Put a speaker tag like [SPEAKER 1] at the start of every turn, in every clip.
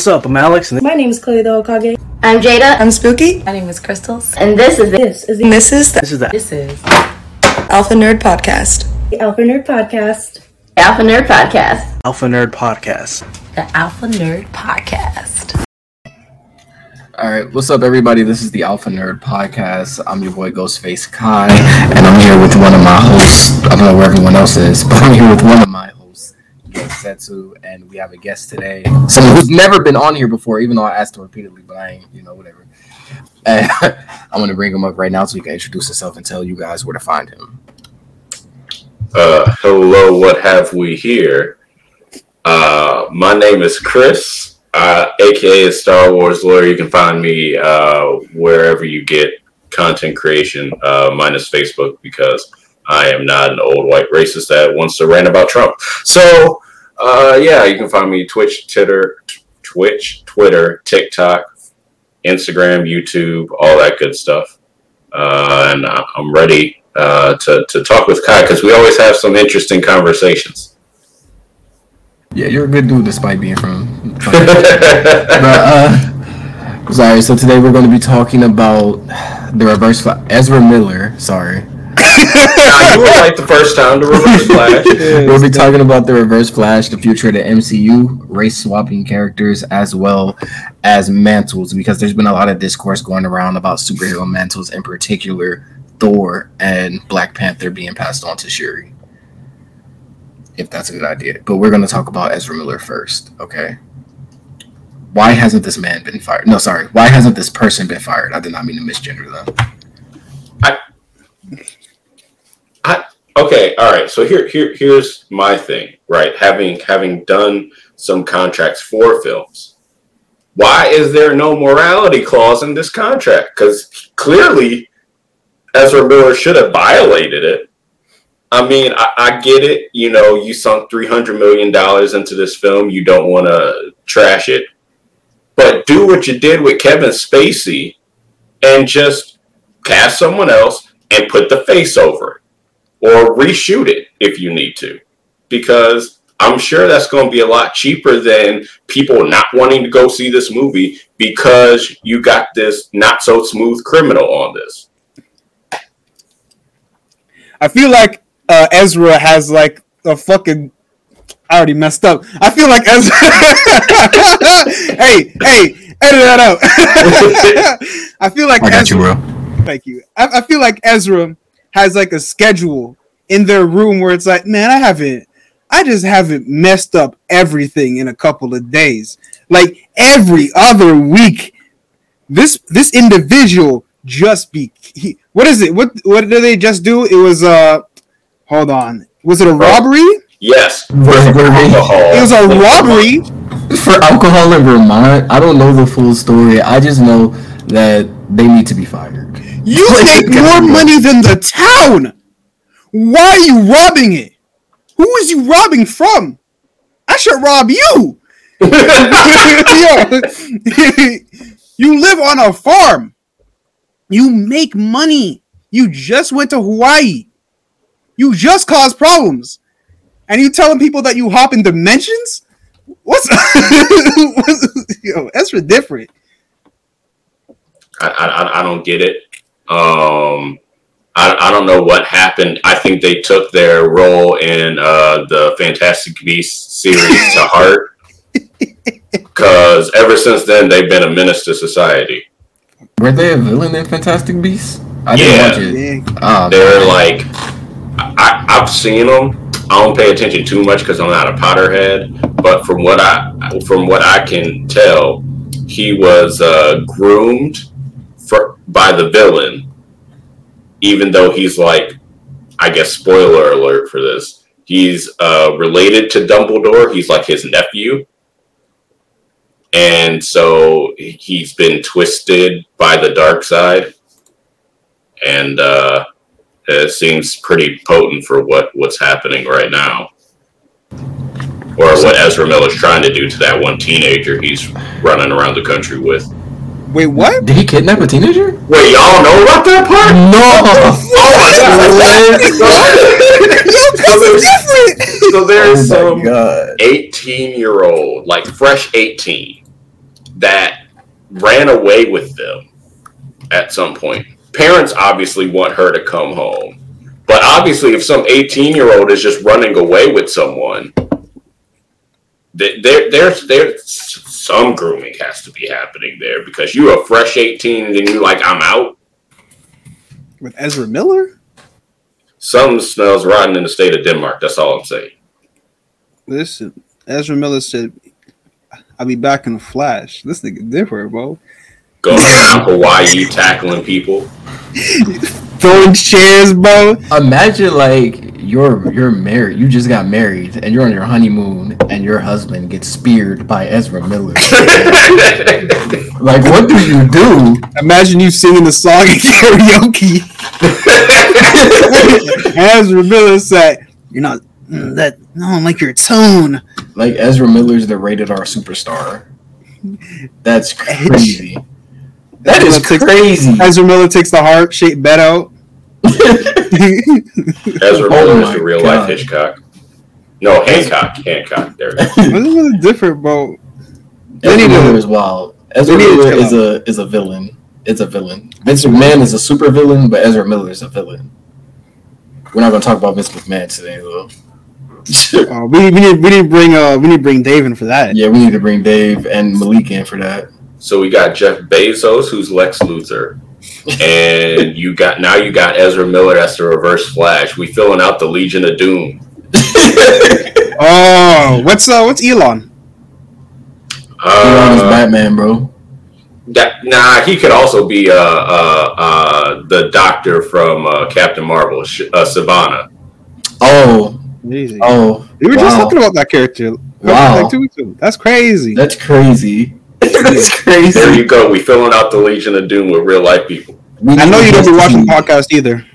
[SPEAKER 1] What's up? I'm Alex. And
[SPEAKER 2] My name is Chloe the Okage.
[SPEAKER 3] I'm Jada.
[SPEAKER 4] I'm Spooky.
[SPEAKER 5] My name is Crystals.
[SPEAKER 3] And this is
[SPEAKER 2] This is the,
[SPEAKER 4] this is the
[SPEAKER 1] this is that.
[SPEAKER 5] This is
[SPEAKER 4] Alpha Nerd Podcast.
[SPEAKER 2] The Alpha Nerd Podcast.
[SPEAKER 3] Alpha Nerd Podcast.
[SPEAKER 1] Alpha Nerd Podcast.
[SPEAKER 5] the Alpha Nerd Podcast.
[SPEAKER 6] All right, what's up, everybody? This is the Alpha Nerd Podcast. I'm your boy Ghostface Kai, and I'm here with one of my hosts. I don't know where everyone else is, but I'm here with one of my hosts, Setsu, and we have a guest today, someone who's never been on here before, even though I asked him repeatedly, but I ain't, you know, whatever. And I'm gonna bring him up right now so he can introduce himself and tell you guys where to find him.
[SPEAKER 7] Uh, hello, what have we here? Uh, my name is Chris, uh, aka Star Wars lawyer. You can find me uh, wherever you get content creation, uh, minus Facebook, because I am not an old white racist that wants to rant about Trump. So, uh, yeah, you can find me Twitch, Twitter, Twitch, Twitter, TikTok, Instagram, YouTube, all that good stuff. Uh, and I'm ready uh, to, to talk with Kai because we always have some interesting conversations.
[SPEAKER 6] Yeah, you're a good dude despite being from. but, uh, sorry. So today we're going to be talking about the reverse flash. Ezra Miller. Sorry,
[SPEAKER 7] you were right the first time to reverse flash.
[SPEAKER 6] we'll be talking about the reverse flash, the future of the MCU, race swapping characters, as well as mantles, because there's been a lot of discourse going around about superhero mantles, in particular Thor and Black Panther being passed on to Shuri. If that's a good idea, but we're going to talk about Ezra Miller first, okay? Why hasn't this man been fired? No, sorry. Why hasn't this person been fired? I did not mean to misgender them.
[SPEAKER 7] Okay, all right. So here, here, here's my thing. Right, having having done some contracts for films, why is there no morality clause in this contract? Because clearly, Ezra Miller should have violated it. I mean, I, I get it. You know, you sunk three hundred million dollars into this film. You don't want to trash it, but do what you did with Kevin Spacey, and just cast someone else and put the face over it or reshoot it if you need to because i'm sure that's going to be a lot cheaper than people not wanting to go see this movie because you got this not so smooth criminal on this
[SPEAKER 8] I feel like uh, Ezra has like a fucking. I already messed up. I feel like Ezra. hey, hey, edit that out. I feel like
[SPEAKER 6] I got
[SPEAKER 8] Ezra.
[SPEAKER 6] you, bro.
[SPEAKER 8] Thank you. I, I feel like Ezra has like a schedule in their room where it's like, man, I haven't, I just haven't messed up everything in a couple of days. Like every other week, this this individual just be. He, what is it? What what did they just do? It was uh, hold on. Was it a robbery?
[SPEAKER 7] yes
[SPEAKER 6] Burglary.
[SPEAKER 7] alcohol.
[SPEAKER 8] It was a robbery.
[SPEAKER 6] For alcohol in Vermont, I don't know the full story. I just know that they need to be fired.
[SPEAKER 8] You make more money than the town. Why are you robbing it? Who is you robbing from? I should rob you. Yo, you live on a farm. You make money. You just went to Hawaii. You just caused problems. And you telling people that you hop in dimensions? What's, what's yo, Ezra different.
[SPEAKER 7] I, I, I don't get it. Um, I, I don't know what happened. I think they took their role in uh, the Fantastic Beasts series to heart. Because ever since then, they've been a menace to society.
[SPEAKER 6] Were they a villain in Fantastic Beasts? I
[SPEAKER 7] Yeah.
[SPEAKER 6] didn't watch it.
[SPEAKER 8] Yeah.
[SPEAKER 6] Oh,
[SPEAKER 7] They're
[SPEAKER 6] man.
[SPEAKER 7] like, I, I've seen them. I don't pay attention too much because I'm not a Potterhead. But from what I from what I can tell, he was uh, groomed for by the villain. Even though he's like, I guess spoiler alert for this. He's uh, related to Dumbledore. He's like his nephew. And so he's been twisted by the dark side. And uh, it seems pretty potent for what what's happening right now, or what Ezra Miller's trying to do to that one teenager he's running around the country with.
[SPEAKER 8] Wait, what?
[SPEAKER 6] Did he kidnap a teenager?
[SPEAKER 7] Wait, y'all know about that part?
[SPEAKER 6] No.
[SPEAKER 7] Oh my god! so there's, so there's
[SPEAKER 6] Oh
[SPEAKER 7] some
[SPEAKER 6] god.
[SPEAKER 7] 18 year old, like fresh 18, that ran away with them at some point. Parents obviously want her to come home. But obviously, if some 18 year old is just running away with someone, th- there, there's, there's some grooming has to be happening there because you're a fresh 18 and then you're like, I'm out.
[SPEAKER 8] With Ezra Miller?
[SPEAKER 7] Something smells rotten in the state of Denmark. That's all I'm saying.
[SPEAKER 8] Listen, Ezra Miller said, I'll be back in a flash. This nigga different, bro.
[SPEAKER 7] Going around Hawaii you tackling people.
[SPEAKER 8] Throwing chairs, bro.
[SPEAKER 6] Imagine like you're you're married, you just got married, and you're on your honeymoon, and your husband gets speared by Ezra Miller. like, what do you do?
[SPEAKER 8] Imagine you singing the song at karaoke. Ezra Miller said, You're not mm, that no, I don't like your tone.
[SPEAKER 6] Like Ezra Miller's the rated R superstar. That's crazy. That is
[SPEAKER 8] takes-
[SPEAKER 6] crazy.
[SPEAKER 8] Ezra Miller takes the heart shaped bed out.
[SPEAKER 7] Ezra
[SPEAKER 6] Oh
[SPEAKER 7] Miller is
[SPEAKER 6] my
[SPEAKER 7] the real
[SPEAKER 6] God.
[SPEAKER 7] life Hitchcock. No, Hancock. Hancock. There. it is.
[SPEAKER 8] This is different, bro.
[SPEAKER 6] Ezra Miller is wild. Ezra
[SPEAKER 8] they need to
[SPEAKER 6] Miller is a is a villain. It's a villain. Vince McMahon is a super villain, but Ezra Miller is a villain. We're not gonna talk about Vince McMahon today, though.
[SPEAKER 8] Uh, we, we need we need to bring uh we need to bring Dave in for that.
[SPEAKER 6] yeah, we need to bring Dave and Malik in for that.
[SPEAKER 7] So we got Jeff Bezos, who's Lex Luthor, and you got now you got Ezra Miller. as the Reverse Flash. We filling out the Legion of Doom.
[SPEAKER 8] Oh, what's uh what's Elon?
[SPEAKER 6] Elon is
[SPEAKER 7] Uh,
[SPEAKER 6] Batman, bro.
[SPEAKER 7] that, nah, he could also be uh, uh, uh, the Doctor from uh, Captain Marvel, Sh- uh, Sivana.
[SPEAKER 6] Oh,
[SPEAKER 8] Easy.
[SPEAKER 6] oh,
[SPEAKER 8] we were just talking about that character.
[SPEAKER 6] Wow.
[SPEAKER 8] Like two weeks ago. That's crazy.
[SPEAKER 6] That's crazy. That's crazy.
[SPEAKER 7] There you go. We filling out the Legion of Doom with real life people.
[SPEAKER 6] We
[SPEAKER 8] I know you don't be
[SPEAKER 6] to
[SPEAKER 8] watching
[SPEAKER 6] see-
[SPEAKER 8] podcast either.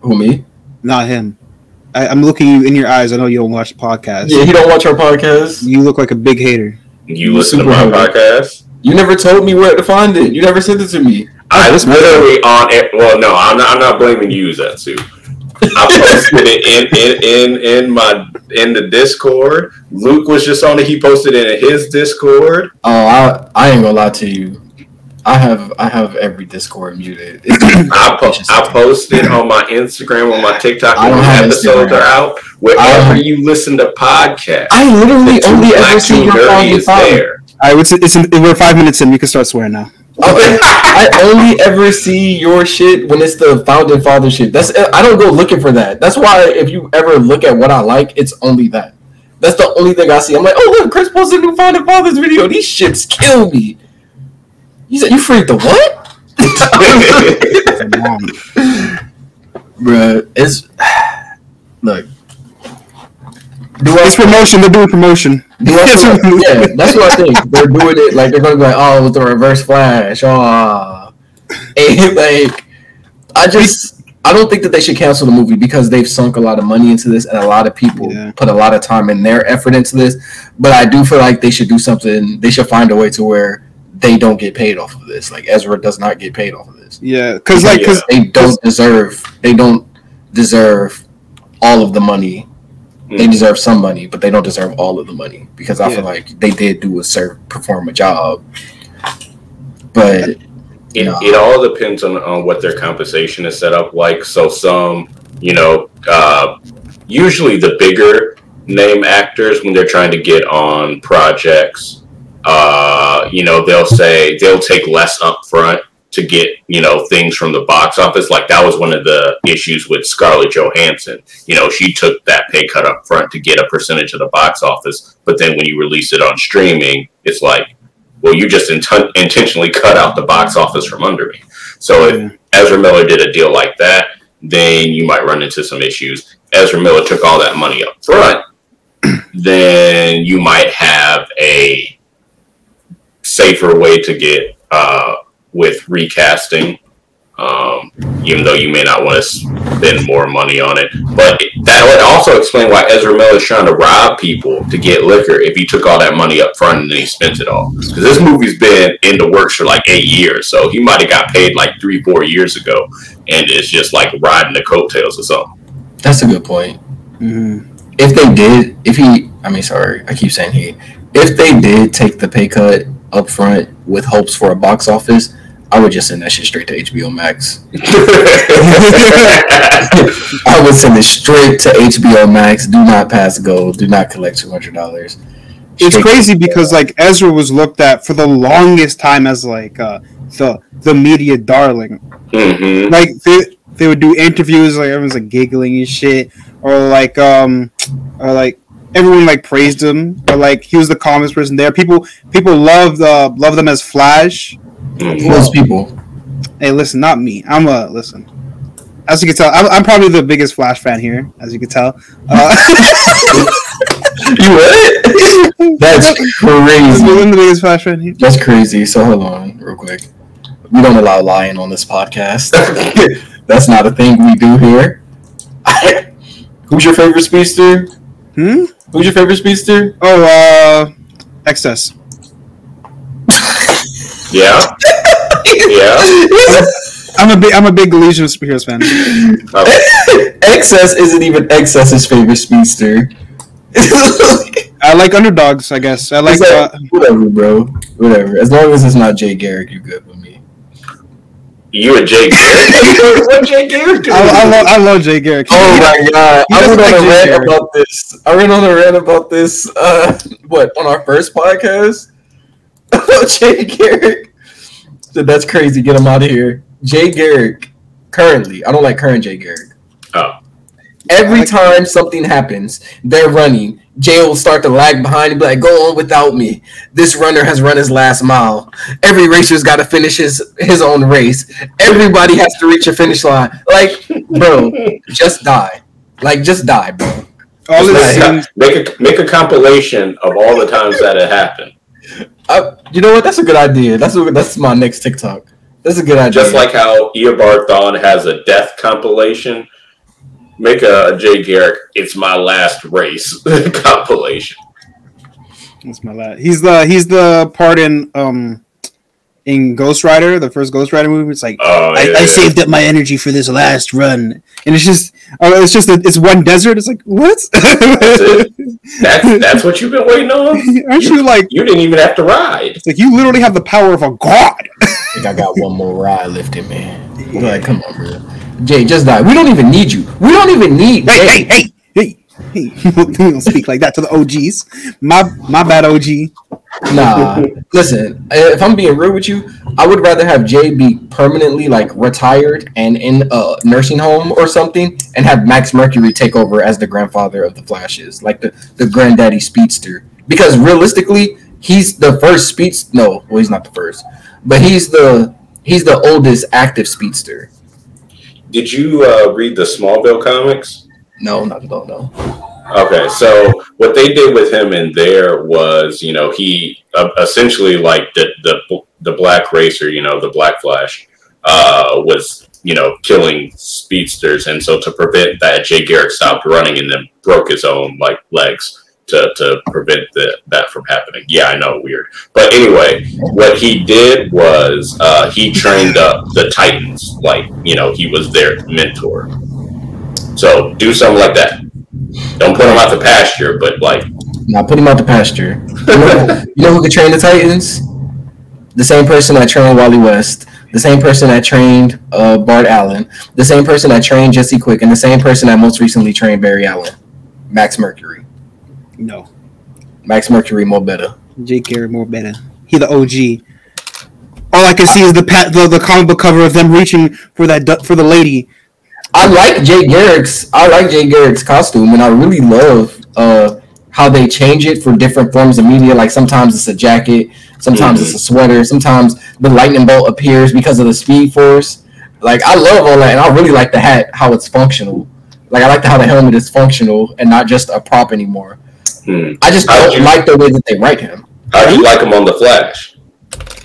[SPEAKER 6] Who me?
[SPEAKER 8] Not him. I, I'm looking you in your eyes. I know you don't watch podcasts.
[SPEAKER 6] Yeah, he don't watch our podcast.
[SPEAKER 8] You look like a big hater.
[SPEAKER 7] You listen to
[SPEAKER 6] Super
[SPEAKER 7] my
[SPEAKER 6] hungry.
[SPEAKER 7] podcast.
[SPEAKER 6] You never told me where to find it. You never sent it to me.
[SPEAKER 7] I
[SPEAKER 8] this-
[SPEAKER 7] literally on it. Well, no, I'm not. I'm not blaming you, Zetsu. I posted it in, in in in my in the Discord. Luke was just on it. He posted it in his Discord.
[SPEAKER 6] Oh, I I ain't gonna lie to you. I have I have every Discord muted.
[SPEAKER 7] I po- I posted on my Instagram on my TikTok
[SPEAKER 6] I
[SPEAKER 7] when
[SPEAKER 6] don't
[SPEAKER 7] the
[SPEAKER 6] have
[SPEAKER 7] episodes
[SPEAKER 6] Instagram.
[SPEAKER 7] are out. Wherever
[SPEAKER 6] I don't-
[SPEAKER 7] you listen to podcasts,
[SPEAKER 6] I literally
[SPEAKER 7] the
[SPEAKER 6] only ever see
[SPEAKER 7] Too
[SPEAKER 6] your
[SPEAKER 7] Dirty
[SPEAKER 6] phone
[SPEAKER 7] is
[SPEAKER 6] phone.
[SPEAKER 7] there.
[SPEAKER 8] All right, it's, it's we're five minutes in. We can start swearing now.
[SPEAKER 6] I only ever see your shit when it's the founding father shit. That's uh, I don't go looking for that. That's why if you ever look at what I like, it's only that. That's the only thing I see. I'm like, oh look, Chris posted a new founding fathers video. These shits kill me. You said you freaked the what? Bruh, it's look. Do I
[SPEAKER 8] It's promotion. They're doing promotion.
[SPEAKER 6] do I yeah, that's what I think. They're doing it like they're gonna be like, oh, it was the reverse flash. Oh, and like, I just, I don't think that they should cancel the movie because they've sunk a lot of money into this and a lot of people
[SPEAKER 8] Yeah.
[SPEAKER 6] put a lot of time and their effort into this. But I do feel like they should do something. They should find a way to where they don't get paid off of this. Like Ezra does not get paid off of this.
[SPEAKER 8] Yeah, because like, cause
[SPEAKER 6] They don't deserve. They don't deserve all of the money. They
[SPEAKER 7] Mm.
[SPEAKER 6] deserve some money, but they don't deserve all of the money because I
[SPEAKER 8] Yeah.
[SPEAKER 6] feel like they did do a serve perform a job. But
[SPEAKER 7] It,
[SPEAKER 6] No.
[SPEAKER 7] it all depends on, on what their compensation is set up like. So some, you know, uh, usually the bigger name actors when they're trying to get on projects, uh, you know, they'll say they'll take less upfront to get you know things from the box office. Like that was one of the issues with Scarlett Johansson. You know, she took that pay cut up front to get a percentage of the box office, but then when you release it on streaming, it's like well, you just inten- intentionally cut out the box office from under me. So if Ezra Miller did a deal like that, then you might run into some issues. Ezra Miller took all that money up front, then you might have a safer way to get uh, with recasting. Um, even though you may not want to spend more money on it, but that would also explain why Ezra Miller is trying to rob people to get liquor if he took all that money up front and then he spent it all. Because this movie's been in the works for like eight years, so he might have got paid like three, four years ago, and it's just like riding the coattails or something.
[SPEAKER 6] that's a good point.
[SPEAKER 8] mhm.
[SPEAKER 6] If they did, if he, I mean, sorry, I keep saying he. If they did take the pay cut up front with hopes for a box office, I would just send that shit straight to HBO Max. I would send it straight to HBO Max. Do not pass go. Do not collect two hundred dollars.
[SPEAKER 8] it's crazy because like Ezra was looked at for the longest time as like uh, the the media darling.
[SPEAKER 7] hmm
[SPEAKER 8] Like they, they would do interviews like everyone's like giggling and shit, or like um, or like everyone like praised him, or like he was the calmest person there. People people loved uh loved them as Flash.
[SPEAKER 6] Most people.
[SPEAKER 8] Hey, listen, not me. I'm a listen. As you can tell, I'm, I'm probably the biggest Flash fan here. As you can tell, uh,
[SPEAKER 6] You what? That's crazy.
[SPEAKER 8] I'm the biggest Flash fan here.
[SPEAKER 6] That's crazy. So hold on, real quick. We don't allow lying on this podcast. That's not a thing we do here. Who's your favorite speedster?
[SPEAKER 8] Hmm.
[SPEAKER 6] Who's your favorite speedster?
[SPEAKER 8] Oh, uh, XS.
[SPEAKER 7] Yeah. Yeah.
[SPEAKER 8] I'm a big I'm a big Legion of Superheroes fan.
[SPEAKER 7] Okay.
[SPEAKER 6] XS isn't even XS's favorite speedster.
[SPEAKER 8] I like underdogs. I guess I like.
[SPEAKER 6] Like,
[SPEAKER 8] Uh,
[SPEAKER 6] whatever, bro. Whatever. As long as it's not Jay Garrick, you're good with me.
[SPEAKER 7] You and Jake. what Jay Garrick do?
[SPEAKER 8] I, I, love, I love Jay Garrick.
[SPEAKER 6] Oh my god! I
[SPEAKER 8] doesn't
[SPEAKER 6] went on a
[SPEAKER 8] Jay
[SPEAKER 6] rant
[SPEAKER 8] Garrick.
[SPEAKER 6] about this. I went on a rant about this. Uh, what on our first podcast? Jay Garrick. So that's crazy. Get him out of here. Jay Garrick. Currently, I don't like current Jay Garrick.
[SPEAKER 7] Oh.
[SPEAKER 6] Every
[SPEAKER 8] like-
[SPEAKER 6] time something happens, they're running. Jay will start to lag behind and be like, "Go on without me." This runner has run his last mile. Every racer's got to finish his his own race. Everybody has to reach a finish line. Like, bro, just die. Like, just die, bro.
[SPEAKER 8] All
[SPEAKER 7] Just
[SPEAKER 8] it
[SPEAKER 7] make a-
[SPEAKER 8] seems,
[SPEAKER 7] make a make a compilation of all the times that it happened.
[SPEAKER 6] Uh, you know what? That's a good idea. That's a, that's my next TikTok. That's a good idea.
[SPEAKER 7] Just like how Eobard Thawne has a death compilation, make a, a Jay Garrick "It's My Last Race" compilation.
[SPEAKER 8] that's my last. He's the he's the part in um in Ghost Rider, the first Ghost Rider movie. It's like
[SPEAKER 7] Oh,
[SPEAKER 8] I,
[SPEAKER 7] yeah,
[SPEAKER 8] I saved up my energy for this last run, and it's just oh, it's just a, it's one desert. It's like what?
[SPEAKER 7] it. That's that's what you've been waiting on.
[SPEAKER 8] Aren't you like?
[SPEAKER 7] You didn't even have to ride.
[SPEAKER 8] It's like you literally have the power of a god.
[SPEAKER 6] I think I got one more ride left in me. Like, come on, bro. Jay, just die. We don't even need you. We don't even need
[SPEAKER 8] hey,
[SPEAKER 6] Jay.
[SPEAKER 8] hey, hey, hey, hey! Don't speak like that to the OGs. My my bad, OG.
[SPEAKER 6] Nah, listen. If I'm being real with you, I would rather have Jay be permanently like retired and in a nursing home or something, and have Max Mercury take over as the grandfather of the Flashes, like the the granddaddy speedster. Because realistically, he's the first speedster. No, well, he's not the first, but he's the he's the oldest active speedster.
[SPEAKER 7] Did you uh, read the Smallville comics?
[SPEAKER 6] No, not at all. No.
[SPEAKER 7] Okay, so what they did with him in there was, you know, he uh, essentially like the the the black racer, you know, the Black Flash, uh, was you know killing speedsters, and so to prevent that, Jay Garrick stopped running and then broke his own like legs to to prevent the, that from happening. Yeah, I know, weird, but anyway, what he did was uh, he trained up the Titans, like you know, he was their mentor. So do something like that. Don't put them out the pasture, but like
[SPEAKER 6] Now put him out the pasture. You know, you know who could train the Titans? The same person that trained Wally West, the same person that trained uh, Bart Allen, the same person that trained Jesse Quick, and the same person that most recently trained Barry Allen. Max Mercury.
[SPEAKER 8] No,
[SPEAKER 6] Max Mercury more better.
[SPEAKER 8] Jay Garrick more better. He the OG. All I can see is the pat the, the comic book cover of them reaching for that du- for the lady.
[SPEAKER 6] I like Jay Garrick's I like Jay Garrick's costume and I really love uh how they change it for different forms of media. Like sometimes it's a jacket, sometimes it's a sweater, sometimes the lightning bolt appears because of the speed force. Like I love all that and I really like the hat, how it's functional. Like I like the, how the helmet is functional and not just a prop anymore.
[SPEAKER 7] Hmm.
[SPEAKER 6] I just
[SPEAKER 7] How'd
[SPEAKER 6] don't
[SPEAKER 7] you-
[SPEAKER 6] like the way that they write him.
[SPEAKER 7] how do you like him on the Flash?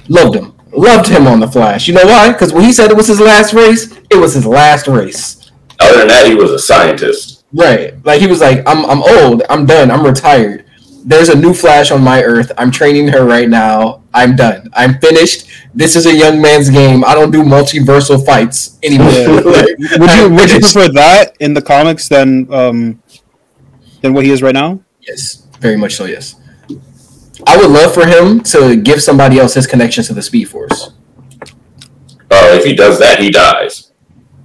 [SPEAKER 6] Loved him. Loved him on the Flash. You know why? Because when he said it was his last race, it was his last race.
[SPEAKER 7] Other than that, he was a scientist.
[SPEAKER 6] Right. Like he was like, I'm I'm old, I'm done, I'm retired. There's a new Flash on my Earth. I'm training her right now. I'm done. I'm finished. This is a young man's game. I don't do multiversal fights anymore. Like,
[SPEAKER 8] Would you would you prefer that in the comics than um than what he is right now?
[SPEAKER 6] Yes, very much so. Yes. I would love for him to give somebody else his connection to the Speed Force.
[SPEAKER 7] Oh, if he does that, he dies.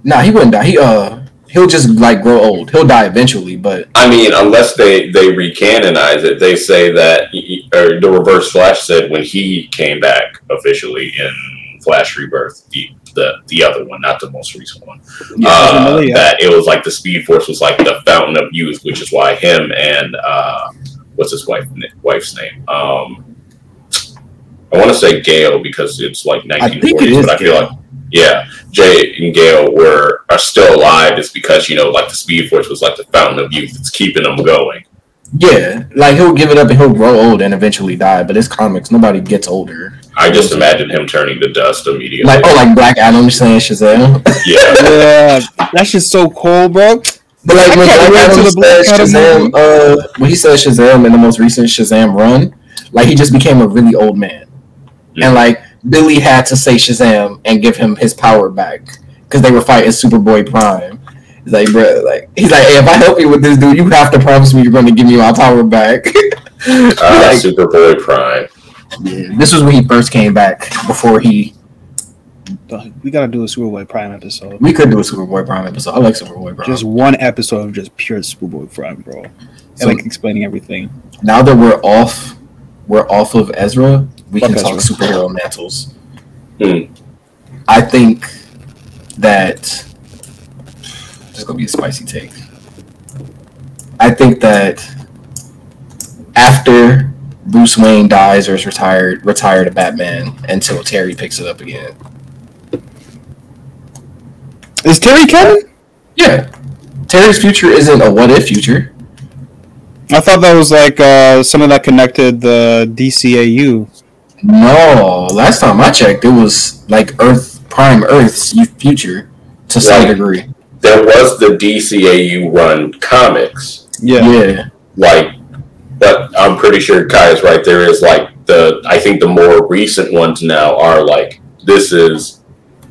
[SPEAKER 6] Nah, he wouldn't die. He uh, he'll just like grow old. He'll die eventually, but
[SPEAKER 7] I mean, unless they they recanonize it, they say that he, or the Reverse Flash said when he came back officially in Flash Rebirth, the the, the other one, not the most recent one, uh, that it was like the Speed Force was like the fountain of youth, which is why him and uh, what's his wife wife's name? Um, I want to say Gail because it's like
[SPEAKER 6] I think it
[SPEAKER 7] 1940s,
[SPEAKER 6] is
[SPEAKER 7] but I feel
[SPEAKER 6] Gale.
[SPEAKER 7] like yeah, Jay and Gail were are still alive. It's because you know, like the Speed Force was like the fountain of youth. It's keeping them going.
[SPEAKER 6] yeah, like he'll give it up and he'll grow old and eventually die. But it's comics; nobody gets older.
[SPEAKER 7] I just imagine him turning to dust immediately.
[SPEAKER 6] Like oh, like Black Adam saying Shazam.
[SPEAKER 7] yeah,
[SPEAKER 8] Yeah, that shit's so cool, bro.
[SPEAKER 6] But like when Black Adam
[SPEAKER 8] till the
[SPEAKER 6] said
[SPEAKER 8] Adam
[SPEAKER 6] Shazam, uh, when he said Shazam in the most recent Shazam run, like he just became a really old man,
[SPEAKER 7] Mhm.
[SPEAKER 6] and like Billy had to say Shazam and give him his power back because they were fighting Superboy Prime. He's like, bro, like he's like, hey, if I help you with this dude, you have to promise me you're going to give me my power back.
[SPEAKER 7] uh,
[SPEAKER 6] Like,
[SPEAKER 7] Superboy Prime.
[SPEAKER 6] Yeah, this was when he first came back before he.
[SPEAKER 8] We gotta do a Superboy Prime episode.
[SPEAKER 6] We could do a Superboy Prime episode. I like Superboy Prime.
[SPEAKER 8] Just one episode of just pure Superboy Prime, bro. And
[SPEAKER 6] So-
[SPEAKER 8] like explaining everything.
[SPEAKER 6] now that we're off, we're off of Ezra. We
[SPEAKER 8] Fuck
[SPEAKER 6] can talk superhero mantles.
[SPEAKER 7] Hmm.
[SPEAKER 6] I think that this is gonna be a spicy take. I think that after Bruce Wayne dies or is retired, retire to Batman until Terry picks it up again.
[SPEAKER 8] Is Terry canon?
[SPEAKER 6] Yeah, Terry's future isn't a what if future.
[SPEAKER 8] I thought that was like uh, something that connected the DCAU.
[SPEAKER 6] No, last time I checked, it was like Earth Prime Earth's future to some
[SPEAKER 7] Right.
[SPEAKER 6] degree.
[SPEAKER 7] There was the DCAU run comics,
[SPEAKER 8] Yeah.
[SPEAKER 6] Yeah.
[SPEAKER 7] like, but I'm pretty sure Kai is right. There is like the I think the more recent ones now are like this is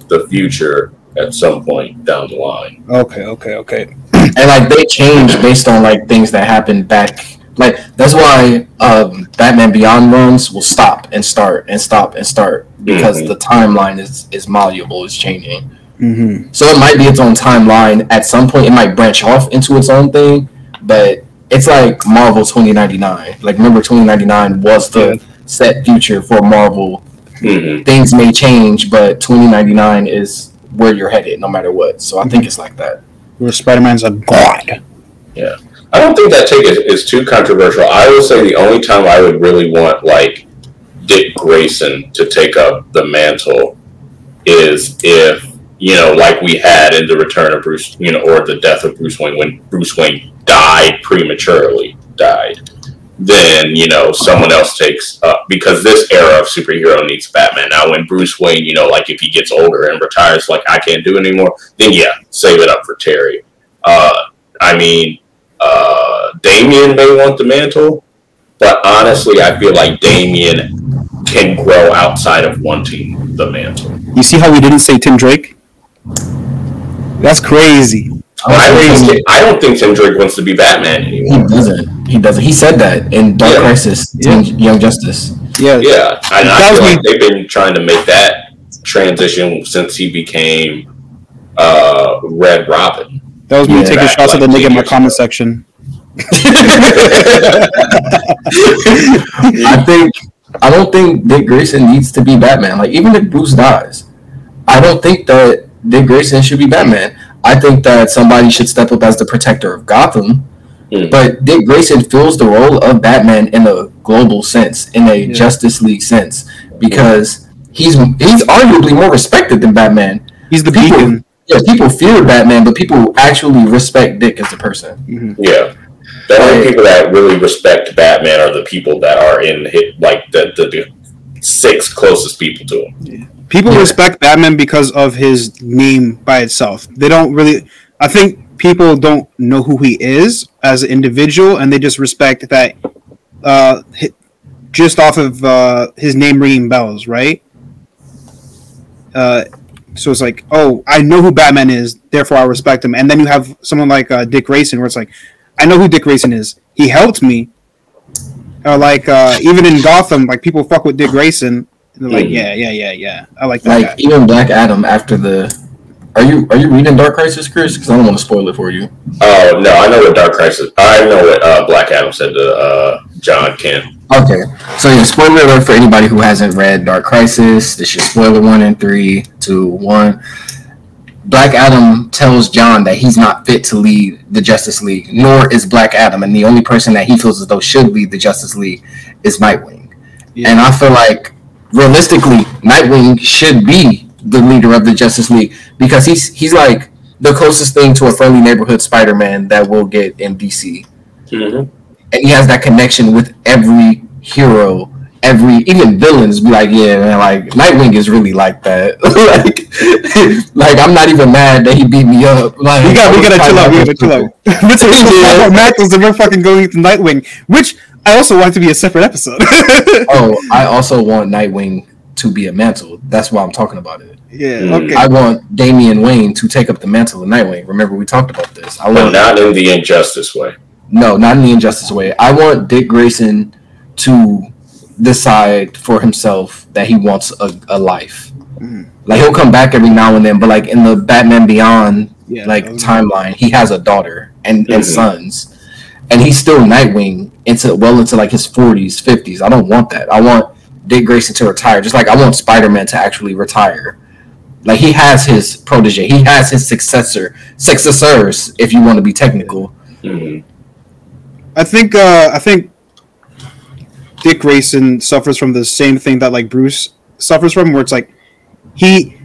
[SPEAKER 7] the future at some point down the line.
[SPEAKER 8] Okay. Okay. Okay.
[SPEAKER 6] and like they change based on like things that happened back like that's why um batman beyond runs will stop and start and stop and start because
[SPEAKER 7] Mhm.
[SPEAKER 6] the timeline is is malleable is changing
[SPEAKER 8] Mm-hmm.
[SPEAKER 6] so it might be its own timeline at some point it might branch off into its own thing but it's like marvel 2099 like remember 2099 was the
[SPEAKER 8] Yeah.
[SPEAKER 6] set future for marvel
[SPEAKER 7] hmm
[SPEAKER 6] things may change but 2099 is where you're headed no matter what so i think it's like that
[SPEAKER 8] Where Spider Man's a god.
[SPEAKER 7] Yeah, I don't think that take is, is too controversial. I would say the only time I would really want like Dick Grayson to take up the mantle is if you know, like we had in the Return of Bruce, you know, or the Death of Bruce Wayne when Bruce Wayne died prematurely, died. Then you know someone else takes up because this era of superhero needs Batman. Now, when Bruce Wayne, you know, like if he gets older and retires, like I can't do it anymore, then yeah, save it up for Terry. Uh, I mean, uh, Damian may want the mantle, but honestly, I feel like Damian can grow outside of wanting the mantle.
[SPEAKER 8] You see how we didn't say Tim Drake? That's crazy.
[SPEAKER 7] I don't, think, I don't think Tim Drake wants to be Batman anymore.
[SPEAKER 6] He doesn't. He doesn't. He said that in Dark
[SPEAKER 7] Yeah.
[SPEAKER 6] Crisis,
[SPEAKER 8] Yeah.
[SPEAKER 6] Young Justice.
[SPEAKER 8] Yeah.
[SPEAKER 7] Yeah, and I
[SPEAKER 8] was
[SPEAKER 7] feel like they've been trying to make that transition since he became uh, Red Robin.
[SPEAKER 8] That was me
[SPEAKER 6] Yeah,
[SPEAKER 8] taking
[SPEAKER 7] back
[SPEAKER 8] shots at the nigga in my comment section.
[SPEAKER 6] I think. I don't think Dick Grayson needs to be Batman. Like even if Bruce dies, I don't think that Dick Grayson should be Batman. I think that somebody should step up as the protector of Gotham.
[SPEAKER 7] Hmm.
[SPEAKER 6] But Dick Grayson fills the role of Batman in a global sense, in a
[SPEAKER 8] Yeah.
[SPEAKER 6] Justice League sense, because he's he's arguably more respected than Batman.
[SPEAKER 8] He's the
[SPEAKER 6] People-
[SPEAKER 8] beacon.
[SPEAKER 6] Yeah, people fear Batman, but people actually respect Dick as a person.
[SPEAKER 7] Yeah. The only people that really respect Batman are the people that are in hit like the, the, the six closest people to him.
[SPEAKER 8] People
[SPEAKER 6] Yeah.
[SPEAKER 8] respect Batman because of his name by itself. They don't really. I think people don't know who he is as an individual, and they just respect that uh, just off of uh, his name ringing bells, right? Uh, so it's like, oh, I know who Batman is, therefore I respect him. And then you have someone like uh, Dick Grayson, where it's like, I know who Dick Grayson is. He helped me. or like uh, even in Gotham, like people fuck with Dick Grayson. And they're like, yeah, yeah, yeah, yeah. I like that
[SPEAKER 6] Like
[SPEAKER 8] guy.
[SPEAKER 6] even Black Adam after the. Are you are you reading Dark Crisis, Chris? Because I don't want to spoil it for you.
[SPEAKER 7] Oh no, I know what Dark Crisis. I know what uh, Black Adam said to uh, Jon Kent.
[SPEAKER 6] Okay, so yeah, spoiler alert for anybody who hasn't read Dark Crisis. This is spoiler one and three, two, one. Black Adam tells Jon that he's not fit to lead the Justice League, nor is Black Adam, and the only person that he feels as though should lead the Justice League is Nightwing.
[SPEAKER 8] Yeah.
[SPEAKER 6] And I feel like realistically, Nightwing should be the leader of the Justice League because he's he's like the closest thing to a friendly neighborhood Spider-Man that we'll get in DC
[SPEAKER 7] Mm-hmm.
[SPEAKER 6] and he has that connection with every hero, every even villains. Be like, yeah, man, like Nightwing is really like that. like, like I'm not even mad that he beat me up. Like,
[SPEAKER 8] We got, we gotta chill out. We gotta chill out. Let's talk
[SPEAKER 6] Yeah.
[SPEAKER 8] about mantles and we're fucking going to Nightwing, which I also want it to be a separate episode.
[SPEAKER 6] Oh, I also want Nightwing to be a mantle. That's why I'm talking about it.
[SPEAKER 8] yeah.
[SPEAKER 7] Mm.
[SPEAKER 8] Okay.
[SPEAKER 6] I want Damian Wayne to take up the mantle of Nightwing. Remember, we talked about this. I want
[SPEAKER 7] But
[SPEAKER 6] want
[SPEAKER 7] not in the injustice way.
[SPEAKER 6] No, not in the injustice way. I want Dick Grayson to decide for himself that he wants a, a life.
[SPEAKER 8] Mhm.
[SPEAKER 6] Like he'll come back every now and then, but like in the Batman Beyond
[SPEAKER 8] yeah.
[SPEAKER 6] like timeline, he has a daughter and, and
[SPEAKER 7] Mhm.
[SPEAKER 6] sons. And he's still Nightwing into well into like his forties, fifties. I don't want that. I want Dick Grayson to retire. Just like I want Spider Man to actually retire. Like he has his protege, he has his successor, successors, if you want to be technical.
[SPEAKER 7] hmm
[SPEAKER 8] I think. Uh, I think. Dick Grayson suffers from the same thing that like Bruce suffers from, where it's like he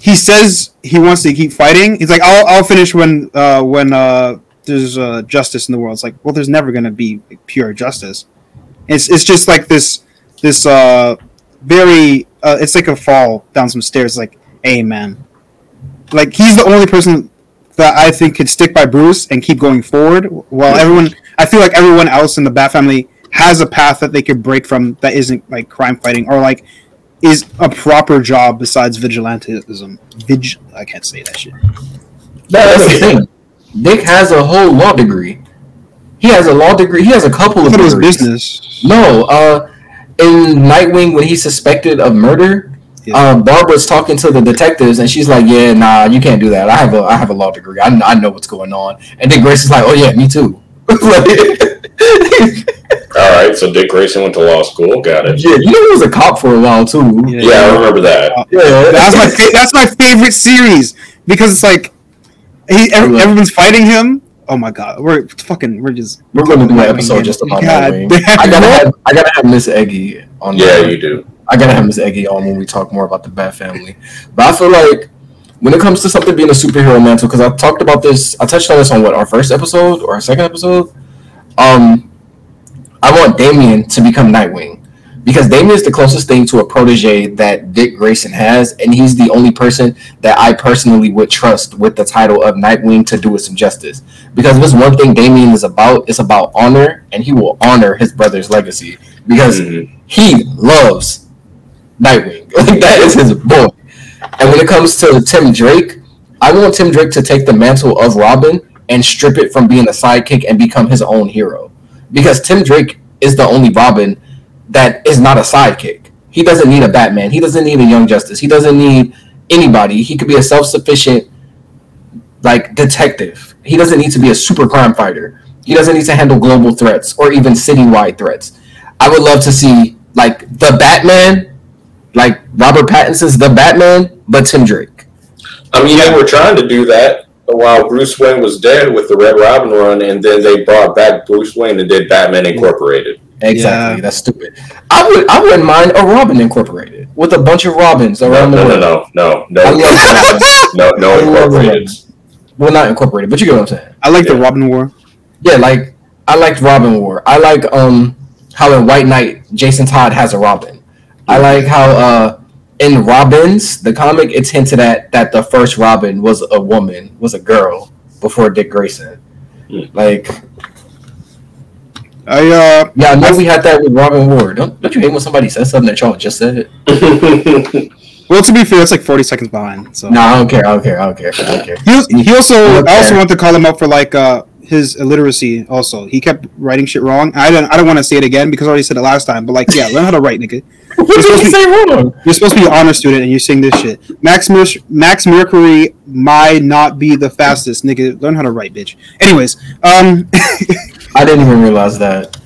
[SPEAKER 8] he says he wants to keep fighting. He's like, I'll I'll finish when uh when uh there's uh justice in the world. It's like, well, there's never gonna be pure justice. It's it's just like this this uh very uh, it's like a fall down some stairs. Like, hey man, like he's the only person that I think could stick by Bruce and keep going forward. While everyone, I feel like everyone else in the Bat family has a path that they could break from that isn't like crime fighting or like is a proper job besides vigilantism. Vig, I can't say that shit.
[SPEAKER 6] That's the thing. Dick has a whole law degree. He has a law degree. He has a couple of
[SPEAKER 8] thought
[SPEAKER 6] degrees.
[SPEAKER 8] business.
[SPEAKER 6] No, uh, in Nightwing when he's suspected of murder,
[SPEAKER 8] Yeah.
[SPEAKER 6] uh, Barbara's talking to the detectives and she's like, "Yeah, nah, you can't do that. I have a I have a law degree. I, I know what's going on." And then Grace is like, "Oh yeah, me too."
[SPEAKER 7] All right, so Dick Grayson went to law school. Got it.
[SPEAKER 6] yeah, you know he was a cop for a while too.
[SPEAKER 7] Yeah, I remember that.
[SPEAKER 6] Yeah,
[SPEAKER 8] That's my fa- that's my favorite series because it's like he ev-
[SPEAKER 6] love-
[SPEAKER 8] everyone's fighting him. Oh my god, we're fucking we're just
[SPEAKER 6] We're going to do an episode
[SPEAKER 8] again.
[SPEAKER 6] just about
[SPEAKER 8] God
[SPEAKER 6] Nightwing.
[SPEAKER 8] damn.
[SPEAKER 6] I gotta have I gotta have Miss Eggy on.
[SPEAKER 7] Yeah,
[SPEAKER 6] there.
[SPEAKER 7] you do.
[SPEAKER 6] I gotta have Miss Eggy on when we talk more about the Bat Family. But I feel like when it comes to something being a superhero mantle, because I talked about this, I touched on this on what our first episode or our second episode. Um, I want Damian to become Nightwing because Damian is the closest thing to a protege that Dick Grayson has, and he's the only person that I personally would trust with the title of Nightwing to do it some justice. Because if there's one thing Damian is about, it's about honor, and he will honor his brother's legacy because
[SPEAKER 7] Mhm.
[SPEAKER 6] he loves Nightwing. Like that is his boy. And when it comes to Tim Drake, I want Tim Drake to take the mantle of Robin and strip it from being a sidekick and become his own hero. Because Tim Drake is the only Robin that is not a sidekick. He doesn't need a Batman. He doesn't need a Young Justice. He doesn't need anybody. He could be a self-sufficient like detective. He doesn't need to be a super crime fighter. He doesn't need to handle global threats or even citywide threats. I would love to see like the Batman, like Robert Pattinson's the Batman, but Tim Drake.
[SPEAKER 7] I mean, they were trying to do that while Bruce Wayne was dead with the Red Robin run, and then they brought back Bruce Wayne and did Batman Incorporated.
[SPEAKER 6] Exactly.
[SPEAKER 8] Yeah.
[SPEAKER 6] That's stupid. I would I wouldn't mind a Robin Incorporated with a bunch of Robins around
[SPEAKER 7] no,
[SPEAKER 6] the
[SPEAKER 7] no,
[SPEAKER 6] world.
[SPEAKER 7] no, no,
[SPEAKER 6] I
[SPEAKER 7] no,
[SPEAKER 6] love
[SPEAKER 7] no, no Incorporated.
[SPEAKER 6] Well, not incorporated, but you get what I'm saying.
[SPEAKER 8] I like the Robin War.
[SPEAKER 6] Yeah, like I liked Robin War. I like um how in White Knight Jason Todd has a Robin. I like how uh in Robins the comic it's hinted at that the first Robin was a woman, was a girl before Dick Grayson.
[SPEAKER 7] Hmm.
[SPEAKER 6] Like
[SPEAKER 8] I uh
[SPEAKER 6] yeah, I know we had that with Robin War. Don't don't you hate when somebody says something that y'all just said?
[SPEAKER 8] well to be fair, it's like forty seconds behind. So
[SPEAKER 6] No, I don't care. I don't care. I don't care. I don't care.
[SPEAKER 8] he, he also
[SPEAKER 6] Okay.
[SPEAKER 8] I also want to call him up for like uh his illiteracy. Also, he kept writing shit wrong. I don't I don't want to say it again because I already said it last time. But like, yeah, learn how to write, nigga.
[SPEAKER 6] What did you say wrong?
[SPEAKER 8] You're supposed to be an honor student and you're saying this shit. Max Mer- Max Mercury might not be the fastest, nigga. Learn how to write, bitch. Anyways, um,
[SPEAKER 6] I didn't even realize that.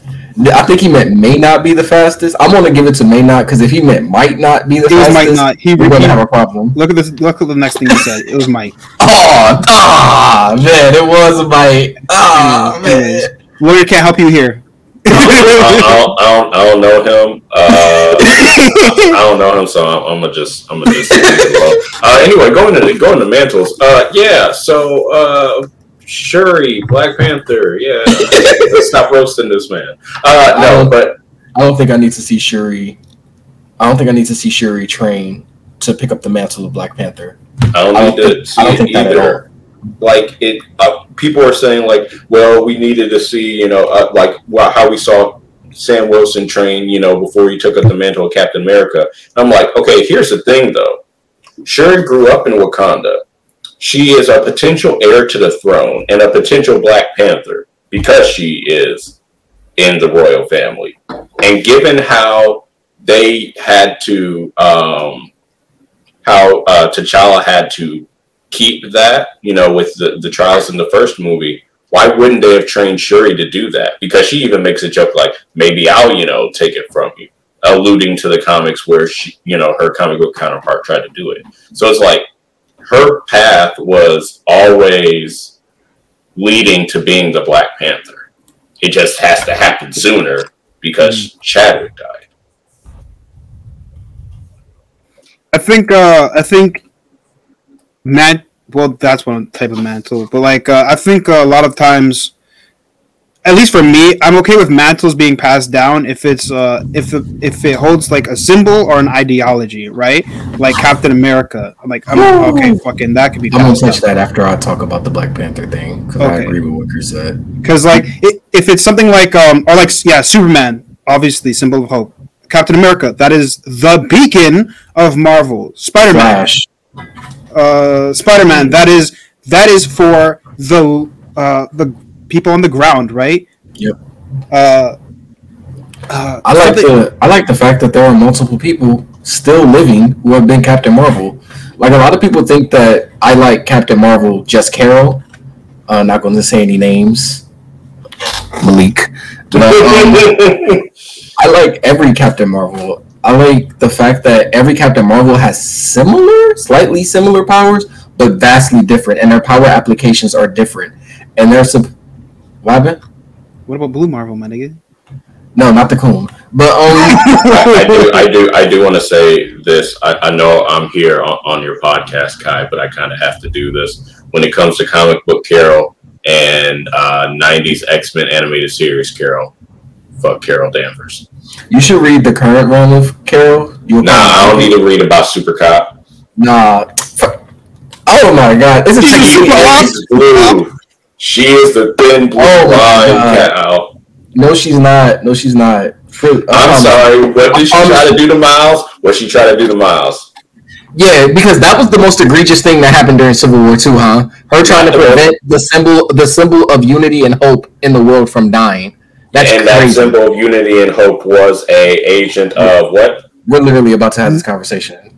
[SPEAKER 6] I think he meant may not be the fastest. I'm gonna give it to may not because if he meant might not be the
[SPEAKER 8] It was
[SPEAKER 6] fastest,
[SPEAKER 8] might not. He-
[SPEAKER 6] we're gonna have a problem.
[SPEAKER 8] look at this. Look at the next thing he said. It was Mike.
[SPEAKER 6] Oh, ah, man, it was a bite. Ah,
[SPEAKER 8] Anyways,
[SPEAKER 6] man.
[SPEAKER 8] lawyer can't help you here.
[SPEAKER 7] I, I, don't, I, don't, I don't know him. Uh, I don't know him, so I'm, I'm gonna just I'm gonna just. leave. Uh, anyway, going to going to mantles. Uh, yeah. So uh, Shuri, Black Panther. Yeah. Let's stop roasting this man. Uh, no, but
[SPEAKER 6] I don't think I need to see Shuri. I don't think I need to see Shuri train to pick up the mantle of Black Panther.
[SPEAKER 7] I don't
[SPEAKER 6] I
[SPEAKER 7] need
[SPEAKER 6] don't
[SPEAKER 7] to
[SPEAKER 6] think-
[SPEAKER 7] see
[SPEAKER 6] I don't
[SPEAKER 7] it
[SPEAKER 6] think that at
[SPEAKER 7] either. Like it, uh, people are saying like, well, we needed to see, you know, uh, like well, how we saw Sam Wilson train, you know, before he took up the mantle of Captain America. I'm like, okay, here's the thing though. Shuri grew up in Wakanda. She is a potential heir to the throne and a potential Black Panther because she is in the royal family. And given how they had to, um, how uh, T'Challa had to keep that, you know, with the, the trials in the first movie, why wouldn't they have trained Shuri to do that? Because she even makes a joke like, maybe I'll, you know, take it from you, alluding to the comics where she, you know, her comic book counterpart tried to do it. So it's like her path was always leading to being the Black Panther. It just has to happen sooner because Chadwick died.
[SPEAKER 8] I think. Uh, I think. Matt well, that's one type of mantle, but like, uh, I think a lot of times, at least for me, I'm okay with mantles being passed down if it's uh, if it, if it holds like a symbol or an ideology, right? Like Captain America. I'm like, I'm okay, fucking that could be
[SPEAKER 6] I'm gonna touch
[SPEAKER 8] down.
[SPEAKER 6] that after I talk about the Black Panther thing because I agree with what Chris said.
[SPEAKER 8] Because like, i if it's something like um, or like yeah, Superman, obviously symbol of hope. Captain America, that is the beacon of Marvel. Spider Man, uh, Spider Man. That is that is for the uh, the people on the ground, right?
[SPEAKER 6] Yep.
[SPEAKER 8] Uh, uh,
[SPEAKER 6] I like
[SPEAKER 8] something-
[SPEAKER 6] the I like the fact that there are multiple people still living who have been Captain Marvel. Like a lot of people think that I like Captain Marvel just Carol. Uh, not going to say any names. Malik. But, um, I like every Captain Marvel. I like the fact that every Captain Marvel has similar, slightly similar powers, but vastly different, and their power applications are different. And there's some. What happened?
[SPEAKER 8] what about Blue Marvel, my nigga?
[SPEAKER 6] No, not the coon. But um,
[SPEAKER 7] I, I do, I do, I do want to say this. I, I know I'm here on, on your podcast, Kai, but I kind of have to do this when it comes to comic book Carol and uh, '90s X Men animated series Carol. Fuck Carol Danvers.
[SPEAKER 6] You should read the current run of Carol. You'll
[SPEAKER 7] Nah, I don't need to read about Super Cop.
[SPEAKER 6] Nah. Oh my god. It's a
[SPEAKER 7] She
[SPEAKER 6] chicken.
[SPEAKER 7] is blue. She is the thin blue
[SPEAKER 6] Oh
[SPEAKER 7] line cow.
[SPEAKER 6] No, she's not. No, she's not.
[SPEAKER 7] I'm
[SPEAKER 6] um,
[SPEAKER 7] sorry. What did she
[SPEAKER 6] um,
[SPEAKER 7] try to do to Miles? What she try to do to Miles?
[SPEAKER 6] Yeah, because that was the most egregious thing that happened during Civil War Two, huh? Her trying to prevent the symbol, the symbol of unity and hope in the world from dying. That's
[SPEAKER 7] and that
[SPEAKER 6] crazy.
[SPEAKER 7] symbol of unity and hope was a agent of what?
[SPEAKER 6] We're literally about to have this conversation.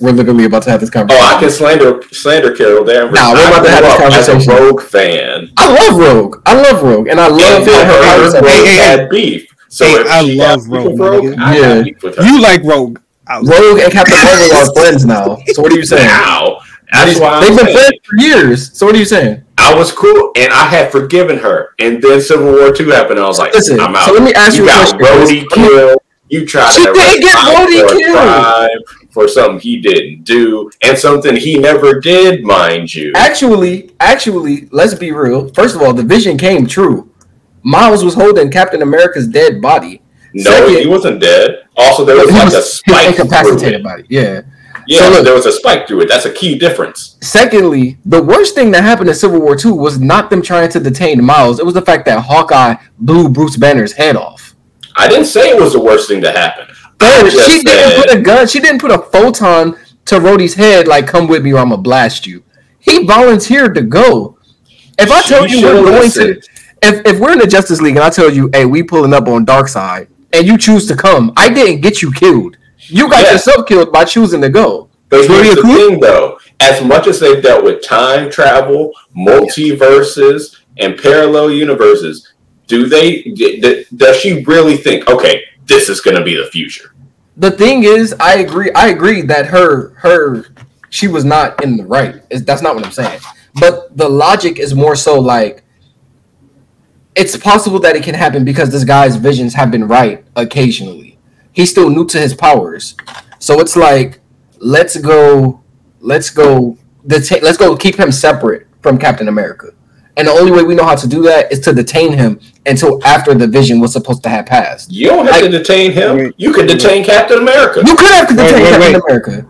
[SPEAKER 6] We're literally about to have this conversation. Oh.
[SPEAKER 7] I can slander slander Carol Danvers.
[SPEAKER 6] Nah, we're about to have this
[SPEAKER 7] up as
[SPEAKER 6] conversation.
[SPEAKER 7] a Rogue fan.
[SPEAKER 6] I love Rogue. I love Rogue, and I love
[SPEAKER 7] And
[SPEAKER 6] her
[SPEAKER 7] her
[SPEAKER 6] powers
[SPEAKER 7] and Rogue
[SPEAKER 8] Hey, hey,
[SPEAKER 7] had beef. So
[SPEAKER 8] Hey, I love
[SPEAKER 7] got beef with
[SPEAKER 8] Rogue,
[SPEAKER 7] Rogue. I
[SPEAKER 6] Yeah.
[SPEAKER 7] beef with her.
[SPEAKER 8] You like Rogue?
[SPEAKER 6] Rogue and Captain Marvel are friends now. So what are you saying?
[SPEAKER 7] Wow. That's why
[SPEAKER 6] They've been
[SPEAKER 7] saying.
[SPEAKER 6] friends for years. So what are you saying?
[SPEAKER 7] I was cool, and I had forgiven her. And then Civil War Two happened. I was like,
[SPEAKER 6] Listen,
[SPEAKER 7] I'm out.
[SPEAKER 6] so let me ask you
[SPEAKER 7] you
[SPEAKER 6] a
[SPEAKER 7] got
[SPEAKER 6] question.
[SPEAKER 7] Rhodey killed. You tried
[SPEAKER 6] She
[SPEAKER 7] to
[SPEAKER 6] did
[SPEAKER 7] arrest
[SPEAKER 6] get
[SPEAKER 7] Miles
[SPEAKER 6] Rhodey
[SPEAKER 7] for a
[SPEAKER 6] killed.
[SPEAKER 7] For something he didn't do, and something he never did, mind you.
[SPEAKER 6] Actually, actually, let's be real. First of all, the vision came true. Miles was holding Captain America's dead body.
[SPEAKER 7] No,
[SPEAKER 6] Second-
[SPEAKER 7] he wasn't dead. Also, there was like
[SPEAKER 6] was-
[SPEAKER 7] a spike through
[SPEAKER 6] incapacitated body. Yeah.
[SPEAKER 7] Yeah,
[SPEAKER 6] So look-
[SPEAKER 7] there was a spike through it. That's a key difference.
[SPEAKER 6] Secondly, the worst thing that happened in Civil War II was not them trying to detain Miles. It was the fact that Hawkeye blew Bruce Banner's head off.
[SPEAKER 7] I didn't say it was the worst thing to happen. Just
[SPEAKER 6] she didn't put a gun. She didn't put a photon to Rhodey's head like, "Come with me, or I'm gonna blast you." He volunteered to go. If I tell
[SPEAKER 7] She
[SPEAKER 6] you we're going to, if if we're in the Justice League and I tell you, hey, we pulling up on Darkseid, and you choose to come, I didn't get you killed. You got
[SPEAKER 7] Yeah.
[SPEAKER 6] yourself killed by choosing to go.
[SPEAKER 7] But
[SPEAKER 6] Really
[SPEAKER 7] here's the
[SPEAKER 6] coup?
[SPEAKER 7] thing, though. As much as they've dealt with time travel, multiverses, and parallel universes, do they? d- d- Does she really think, okay, this is going to be the future?
[SPEAKER 6] The thing is, I agree. I agree that her her she was not in the right. That's not what I'm saying. But the logic is more so like it's possible that it can happen because this guy's visions have been right occasionally. He's still new to his powers, so it's like let's go, let's go, let's go keep him separate from Captain America. And the only way we know how to do that is to detain him until after the vision was supposed to have passed.
[SPEAKER 7] You don't have
[SPEAKER 6] Like-
[SPEAKER 7] to detain him.
[SPEAKER 8] Wait.
[SPEAKER 7] you can detain Captain America.
[SPEAKER 6] You could have to
[SPEAKER 8] Wait,
[SPEAKER 6] detain
[SPEAKER 8] wait,
[SPEAKER 6] Captain
[SPEAKER 8] wait.
[SPEAKER 6] America.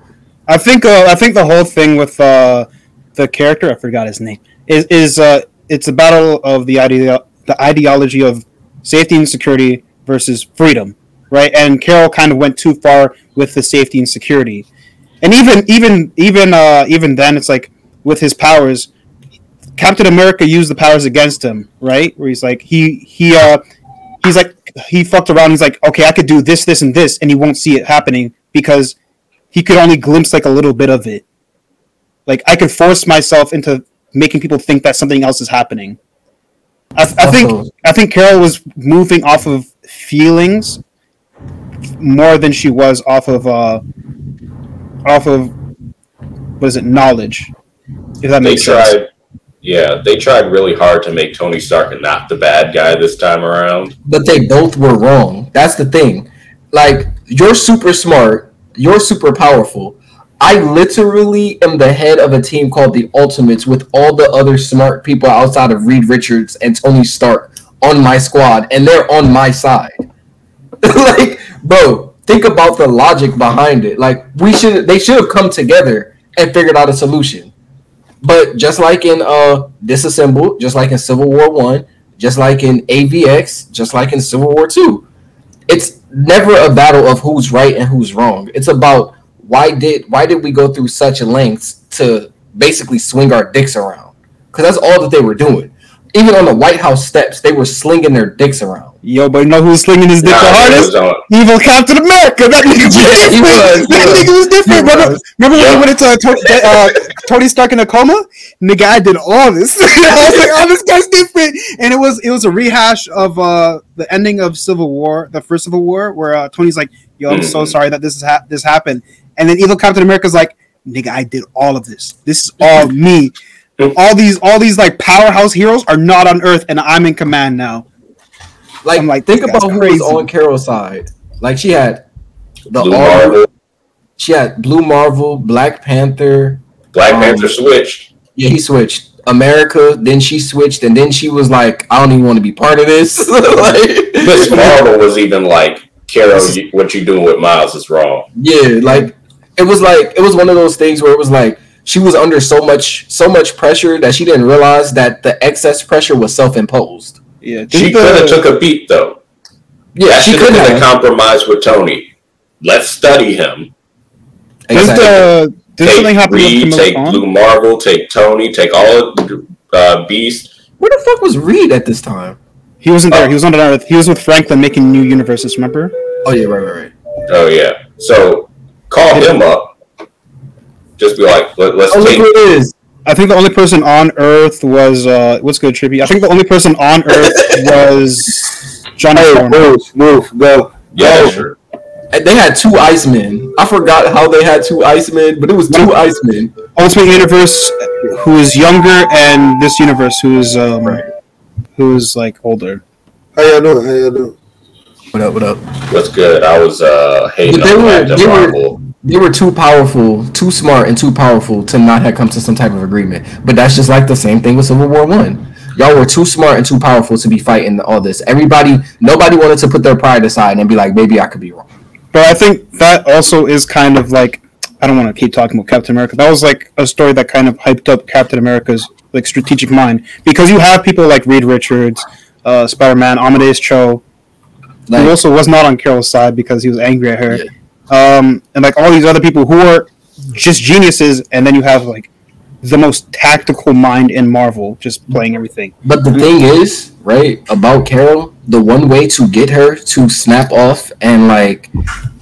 [SPEAKER 8] I think uh, I think the whole thing with uh, the character I forgot his name is is uh, it's a battle of the idea the ideology of safety and security versus freedom, right? And Carol kind of went too far with the safety and security, and even even even uh, even then it's like with his powers, Captain America used the powers against him, right? Where he's like he he uh he's like he fucked around. He's like okay, I could do this this and this, and he won't see it happening because he could only glimpse like a little bit of it. Like I could force myself into making people think that something else is happening. I, I think I think Carol was moving off of feelings more than she was off of uh off of what is it knowledge. If that
[SPEAKER 7] they
[SPEAKER 8] makes sense.
[SPEAKER 7] tried. Yeah, they tried really hard to make Tony Stark not the bad guy this time around.
[SPEAKER 6] but they both were wrong. That's the thing. Like you're super smart, you're super powerful. I literally am the head of a team called the Ultimates with all the other smart people outside of Reed Richards and Tony Stark on my squad, and they're on my side. like, bro, think about the logic behind it. Like, we should they should have come together and figured out a solution. But just like in uh Disassembled, just like in Civil War One, just like in AVX, just like in Civil War Two, it's never a battle of who's right and who's wrong. It's about why did why did we go through such lengths to basically swing our dicks around? Because that's all that they were doing. Even on the White House steps, they were slinging their dicks around.
[SPEAKER 8] Yo, but you know who's slinging his dick
[SPEAKER 7] Nah,
[SPEAKER 8] the hardest? Evil Captain America. That nigga was
[SPEAKER 6] Yeah,
[SPEAKER 8] different.
[SPEAKER 6] was,
[SPEAKER 8] That
[SPEAKER 6] was.
[SPEAKER 8] nigga was different.
[SPEAKER 6] He
[SPEAKER 8] Remember,
[SPEAKER 6] was.
[SPEAKER 8] remember when
[SPEAKER 7] Yeah.
[SPEAKER 8] he went into Tony, uh, Tony Stark in a coma? Nigga, I did all this. I was like, oh, this guy's different. And it was it was a rehash of uh, the ending of Civil War, the first Civil War, where uh, Tony's like, "Yo, I'm so
[SPEAKER 7] Mhm.
[SPEAKER 8] sorry that this is ha- this happened." And then Evil Captain America's like, "Nigga, I did all of this. This is all me." All these, all these like powerhouse heroes are not on Earth, and I'm in command now.
[SPEAKER 6] Like,
[SPEAKER 8] I'm like,
[SPEAKER 6] think about
[SPEAKER 8] guy's
[SPEAKER 6] who
[SPEAKER 8] crazy.
[SPEAKER 6] was on Carol's side. Like, she had the
[SPEAKER 7] Blue
[SPEAKER 6] armor,
[SPEAKER 7] Marvel,
[SPEAKER 6] she had Blue Marvel, Black Panther.
[SPEAKER 7] Black
[SPEAKER 6] Um,
[SPEAKER 7] Panther switched.
[SPEAKER 6] Yeah, he switched America. Then she switched, and then she was like, "I don't even want to be part of this." like,
[SPEAKER 7] Miss Marvel was even like, Carol, you, what you doing with Miles is wrong.
[SPEAKER 6] yeah, like it was like it was one of those things where it was like she was under so much so much pressure that she didn't realize that the excess pressure was self imposed.
[SPEAKER 8] Yeah,
[SPEAKER 7] She could have took a beat though.
[SPEAKER 6] Yeah,
[SPEAKER 7] That
[SPEAKER 6] she could
[SPEAKER 7] been
[SPEAKER 6] have.
[SPEAKER 7] compromised with Tony. Let's study him.
[SPEAKER 8] Didn't
[SPEAKER 6] Exactly.
[SPEAKER 8] the did something
[SPEAKER 7] Take
[SPEAKER 8] happen with
[SPEAKER 7] Reed,
[SPEAKER 8] Kamala
[SPEAKER 7] take
[SPEAKER 8] Khan?
[SPEAKER 7] Blue Marvel, take Tony, take all of uh, Beast.
[SPEAKER 6] Where the fuck was Reed at this time?
[SPEAKER 8] He wasn't there.
[SPEAKER 7] Oh.
[SPEAKER 8] He was on Earth. He was with Franklin making new universes. Remember?
[SPEAKER 6] Oh yeah, right, right, right.
[SPEAKER 7] Oh yeah. So call him up. Just be like, Let, let's
[SPEAKER 6] Oh look who it is.
[SPEAKER 8] I think the only person on Earth was uh, what's good, Trippy. I think the only person on Earth was Johnny Storm.
[SPEAKER 1] move, move, go.
[SPEAKER 7] Yeah,
[SPEAKER 6] Oh.
[SPEAKER 7] sure.
[SPEAKER 6] They had two Icemen. I forgot how they had two Icemen, but it was two Icemen.
[SPEAKER 8] Ultimate Universe, who is younger, and this universe, who's um, who's like older.
[SPEAKER 1] How y'all doing? How y'all doing?
[SPEAKER 6] What up? What up?
[SPEAKER 7] What's good? I was uh, hating
[SPEAKER 6] But they
[SPEAKER 7] on
[SPEAKER 6] were- they were-
[SPEAKER 7] Marvel.
[SPEAKER 6] They were too powerful, too smart, and too powerful to not have come to some type of agreement. But that's just like the same thing with Civil War One. Y'all were too smart and too powerful to be fighting all this. Everybody, nobody wanted to put their pride aside and be like, maybe I could be wrong.
[SPEAKER 8] But I think that also is kind of like I don't want to keep talking about Captain America. That was like a story that kind of hyped up Captain America's like strategic mind because you have people like Reed Richards, uh, Spider Man, Amadeus Cho,
[SPEAKER 6] Like,
[SPEAKER 8] who also was not on Carol's side because he was angry at her, um, and like all these other people who are just geniuses, and then you have like the most tactical mind in Marvel, just playing everything.
[SPEAKER 6] But the thing is, right, about Carol, the one way to get her to snap off and like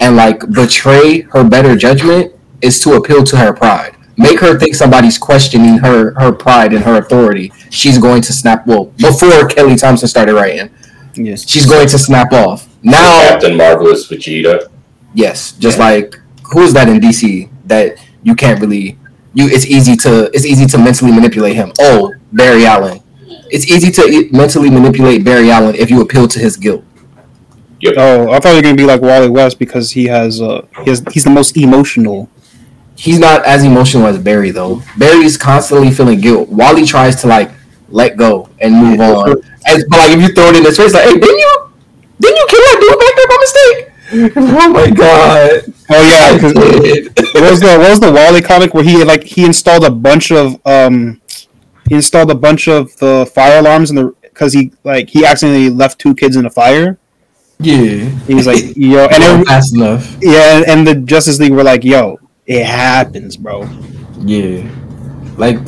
[SPEAKER 6] and like betray her better judgment is to appeal to her pride. Make her think somebody's questioning her her pride and her authority. She's going to snap well before Kelly Thompson started writing.
[SPEAKER 8] Yes.
[SPEAKER 6] She's going to snap off. Now
[SPEAKER 7] Captain Marvelous Vegeta.
[SPEAKER 6] Yes, just like who is that in DC that you can't really you it's easy to it's easy to mentally manipulate him. Oh, Barry Allen. It's easy to e- mentally manipulate Barry Allen if you appeal to his guilt.
[SPEAKER 8] Oh, I thought you were gonna be like Wally West because he has uh he has, he's the most emotional.
[SPEAKER 6] He's not as emotional as Barry though. Barry's constantly feeling guilt. Wally tries to like let go and move on. As but like if you throw it in his face, like, hey, didn't you didn't you kill that dude back there by mistake? Oh my god.
[SPEAKER 8] Oh yeah, 'cause
[SPEAKER 6] I
[SPEAKER 8] what was the what was the Wally comic where he like he installed a bunch of um he installed a bunch of the fire alarms in the because he like he accidentally left two kids in the fire.
[SPEAKER 6] Yeah.
[SPEAKER 8] He was like, yo, and every,
[SPEAKER 6] fast enough.
[SPEAKER 8] yeah, and the Justice League were like, yo, it happens, bro.
[SPEAKER 6] Yeah, like,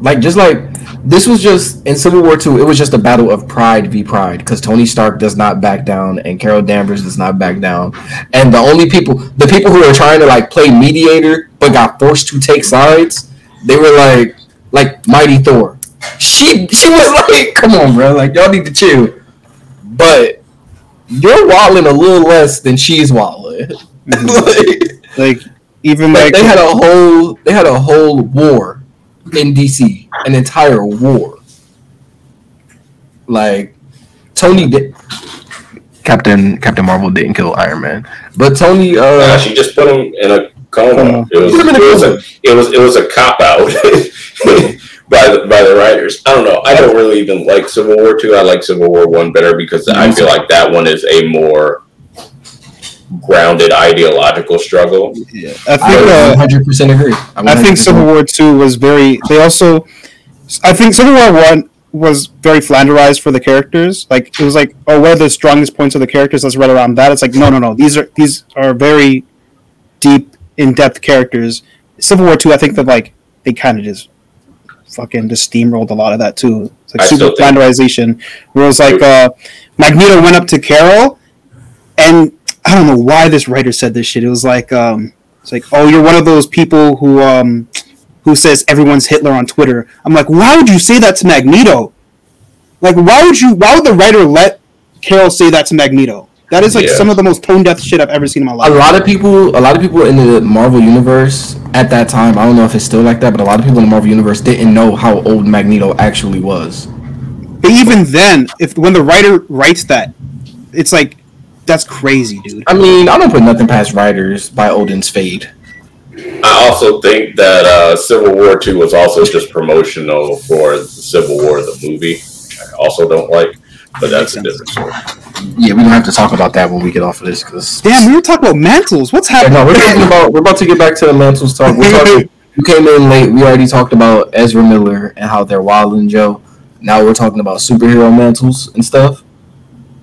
[SPEAKER 6] like just like this was just in Civil War Two. It was just a battle of pride v pride because Tony Stark does not back down and Carol Danvers does not back down, and the only people, the people who were trying to like play mediator but got forced to take sides, they were like, like Mighty Thor. She she was like, come on, bro, like y'all need to chill, but you're walling a little less than she's walling. Mm-hmm. like,
[SPEAKER 8] Like even
[SPEAKER 6] like,
[SPEAKER 8] like
[SPEAKER 6] they had a whole they had a whole war in DC, an entire war. Like Tony did Captain Captain Marvel didn't kill Iron Man, but Tony
[SPEAKER 7] Uh,
[SPEAKER 6] uh
[SPEAKER 7] she just put him in a coma.
[SPEAKER 8] Coma.
[SPEAKER 7] It was,
[SPEAKER 6] in a
[SPEAKER 7] it was a it was it was a cop out by the by the writers. I don't know. I don't really even like Civil War two. I like Civil War one better because I feel like that one is a more grounded ideological struggle.
[SPEAKER 8] Yeah, I think
[SPEAKER 6] I
[SPEAKER 8] uh,
[SPEAKER 6] 100 percent agree.
[SPEAKER 8] I think Civil War Two was very. They also, I think Civil War One was very flanderized for the characters. Like it was like, oh, what are the strongest points of the characters? Let's write around that. It's like, no, no, no. These are these are very deep, in depth characters. Civil War Two, I think that like they kind of just fucking just steamrolled a lot of that too. It's like
[SPEAKER 7] I
[SPEAKER 8] super flanderization. Where it was like, uh, Magneto went up to Carol, and I don't know why this writer said this shit. It was like, um, it's like, oh, you're one of those people who um, who says everyone's Hitler on Twitter. I'm like, why would you say that to Magneto? Like, why would you? Why would the writer let Carol say that to Magneto? That is like
[SPEAKER 7] Yeah.
[SPEAKER 8] some of the most tone deaf shit I've ever seen in my life.
[SPEAKER 6] a lot of people a lot of people in the Marvel universe at that time, I don't know if it's still like that, but a lot of people in the Marvel universe didn't know how old Magneto actually was.
[SPEAKER 8] But even then, if when the writer writes that, it's like that's crazy, dude.
[SPEAKER 6] I mean, I don't put nothing past writers by Odin's Fade.
[SPEAKER 7] I also think that uh, Civil War two was also just promotional for the Civil War the movie. which I also don't like, but that's a different story.
[SPEAKER 6] Yeah, we don't have to talk about that when we get off of this because
[SPEAKER 8] Damn, we were talking about mantles. What's
[SPEAKER 6] Yeah,
[SPEAKER 8] happening?
[SPEAKER 6] no, we're talking about we're about to get back to the mantles talk. We're talking, you came in late. We already talked about Ezra Miller and how they're wild and Joe. Now we're talking about superhero mantles and stuff.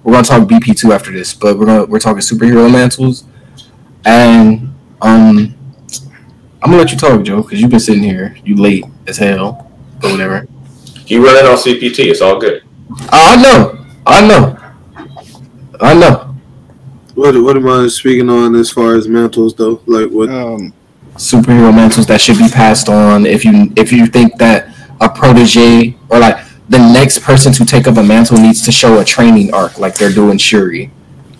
[SPEAKER 6] We're gonna talk BP two after this, but we're gonna we're talking superhero mantles, and um, I'm gonna let you talk, Joe, because you've been sitting here. You late as hell, or whatever.
[SPEAKER 7] You running on CPT? It's all good.
[SPEAKER 6] I know, I know, I know.
[SPEAKER 1] What what am I speaking on as far as mantles though? Like what?
[SPEAKER 8] Um,
[SPEAKER 6] superhero mantles that should be passed on if you if you think that a protege or like the next person to take up a mantle needs to show a training arc like they're doing Shuri.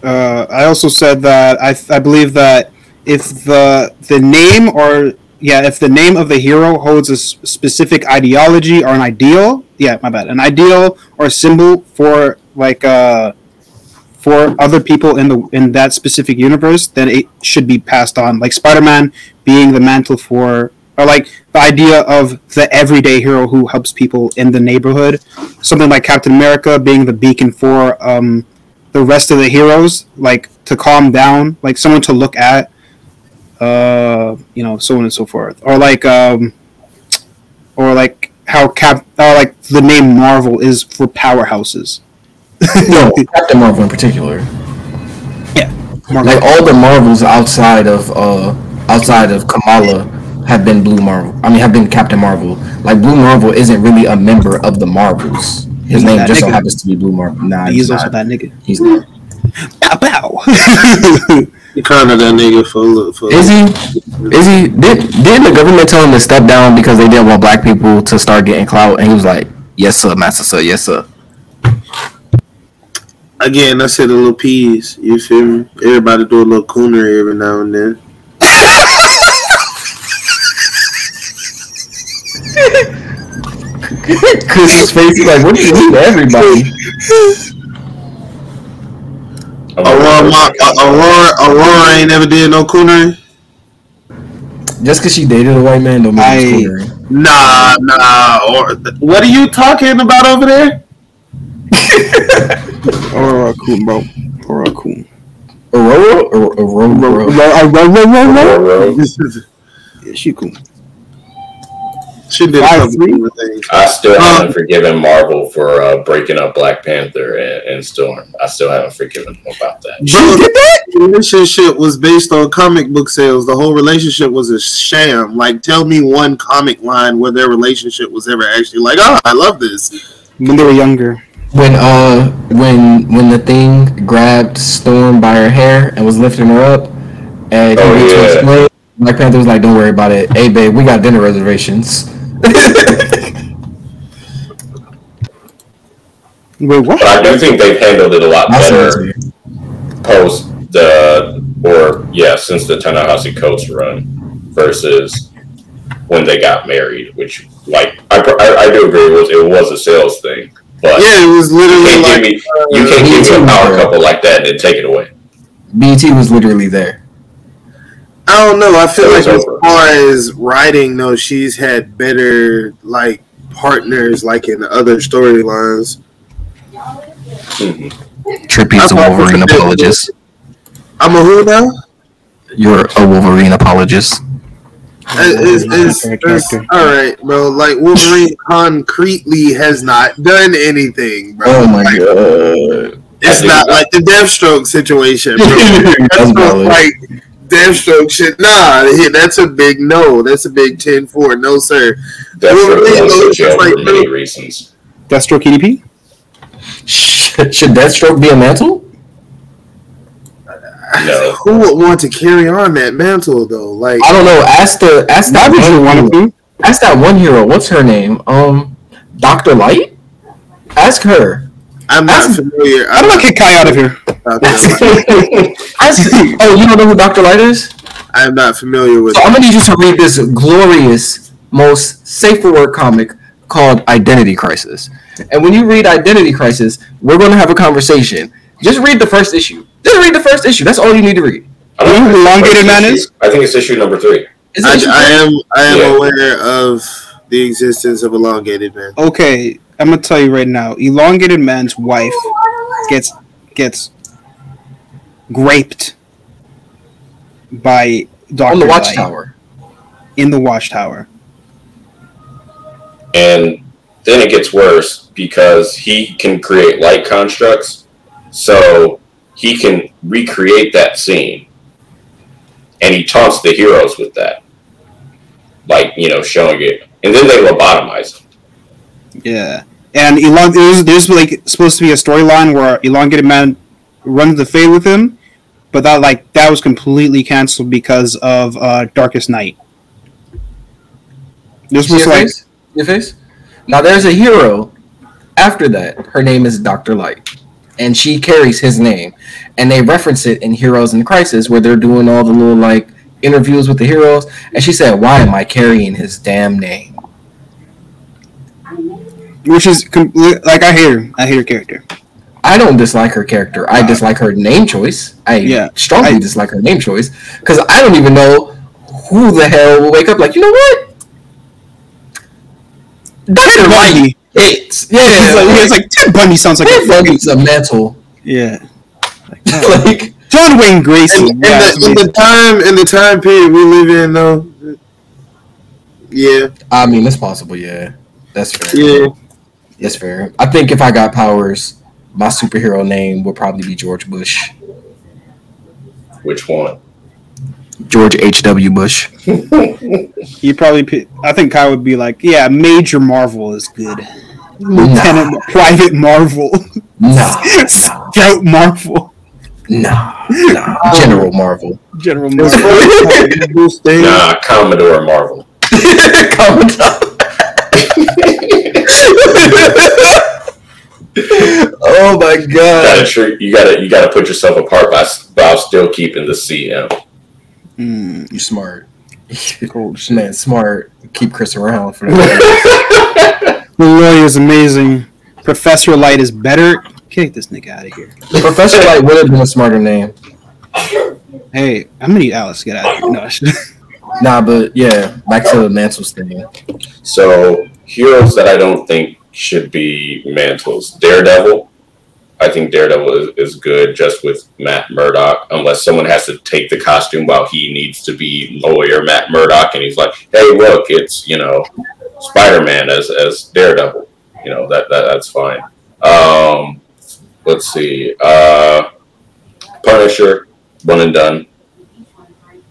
[SPEAKER 8] uh, I also said that I, I believe that if the the name or yeah, if the name of the hero holds a s- specific ideology or an ideal, yeah, my bad, an ideal or a symbol for like uh for other people in the in that specific universe, then it should be passed on. Like Spider-Man being the mantle for or like the idea of the everyday hero who helps people in the neighborhood. Something like Captain America being the beacon for um the rest of the heroes, like to calm down, like someone to look at, uh, you know, so on and so forth, or like, um, or like how Cap, or like the name Marvel is for powerhouses.
[SPEAKER 6] No, Captain Marvel in particular.
[SPEAKER 8] Marvel.
[SPEAKER 6] Like all the Marvels outside of uh outside of Kamala have been Blue Marvel. I mean, have been Captain Marvel. Like Blue Marvel isn't really a member of the Marvels. His
[SPEAKER 8] He's
[SPEAKER 6] name
[SPEAKER 8] that
[SPEAKER 6] just so happens to be Blue Marvel. Nah,
[SPEAKER 8] He's
[SPEAKER 6] he's,
[SPEAKER 8] also
[SPEAKER 6] not.
[SPEAKER 8] that nigga.
[SPEAKER 6] He's not.
[SPEAKER 8] Bow bow.
[SPEAKER 1] You kind of that nigga for a for.
[SPEAKER 6] Is he? Is he? Did did the government tell him to step down because they didn't want black people to start getting clout? And he was like, "Yes, sir, master, sir. Yes, sir."
[SPEAKER 1] Again, I said a little peas. You feel me? Everybody do a little coonery every now and then.
[SPEAKER 6] Cause his face is like, "What do you mean, everybody?"
[SPEAKER 1] Aurora, Ma- uh, Aurora, Aurora ain't never did no coonery.
[SPEAKER 6] Just because she dated a white man, don't mean
[SPEAKER 8] I-
[SPEAKER 6] it's cool.
[SPEAKER 1] Nah, nah. Or, what are you talking about over there?
[SPEAKER 8] Aurora cool, bro. Aurora cool.
[SPEAKER 6] Aurora, or Aurora,
[SPEAKER 8] Aurora, Aurora. Yeah, she cool.
[SPEAKER 1] She did a
[SPEAKER 8] Five,
[SPEAKER 1] couple things.
[SPEAKER 7] I still
[SPEAKER 1] Um,
[SPEAKER 7] haven't forgiven Marvel for uh, breaking up Black Panther and, and Storm. I still haven't forgiven them about that.
[SPEAKER 1] She did that? The relationship was based on comic book sales. The whole relationship was a sham. Like, tell me one comic line where their relationship was ever actually like, oh, I love this.
[SPEAKER 8] When they were younger.
[SPEAKER 6] when uh when when the thing grabbed Storm by her hair and was lifting her up, and
[SPEAKER 7] Oh, yeah.
[SPEAKER 6] Black Panther was like, "Don't worry about it. Hey, babe, we got dinner reservations."
[SPEAKER 8] Wait, what?
[SPEAKER 7] But I do think they've handled it a lot
[SPEAKER 6] I'll send it to
[SPEAKER 7] better post the or yeah since the Ta-Nehisi Coates run versus when they got married, which like I, I, I do agree it was it was a sales thing, but
[SPEAKER 1] Yeah, it was
[SPEAKER 7] you
[SPEAKER 1] literally
[SPEAKER 7] can't
[SPEAKER 1] like,
[SPEAKER 7] give me you can't give me a uh, power couple like that and then take it away.
[SPEAKER 6] BT was literally there.
[SPEAKER 1] I don't know. I feel
[SPEAKER 7] It
[SPEAKER 1] like
[SPEAKER 7] was
[SPEAKER 1] as far as writing, though, she's had better like partners, like in other storylines.
[SPEAKER 7] Mhm.
[SPEAKER 6] Trippy's
[SPEAKER 1] I
[SPEAKER 6] a
[SPEAKER 1] thought
[SPEAKER 6] Wolverine
[SPEAKER 1] it was a bit-
[SPEAKER 6] apologist.
[SPEAKER 1] I'm a who now?
[SPEAKER 6] You're a Wolverine apologist.
[SPEAKER 1] It's, it's,
[SPEAKER 8] Fair
[SPEAKER 1] it's- all right, bro. Like Wolverine concretely has not done anything, bro.
[SPEAKER 6] Oh my
[SPEAKER 1] Like,
[SPEAKER 6] god.
[SPEAKER 1] It's not like the Deathstroke situation, bro.
[SPEAKER 6] That's
[SPEAKER 1] Deathstroke, like Deathstroke shit. Nah, that's a big no. That's a big 10-4. No, sir.
[SPEAKER 7] That's
[SPEAKER 1] Well,
[SPEAKER 7] for
[SPEAKER 1] they-
[SPEAKER 7] going to
[SPEAKER 1] it's
[SPEAKER 7] jail
[SPEAKER 1] like-
[SPEAKER 7] for many reasons.
[SPEAKER 8] Deathstroke EDP?
[SPEAKER 6] Should, should Deathstroke be a mantle?
[SPEAKER 7] No.
[SPEAKER 1] Who would want to carry on that mantle though? Like,
[SPEAKER 6] I don't know. Ask the ask
[SPEAKER 8] Why
[SPEAKER 6] that
[SPEAKER 8] would you
[SPEAKER 6] one
[SPEAKER 8] want
[SPEAKER 6] hero.
[SPEAKER 8] to?
[SPEAKER 6] Ask that one hero. What's her name? Um, Doctor Light. Ask her.
[SPEAKER 1] I'm not
[SPEAKER 6] Ask-
[SPEAKER 1] familiar.
[SPEAKER 8] How
[SPEAKER 1] I'm
[SPEAKER 8] do I kick Kai out of here?
[SPEAKER 1] not, familiar.
[SPEAKER 6] Oh, you don't know who Doctor Light is?
[SPEAKER 1] I'm not familiar with.
[SPEAKER 6] So I'm gonna need you to read this glorious, most safe for work comic called Identity Crisis. And when you read Identity Crisis, we're gonna have a conversation. Just read the first issue. Just read the first issue. That's all you need to read.
[SPEAKER 7] I
[SPEAKER 8] You know
[SPEAKER 7] know
[SPEAKER 8] who Elongated
[SPEAKER 7] issue-
[SPEAKER 8] Man is?
[SPEAKER 7] I think it's issue number three.
[SPEAKER 6] Is
[SPEAKER 1] I,
[SPEAKER 6] issue
[SPEAKER 1] I am. I am
[SPEAKER 7] Yeah.
[SPEAKER 1] aware of the existence of elongated man.
[SPEAKER 8] Okay, I'm gonna tell you right now. Elongated man's wife gets gets graped by Doctor
[SPEAKER 6] on the
[SPEAKER 8] Light
[SPEAKER 6] Watchtower?
[SPEAKER 8] in the Watchtower.
[SPEAKER 7] And then it gets worse because he can create light constructs, so he can recreate that scene, and he taunts the heroes with that, like you know, showing it, and then they lobotomize him.
[SPEAKER 8] Yeah, and elong there's there's like supposed to be a storyline where elongated man runs the fade with him, but that like that was completely canceled because of uh, Darkest Night. This was
[SPEAKER 6] your
[SPEAKER 8] like
[SPEAKER 6] face? Your face? Now there's a hero after that. Her name is Doctor Light, and she carries his name, and they reference it in Heroes in Crisis where they're doing all the little like interviews with the heroes, and she said, "Why am I carrying his damn name?"
[SPEAKER 8] Which is like I hate her. I hate her character.
[SPEAKER 6] I don't dislike her character. I uh, dislike her name choice. I
[SPEAKER 8] Yeah,
[SPEAKER 6] strongly
[SPEAKER 8] I-
[SPEAKER 6] dislike her name choice because I don't even know who the hell will wake up like, you know what? Doctor.
[SPEAKER 8] Bundy.
[SPEAKER 6] It's yeah.
[SPEAKER 8] It's like, it's like Ted Bundy sounds like a
[SPEAKER 6] Ted
[SPEAKER 8] fucking
[SPEAKER 6] Bundy's a mantle.
[SPEAKER 8] yeah.
[SPEAKER 6] like
[SPEAKER 8] John Wayne Gacy.
[SPEAKER 1] In, in
[SPEAKER 8] yeah, that's
[SPEAKER 1] the, in the time in the time period we live in, though. Yeah,
[SPEAKER 6] I mean, it's possible. Yeah, that's fair.
[SPEAKER 1] yeah.
[SPEAKER 6] That's fair. I think if I got powers, my superhero name would probably be George Bush.
[SPEAKER 7] Which one?
[SPEAKER 6] George H. W. Bush.
[SPEAKER 8] You probably. Pick, I think Kai would be like, yeah, Major Marvel is good. Lieutenant Private Marvel.
[SPEAKER 6] Nah,
[SPEAKER 8] Scout Marvel.
[SPEAKER 6] nah, nah. General Marvel.
[SPEAKER 8] General Marvel.
[SPEAKER 1] funny, Bruce Dane.
[SPEAKER 7] Nah, Commodore Marvel.
[SPEAKER 6] Oh my
[SPEAKER 7] Gotta
[SPEAKER 6] god.
[SPEAKER 7] treat, you gotta you gotta put yourself apart by while still keeping the CM.
[SPEAKER 8] Mm,
[SPEAKER 6] You smart.
[SPEAKER 8] cool.
[SPEAKER 6] Man, smart. Keep Chris around for that.
[SPEAKER 8] The lawyer is amazing. Professor Light is better. Kick this nigga out of here.
[SPEAKER 6] Professor Light would have been a smarter name.
[SPEAKER 8] Hey, I'm gonna eat Alice. Get out of here. No,
[SPEAKER 6] Nah, but yeah, back to the mantles thing.
[SPEAKER 7] So heroes that I don't think should be mantles. Daredevil. I think Daredevil is, is good just with Matt Murdock, unless someone has to take the costume while he needs to be lawyer Matt Murdock, and he's like, "Hey, look, it's you know Spider Man as as Daredevil." You know that, that that's fine. Um, let's see, uh, Punisher, one and done.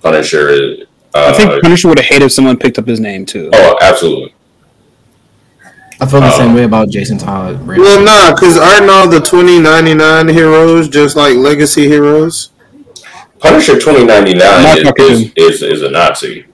[SPEAKER 7] Punisher is. Uh,
[SPEAKER 8] I think Punisher would have hated if someone picked up his name too.
[SPEAKER 7] Oh, absolutely.
[SPEAKER 6] I feel the same way about Jason Todd.
[SPEAKER 1] Well, nah, because aren't all the 2099 heroes just like legacy heroes?
[SPEAKER 7] Punisher twenty ninety nine Not
[SPEAKER 8] is,
[SPEAKER 7] is, is is a Nazi.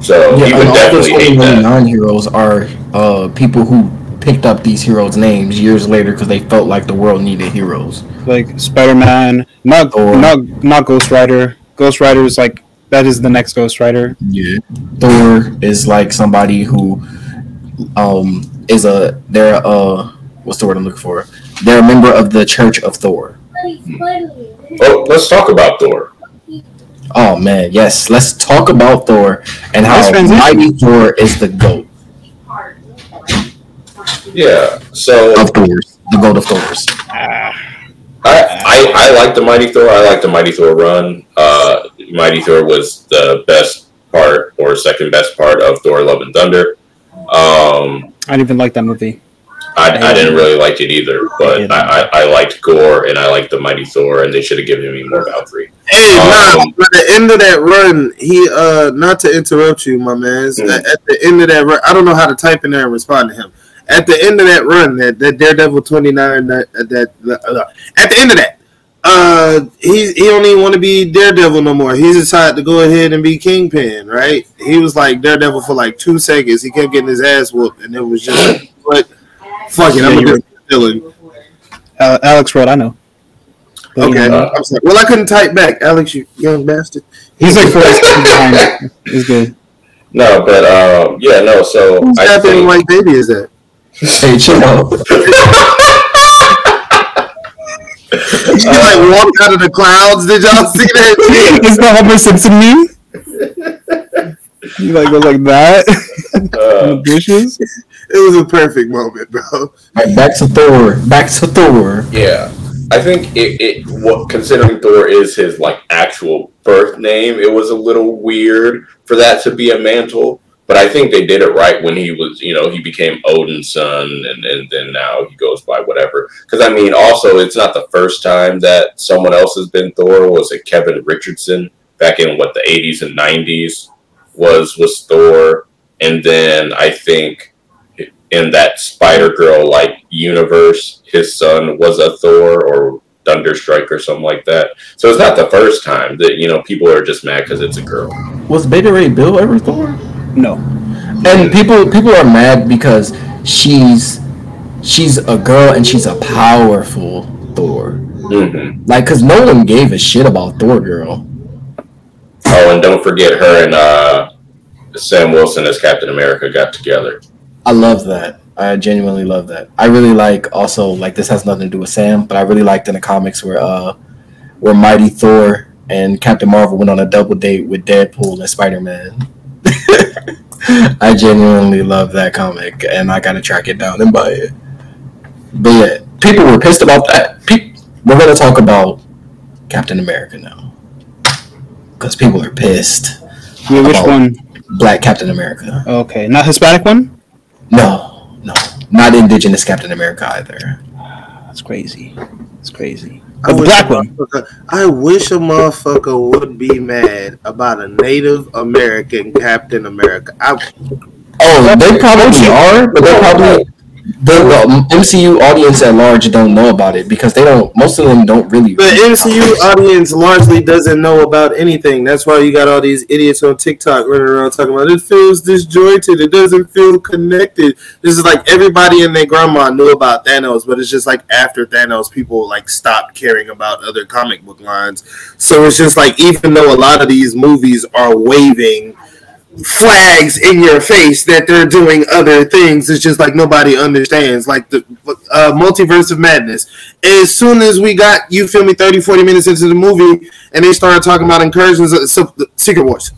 [SPEAKER 7] So
[SPEAKER 6] Yeah,
[SPEAKER 7] he would
[SPEAKER 6] and all those
[SPEAKER 7] definitely hate that.
[SPEAKER 6] non-heroes are uh, people who picked up these heroes' names years later because they felt like the world needed heroes.
[SPEAKER 8] Like Spider Man, not
[SPEAKER 6] Thor.
[SPEAKER 8] not not Ghost Rider. Ghost Rider is like that is the next Ghost Rider.
[SPEAKER 6] Yeah. Thor is like somebody who um is a they're a what's the word I'm looking for? They're a member of the Church of Thor.
[SPEAKER 7] Oh, let's talk about Thor.
[SPEAKER 6] Oh man, yes. Let's talk about Thor and how
[SPEAKER 8] Nice transition.
[SPEAKER 6] mighty Thor is the goat
[SPEAKER 7] Yeah. So
[SPEAKER 6] of Thors. The goat of Thors.
[SPEAKER 7] I, I I like the Mighty Thor. I like the Mighty Thor run. Uh, Mighty Thor was the best part or second best part of Thor: Love and Thunder. Um,
[SPEAKER 8] I didn't even like that movie.
[SPEAKER 7] I, I didn't really like it either, but I, I, I liked Gorr and I liked the Mighty Thor, and they should have given me more Valkyrie.
[SPEAKER 1] Hey, nah,
[SPEAKER 7] Um,
[SPEAKER 1] at the end of that run, he uh, not to interrupt you, my man.
[SPEAKER 7] Mm.
[SPEAKER 1] At the end of that run, I don't know how to type in there and respond to him. At the end of that run, that, that Daredevil twenty nine, that that uh, at the end of that, uh, he he don't even want to be Daredevil no more. He decided to go ahead and be Kingpin, right? He was like Daredevil for like two seconds. He kept getting his ass whooped, and it was just like, fuck it, I'm
[SPEAKER 8] you're-
[SPEAKER 1] gonna get Dylan.
[SPEAKER 8] Uh, Alex wrote, I know. But,
[SPEAKER 1] Okay,
[SPEAKER 8] you know,
[SPEAKER 7] Uh,
[SPEAKER 1] I'm sorry. Well, I couldn't type back, Alex, you young bastard.
[SPEAKER 8] he's like four behind. He's good.
[SPEAKER 7] No, but um, yeah, no. So
[SPEAKER 1] Whose
[SPEAKER 7] I
[SPEAKER 1] goddamn
[SPEAKER 7] think,
[SPEAKER 1] white baby is that?
[SPEAKER 6] Hey, chill out.
[SPEAKER 1] She like walked out of the clouds. Did y'all see that? that?
[SPEAKER 8] Is the Homer Simpson meme? You like go like that in
[SPEAKER 7] uh,
[SPEAKER 8] bushes.
[SPEAKER 1] It was a perfect moment, bro.
[SPEAKER 6] Right, back to Thor. Back to Thor.
[SPEAKER 7] Yeah, I think it, it what considering Thor is his like actual birth name, it was a little weird for that to be a mantle. But I think they did it right when he was, you know, he became Odin's son, and, and then now he goes by whatever. Because I mean, also, it's not the first time that someone else has been Thor. Was it Kevin Richardson back in what the '80s and '90s was was Thor, and then I think in that Spider Girl like universe, his son was a Thor or Thunderstrike or something like that. So it's not the first time that you know people are just mad because it's a girl.
[SPEAKER 6] Was Beta Ray Bill ever Thor?
[SPEAKER 8] No.
[SPEAKER 6] And people people are mad because she's she's a girl and she's a powerful Thor.
[SPEAKER 7] hmm
[SPEAKER 6] Like, cause no one gave a shit about Thor girl.
[SPEAKER 7] Oh, and don't forget her and uh, Sam Wilson as Captain America got together.
[SPEAKER 6] I love that. I genuinely love that. I really like also like this has nothing to do with Sam, but I really liked in the comics where uh where Mighty Thor and Captain Marvel went on a double date with Deadpool and Spider Man. I genuinely love that comic, and I gotta track it down and buy it. But yeah, people were pissed about that. Pe- we're gonna talk about Captain America now, because people are pissed.
[SPEAKER 8] Wait, which
[SPEAKER 6] About-
[SPEAKER 8] one?
[SPEAKER 6] Black Captain America.
[SPEAKER 8] Okay, not Hispanic one.
[SPEAKER 6] No, no, not Indigenous Captain America either.
[SPEAKER 8] That's crazy. That's crazy.
[SPEAKER 1] I
[SPEAKER 8] The
[SPEAKER 1] wish
[SPEAKER 8] black
[SPEAKER 1] a
[SPEAKER 8] one.
[SPEAKER 1] motherfucker- I wish a motherfucker would be mad about a Native American Captain America. I,
[SPEAKER 6] Oh, they probably are, but they probably the, the MCU audience at large don't know about it because they don't. Most of them don't really.
[SPEAKER 1] the MCU audience largely doesn't know about anything. That's why you got all these idiots on TikTok running around talking about it feels disjointed. It doesn't feel connected. This is like everybody and their grandma knew about Thanos, but it's just like after Thanos, people like stopped caring about other comic book lines. So it's just like even though a lot of these movies are waving flags in your face that they're doing other things. It's just like nobody understands. Like the uh, multiverse of madness. As soon as we got, you feel me, 30, 40 minutes into the movie, and they started talking about incursions, of, so, Secret Wars.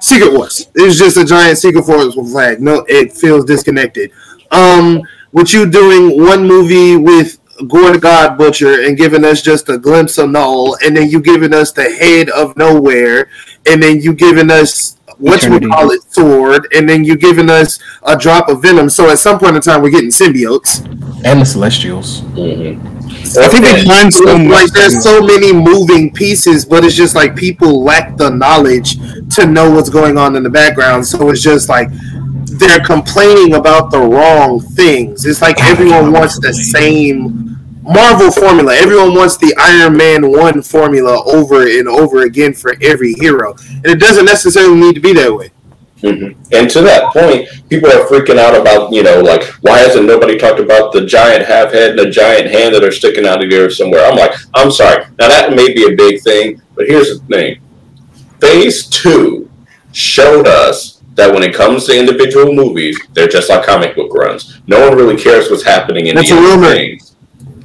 [SPEAKER 1] Secret Wars. It's just a giant Secret Wars flag. No, it feels disconnected. Um, with you doing one movie with Gorr God Butcher and giving us just a glimpse of Knull, and then you giving us the head of Knowhere, and then you giving us what we call it sword, and then you're giving us a drop of venom. So at some point in time, we're getting symbiotes.
[SPEAKER 6] and the Celestials. Mm-hmm.
[SPEAKER 8] I think they planned so
[SPEAKER 1] Like there's so many moving pieces, but it's just like people lack the knowledge to know what's going on in the background. So it's just like they're complaining about the wrong things. It's like everyone wants the same Marvel formula. Everyone wants the Iron Man 1 formula over and over again for every hero. And it doesn't necessarily need to be that way.
[SPEAKER 7] Mhm. And to that point, people are freaking out about, you know, like, why hasn't nobody talked about the giant half head and the giant hand that are sticking out of there somewhere? I'm like, I'm sorry. Now, that may be a big thing, but here's the thing Phase two showed us that when it comes to individual movies, they're just like comic book runs. No one really cares what's happening in
[SPEAKER 1] That's
[SPEAKER 7] the
[SPEAKER 1] a rumor.
[SPEAKER 7] things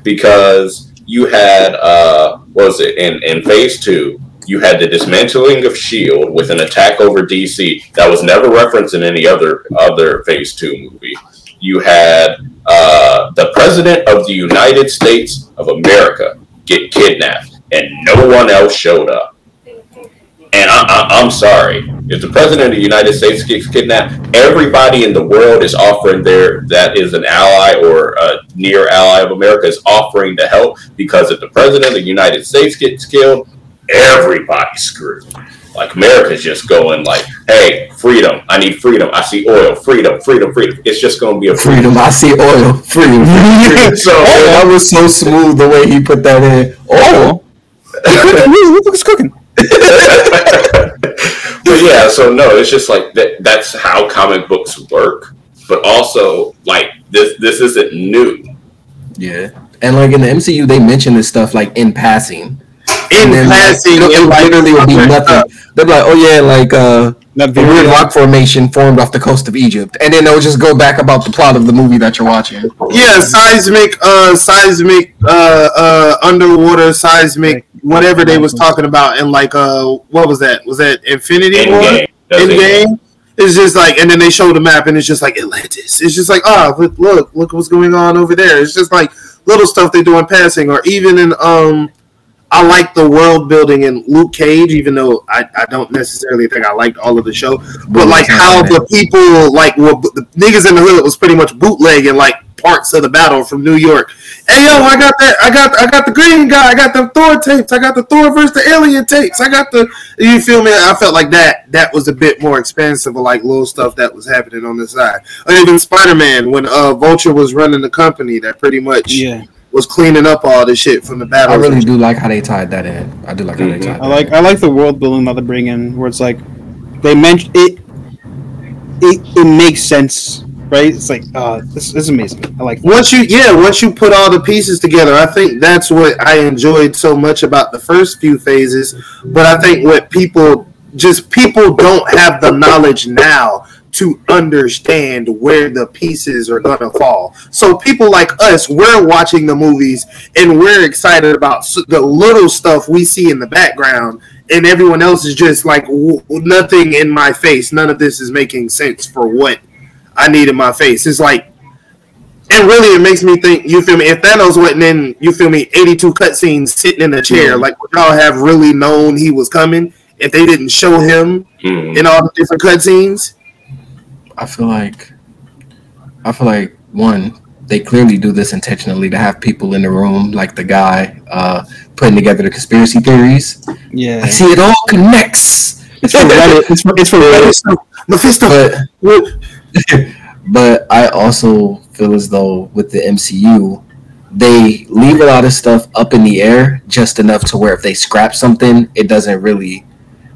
[SPEAKER 7] because you had, uh, what was it, in, in phase two, you had the dismantling of Shield with an attack over DC that was never referenced in any other other Phase Two movie. You had uh, the president of the United States of America get kidnapped, and no one else showed up. And I, I, I'm sorry, if the president of the United States gets kidnapped, everybody in the world is offering their that is an ally or a near ally of America is offering to help because if the president of the United States gets killed, everybody's screwed. Like America's just going like, "Hey, freedom! I need freedom. I see oil. Freedom, freedom, freedom." It's just going to be a
[SPEAKER 6] Freedom. I see oil. Freedom.
[SPEAKER 7] So
[SPEAKER 6] Oh, that was so smooth the way he put that in. Oil.
[SPEAKER 8] Oh, who's cooking.
[SPEAKER 7] but yeah, so no, it's just like that. That's how comic books work. But also, like this, this isn't new.
[SPEAKER 6] yeah. And like in the MCU, they mention this stuff like in passing.
[SPEAKER 1] In
[SPEAKER 6] And then, like,
[SPEAKER 1] passing,
[SPEAKER 6] it'll, it'll
[SPEAKER 1] like,
[SPEAKER 6] literally will be nothing.
[SPEAKER 1] stuff.
[SPEAKER 6] They'll be like, oh yeah, like uh,
[SPEAKER 8] That
[SPEAKER 6] a
[SPEAKER 8] very
[SPEAKER 6] weird rock formation formed off the coast of Egypt, and then they'll just go back about the plot of the movie that you're watching.
[SPEAKER 1] Yeah, seismic, uh, seismic, uh, uh, underwater seismic, whatever they was talking about, and like, uh, what was that? Was that Infinity War?
[SPEAKER 7] Endgame.
[SPEAKER 1] In game, it's just like, and then they show the map, and it's just like Atlantis. It's just like, ah, look, look, look what's going on over there. It's just like little stuff they do in passing, or even in um. I like the world building in Luke Cage, even though I, I don't necessarily think I liked all of the show. But like how the people like were the niggas in the hood was pretty much bootlegging like parts of the battle from New York. Hey yo, I got that. I got I got the green guy. I got the Thor tapes. I got the Thor versus the alien tapes. I got the. You feel me? I felt like that. That was a bit more expensive of like little stuff that was happening on the side. Or even Spider Man when uh Vulture was running the company that pretty much
[SPEAKER 8] Yeah,
[SPEAKER 1] was cleaning up all the shit from the battle.
[SPEAKER 6] I really do like how they tied that in. I do like how they
[SPEAKER 7] Mhm.
[SPEAKER 6] tied.
[SPEAKER 8] I
[SPEAKER 6] that
[SPEAKER 8] like
[SPEAKER 6] in.
[SPEAKER 8] I like the world building that they bring in, where it's like they mention it. It it makes sense, right? It's like, uh, this, this is amazing. I like.
[SPEAKER 1] once you yeah once you put all the pieces together i think that's what i enjoyed so much about the first few phases but i think what people just people don't have the knowledge now to understand where the pieces are gonna fall so people like us we're watching the movies and we're excited about the little stuff we see in the background and everyone else is just like nothing in my face none of this is making sense for what i need in my face it's like and really, it makes me think. You feel me? If Thanos wasn't in, you feel me? Eighty-two cutscenes sitting in a chair, like would y'all have really known he was coming if they didn't show him
[SPEAKER 7] Mhm.
[SPEAKER 1] in all the different cutscenes?
[SPEAKER 6] I feel like, I feel like one, they clearly do this intentionally to have people in the room, like the guy uh, putting together the conspiracy theories.
[SPEAKER 8] Yeah.
[SPEAKER 6] I see it all connects.
[SPEAKER 8] It's for Reddit. It's for, it's for Reddit.
[SPEAKER 1] Mephisto.
[SPEAKER 6] but but I also feel as though with the MCU, they leave a lot of stuff up in the air just enough to where if they scrap something, it doesn't really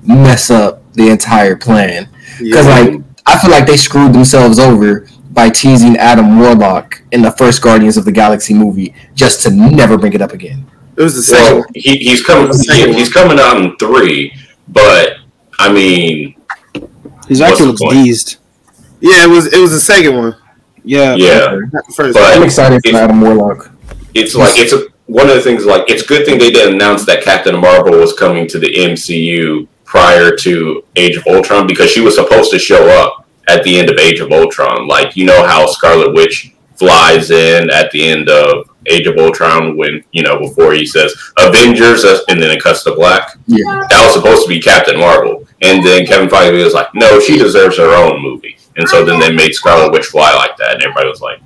[SPEAKER 6] mess up the entire plan. Because like I feel like they screwed themselves over by teasing Adam Warlock in the first Guardians of the Galaxy movie just to never bring it up again.
[SPEAKER 1] it was the second.
[SPEAKER 7] Well, he, he's coming.
[SPEAKER 1] The second
[SPEAKER 7] He, he's coming out in three, but I mean,
[SPEAKER 8] His
[SPEAKER 7] What's
[SPEAKER 8] actor looks
[SPEAKER 7] point?
[SPEAKER 8] deezed.
[SPEAKER 1] yeah, it was. It was the second one.
[SPEAKER 8] Yeah.
[SPEAKER 7] yeah,
[SPEAKER 1] first.
[SPEAKER 7] But-
[SPEAKER 6] I'm excited for
[SPEAKER 7] If-
[SPEAKER 6] Adam Warlock.
[SPEAKER 7] it's like it's a, one of the things. Like it's a good thing they didn't announce that Captain Marvel was coming to the MCU prior to Age of Ultron because she was supposed to show up at the end of Age of Ultron. Like you know how Scarlet Witch flies in at the end of Age of Ultron when you know before he says Avengers uh, and then it cuts to black.
[SPEAKER 6] Yeah.
[SPEAKER 7] That was supposed to be Captain Marvel, and then Kevin Feige was like, "No, she deserves her own movie." And so then they made Scarlet Witch fly like that, and everybody was like,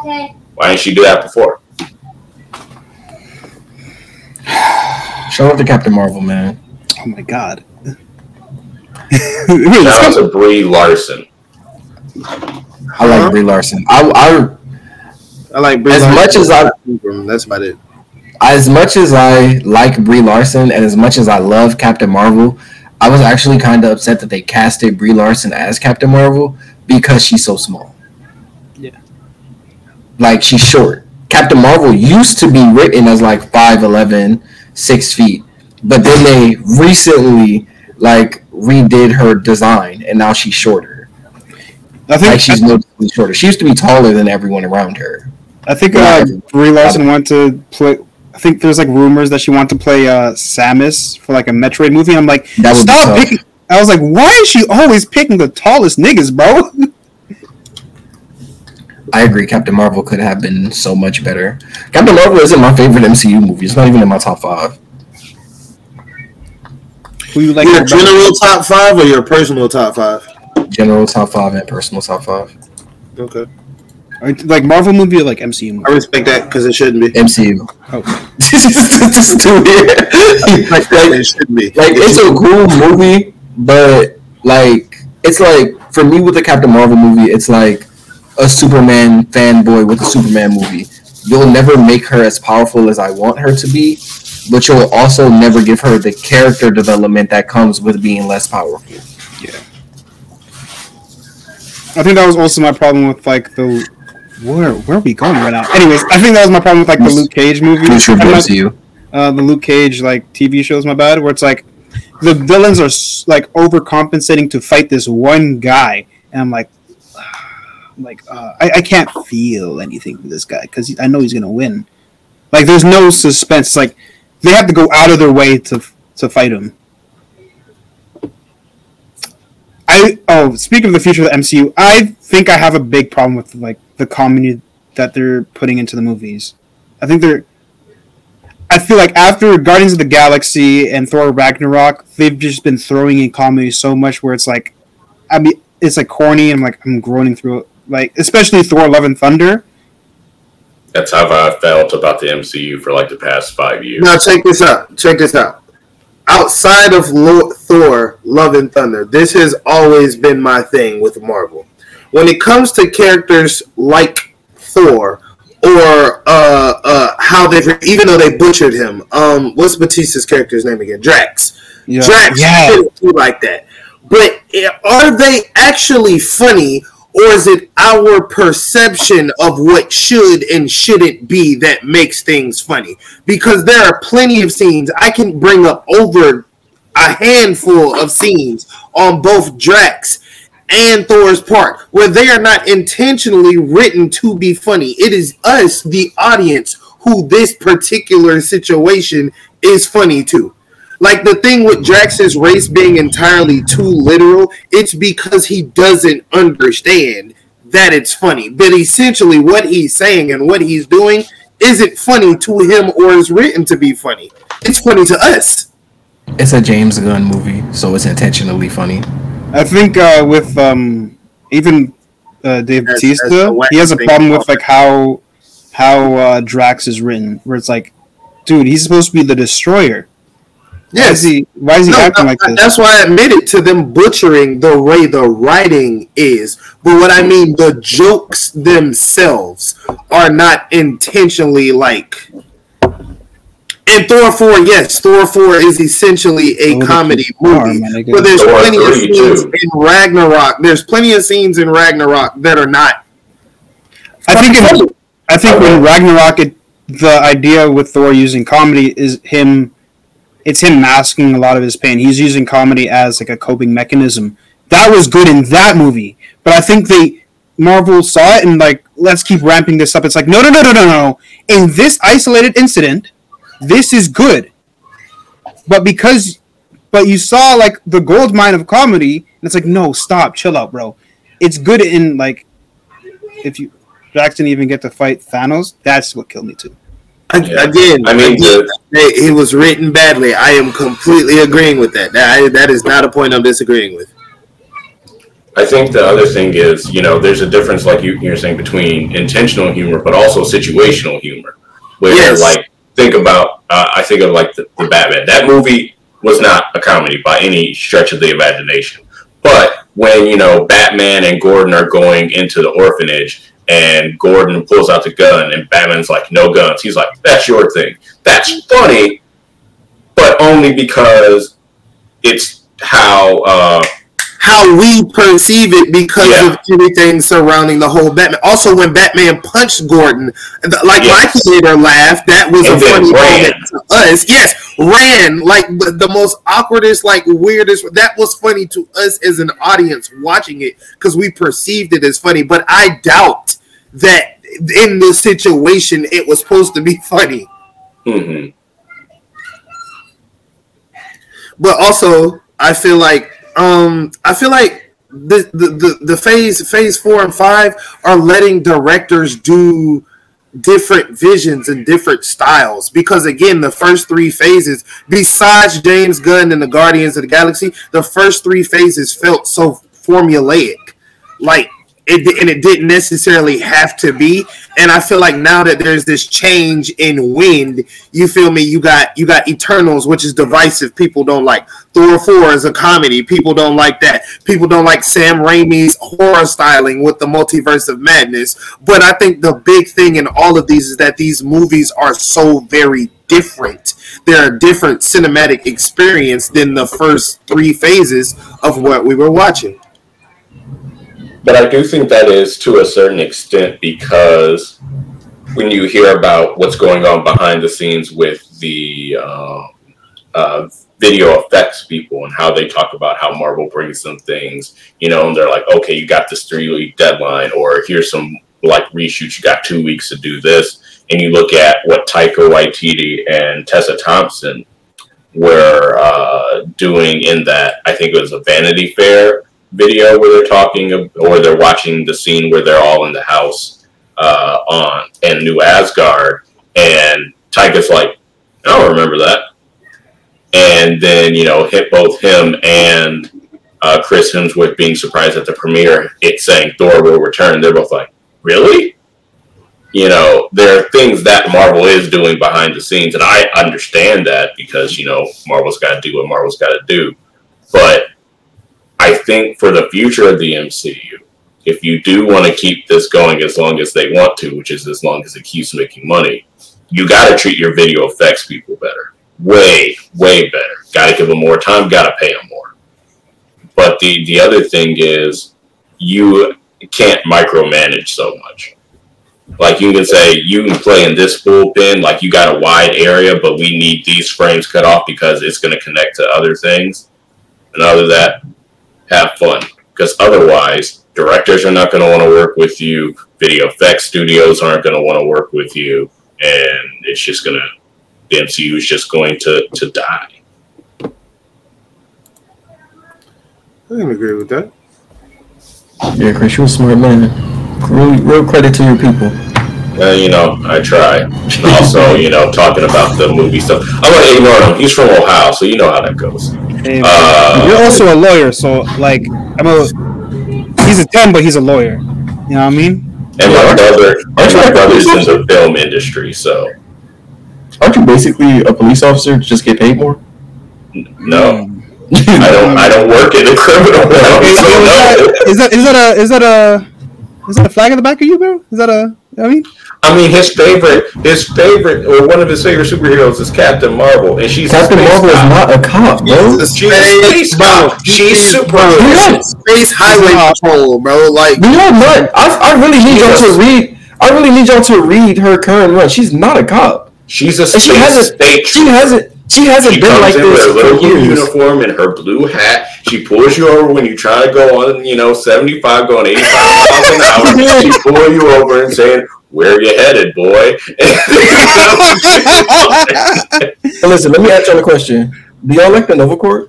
[SPEAKER 9] Okay.
[SPEAKER 7] "Why didn't she do that before?"
[SPEAKER 6] Show up to Captain Marvel, man.
[SPEAKER 8] Oh my god.
[SPEAKER 7] Shout out to Brie Larson.
[SPEAKER 6] I like
[SPEAKER 1] Huh?
[SPEAKER 6] Brie Larson. I, I
[SPEAKER 1] I like Brie
[SPEAKER 6] as
[SPEAKER 1] Larson.
[SPEAKER 6] much as I
[SPEAKER 1] That's about it.
[SPEAKER 6] as much as I like Brie Larson and as much as I love Captain Marvel, I was actually kind of upset that they casted Brie Larson as Captain Marvel because she's so small.
[SPEAKER 8] Yeah.
[SPEAKER 6] Like she's short. Captain Marvel used to be written as like 5'11, 6 feet, but then they recently like redid her design and now she's shorter.
[SPEAKER 8] I think
[SPEAKER 6] Like she's noticeably shorter. She used to be taller than everyone around her.
[SPEAKER 8] I think uh, Brie Larson wanted to play. I think there's like rumors that she wanted to play uh, Samus for like a Metroid movie. I'm like, stop picking. I was like, why is she always picking the tallest niggas, bro?
[SPEAKER 6] I agree. Captain Marvel could have been so much better. Captain Marvel isn't my favorite MCU movie. It's not even in my top five.
[SPEAKER 8] Who you like?
[SPEAKER 1] your
[SPEAKER 8] more better?
[SPEAKER 1] general top five or your personal top five?
[SPEAKER 6] General top five and personal top five.
[SPEAKER 1] Okay,
[SPEAKER 8] Or, like Marvel movie or like MCU
[SPEAKER 1] I respect that because it shouldn't be.
[SPEAKER 6] MCU.
[SPEAKER 8] Oh,
[SPEAKER 6] this is too weird.
[SPEAKER 1] Like,
[SPEAKER 6] like,
[SPEAKER 1] it shouldn't be.
[SPEAKER 6] like it's a cool movie, but like it's like for me with the Captain Marvel movie, it's like a Superman fanboy with a Superman movie. You'll never make her as powerful as I want her to be, but you'll also never give her the character development that comes with being less powerful. Yeah.
[SPEAKER 8] I think that was also my problem with like the. Where where are we going right now? Anyways, I think that was my problem with like the Luke Cage movie. Not- uh, the Luke Cage like TV shows, my bad, where it's like the villains are like overcompensating to fight this one guy, and I'm like, I'm like uh, I, I can't feel anything for this guy because I know he's gonna win. Like, there's no suspense. It's like they have to go out of their way to to fight him. I oh, speaking of the future of the MCU, I think I have a big problem with like the comedy that they're putting into the movies. I think they're I feel like after Guardians of the Galaxy and Thor Ragnarok, they've just been throwing in comedy so much where it's like, I mean, it's like corny and I'm like I'm groaning through it. Like especially Thor: Love and Thunder.
[SPEAKER 7] That's how I felt about the MCU for like the past five years.
[SPEAKER 1] Now check this out. Check this out. Outside of Thor, Love and Thunder, this has always been my thing with Marvel. When it comes to characters like Thor, or uh, uh, how they, even though they butchered him, um, what's Batista's character's name again? Drax.
[SPEAKER 8] Yeah.
[SPEAKER 1] Drax
[SPEAKER 8] Yeah.
[SPEAKER 1] like that. But eh, are they actually funny, or is it our perception of what should and shouldn't be that makes things funny? Because there are plenty of scenes I can bring up over a handful of scenes on both Drax and Thor's part where they are not intentionally written to be funny. It is us, the audience, who this particular situation is funny to. Like the thing with Drax's race being entirely too literal, it's because he doesn't understand that it's funny. But essentially, what he's saying and what he's doing isn't funny to him or is written to be funny. It's funny to us.
[SPEAKER 6] It's a James Gunn movie, so it's intentionally funny.
[SPEAKER 8] I think uh, with um, even uh, Dave
[SPEAKER 1] As- as
[SPEAKER 8] Batista,
[SPEAKER 1] the
[SPEAKER 8] he has a problem with like how how uh, Drax is written, where it's like, dude, he's supposed to be the destroyer. Why
[SPEAKER 1] Yes.
[SPEAKER 8] is he? Why is he
[SPEAKER 1] No,
[SPEAKER 8] acting
[SPEAKER 1] no,
[SPEAKER 8] like this?
[SPEAKER 1] That's why I admitted to them butchering the way the writing is. But what I mean, the jokes themselves are not intentionally like. And Thor 4, yes, Thor 4 is essentially a oh,
[SPEAKER 8] Thor
[SPEAKER 1] comedy movie. But there's
[SPEAKER 7] Thor
[SPEAKER 1] plenty of scenes
[SPEAKER 7] too.
[SPEAKER 1] in Ragnarok. There's plenty of scenes in Ragnarok that are not.
[SPEAKER 8] I think in, I think when Ragnarok, it, the idea with Thor using comedy is him. It's him masking a lot of his pain. He's using comedy as like a coping mechanism. That was good in that movie, but I think they Marvel saw it and like let's keep ramping this up. It's like no, no, no, no, no, no. In this isolated incident, this is good, but because but you saw like the gold mine of comedy, and it's like no, stop, chill out, bro. It's good in like if you didn't even get to fight Thanos. That's what killed me too.
[SPEAKER 7] Yeah.
[SPEAKER 1] Again,
[SPEAKER 7] I mean,
[SPEAKER 1] again,
[SPEAKER 7] the-
[SPEAKER 1] it, it was written badly. I am completely agreeing with that. That, that is not a point I'm disagreeing with.
[SPEAKER 7] I think the other thing is, you know, there's a difference, like you, you're saying, between intentional humor, but also situational humor. Where,
[SPEAKER 1] Yes.
[SPEAKER 7] like, think about, uh, I think of like the, the Batman. That movie was not a comedy by any stretch of the imagination. But when you know Batman and Gordon are going into the orphanage, and Gordon pulls out the gun, and Batman's like, "No guns." He's like, "That's your thing." That's funny, but only because it's how. Uh,
[SPEAKER 1] How we perceive it because
[SPEAKER 7] Yeah.
[SPEAKER 1] of everything surrounding the whole Batman. Also, when Batman punched Gordon, like
[SPEAKER 7] Yes.
[SPEAKER 1] my theater laughed, that was
[SPEAKER 7] And
[SPEAKER 1] a funny
[SPEAKER 7] ran.
[SPEAKER 1] moment to us. Yes, ran like the, the most awkwardest, like weirdest. That was funny to us as an audience watching it because we perceived it as funny. But I doubt that in this situation it was supposed to be funny.
[SPEAKER 7] mhm.
[SPEAKER 1] but also I feel like um I feel like the the, the, the phase phase four and five are letting directors do different visions and different styles because again the first three phases besides James Gunn and the Guardians of the Galaxy the first three phases felt so formulaic like it and it didn't necessarily have to be. And i feel like now that there's this change in wind you feel me? You got you got eternals which is divisive. People don't like thor 4 is a comedy. People don't like that. People don't like sam raimi's horror styling with the multiverse of madness. But i think the big thing in all of these is that these movies are so very different. They're a different cinematic experience than the first three phases of what we were watching
[SPEAKER 7] But I do think that is to a certain extent because when you hear about what's going on behind the scenes with the uh, uh, video effects people and how they talk about how Marvel brings them things, you know, and they're like, okay, you got this three week deadline, or here's some like reshoots, you got two weeks to do this. And you look at what Taika Waititi and Tessa Thompson were uh, doing in that, I think it was a Vanity Fair video where they're talking or they're watching the scene where they're all in the house uh, on and New Asgard, and Taika's like, I don't remember that. And then you know, hit both him and uh, Chris Hemsworth being surprised at the premiere, it saying Thor will return. They're both like, really? You know, there are things that Marvel is doing behind the scenes, and I understand that because you know Marvel's got to do what Marvel's got to do. But I think for the future of the MCU, if you do want to keep this going as long as they want to, which is as long as it keeps making money, you got to treat your video effects people better. Way, way better. Got to give them more time, got to pay them more. But the, the other thing is, you can't micromanage so much. Like you can say, you can play in this bullpen, like you got a wide area, but we need these frames cut off because it's going to connect to other things. And other that, have fun because otherwise directors are not going to want to work with you video effects studios aren't going to want to work with you and it's just going to the mcu is just going to to die
[SPEAKER 1] I can agree with that.
[SPEAKER 6] Yeah, Chris, you're a smart man. Real, real credit to your people.
[SPEAKER 7] Uh, you know i try also you know talking about the movie stuff i'm going to ignore him he's from ohio so you know how that goes uh,
[SPEAKER 8] You're also a lawyer, so like I'm a. He's a ten, but he's a lawyer. You know what I mean?
[SPEAKER 7] And my brother, and
[SPEAKER 6] Aren't
[SPEAKER 7] my
[SPEAKER 6] like a
[SPEAKER 7] brother's in the film industry, so
[SPEAKER 6] Aren't you basically a police officer to just get paid more?
[SPEAKER 7] no, I don't. I don't work in the criminal realm,
[SPEAKER 8] Is,
[SPEAKER 7] so no.
[SPEAKER 8] is that is that a is that a is that a flag in the back of you, bro? Is that a? I mean,
[SPEAKER 7] I mean, his favorite, his favorite, or one of his favorite superheroes is Captain Marvel, and she's
[SPEAKER 6] Captain
[SPEAKER 7] space
[SPEAKER 6] Marvel is not a cop, bro.
[SPEAKER 1] She's a
[SPEAKER 7] She's a space cop. She's super.
[SPEAKER 6] Yeah.
[SPEAKER 1] Space Highway Patrol, bro. Like,
[SPEAKER 6] You know what? I, I really need y'all to read. I really need y'all to read her current run. She's not a cop.
[SPEAKER 7] She's a
[SPEAKER 6] And
[SPEAKER 7] space
[SPEAKER 6] she hasn't.
[SPEAKER 7] state
[SPEAKER 6] She hasn't. She hasn't
[SPEAKER 7] She
[SPEAKER 6] been
[SPEAKER 7] comes
[SPEAKER 6] like
[SPEAKER 7] in with
[SPEAKER 6] this
[SPEAKER 7] her little
[SPEAKER 6] for
[SPEAKER 7] blue
[SPEAKER 6] years.
[SPEAKER 7] uniform and her blue hat. She pulls you over when you try to go on, you know, 75, going 85 miles an hour. She pulls you over and saying, where you headed, boy?
[SPEAKER 6] Listen, let me ask y'all a question. Do y'all like the Nova Corps?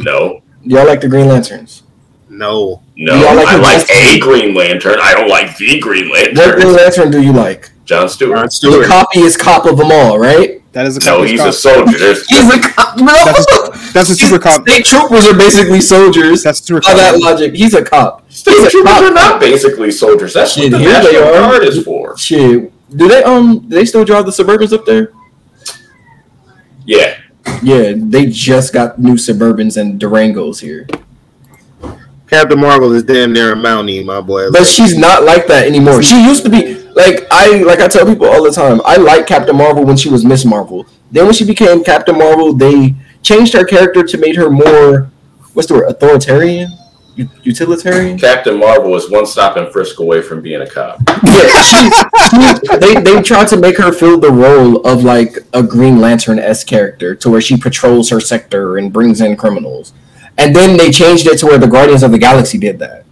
[SPEAKER 7] no,
[SPEAKER 6] Do y'all like the Green Lanterns?
[SPEAKER 1] no.
[SPEAKER 7] no.
[SPEAKER 6] Like
[SPEAKER 7] I like a Green Lantern. I don't like the Green Lantern.
[SPEAKER 6] What Green
[SPEAKER 7] Lantern.
[SPEAKER 6] Lantern do you like?
[SPEAKER 7] John Stewart.
[SPEAKER 1] Ron
[SPEAKER 6] The
[SPEAKER 1] Stewart.
[SPEAKER 6] coppiest cop of them all, right?
[SPEAKER 8] that is a cop.
[SPEAKER 7] No, he's
[SPEAKER 8] cop.
[SPEAKER 7] a soldier.
[SPEAKER 6] He's a cop. No,
[SPEAKER 8] That's that's a super cop.
[SPEAKER 6] State troopers are basically soldiers.
[SPEAKER 8] That's a super
[SPEAKER 6] By that logic, he's a cop.
[SPEAKER 7] State
[SPEAKER 6] He's
[SPEAKER 7] troopers
[SPEAKER 6] cop.
[SPEAKER 7] are not basically soldiers. That's what
[SPEAKER 6] Shit,
[SPEAKER 7] the
[SPEAKER 6] here they
[SPEAKER 7] National
[SPEAKER 6] are.
[SPEAKER 7] Guard is for.
[SPEAKER 6] Shit, do they um? Do they still drive the Suburbans up there?
[SPEAKER 7] Yeah.
[SPEAKER 6] Yeah, they just got new Suburbans and Durangos here.
[SPEAKER 1] Captain Marvel is damn near a Mountie, my boy.
[SPEAKER 6] But she's not like that anymore. She used to be like I like I tell people all the time. I like Captain Marvel when she was Miss Marvel. Then when she became Captain Marvel, they changed her character to make her more what's the word authoritarian, utilitarian.
[SPEAKER 7] Captain Marvel is one stop and frisk away from being a cop.
[SPEAKER 6] Yeah, she, she- they they tried to make her fill the role of like a Green Lantern s character, to where she patrols her sector and brings in criminals. And then they changed it to where the Guardians of the Galaxy did that.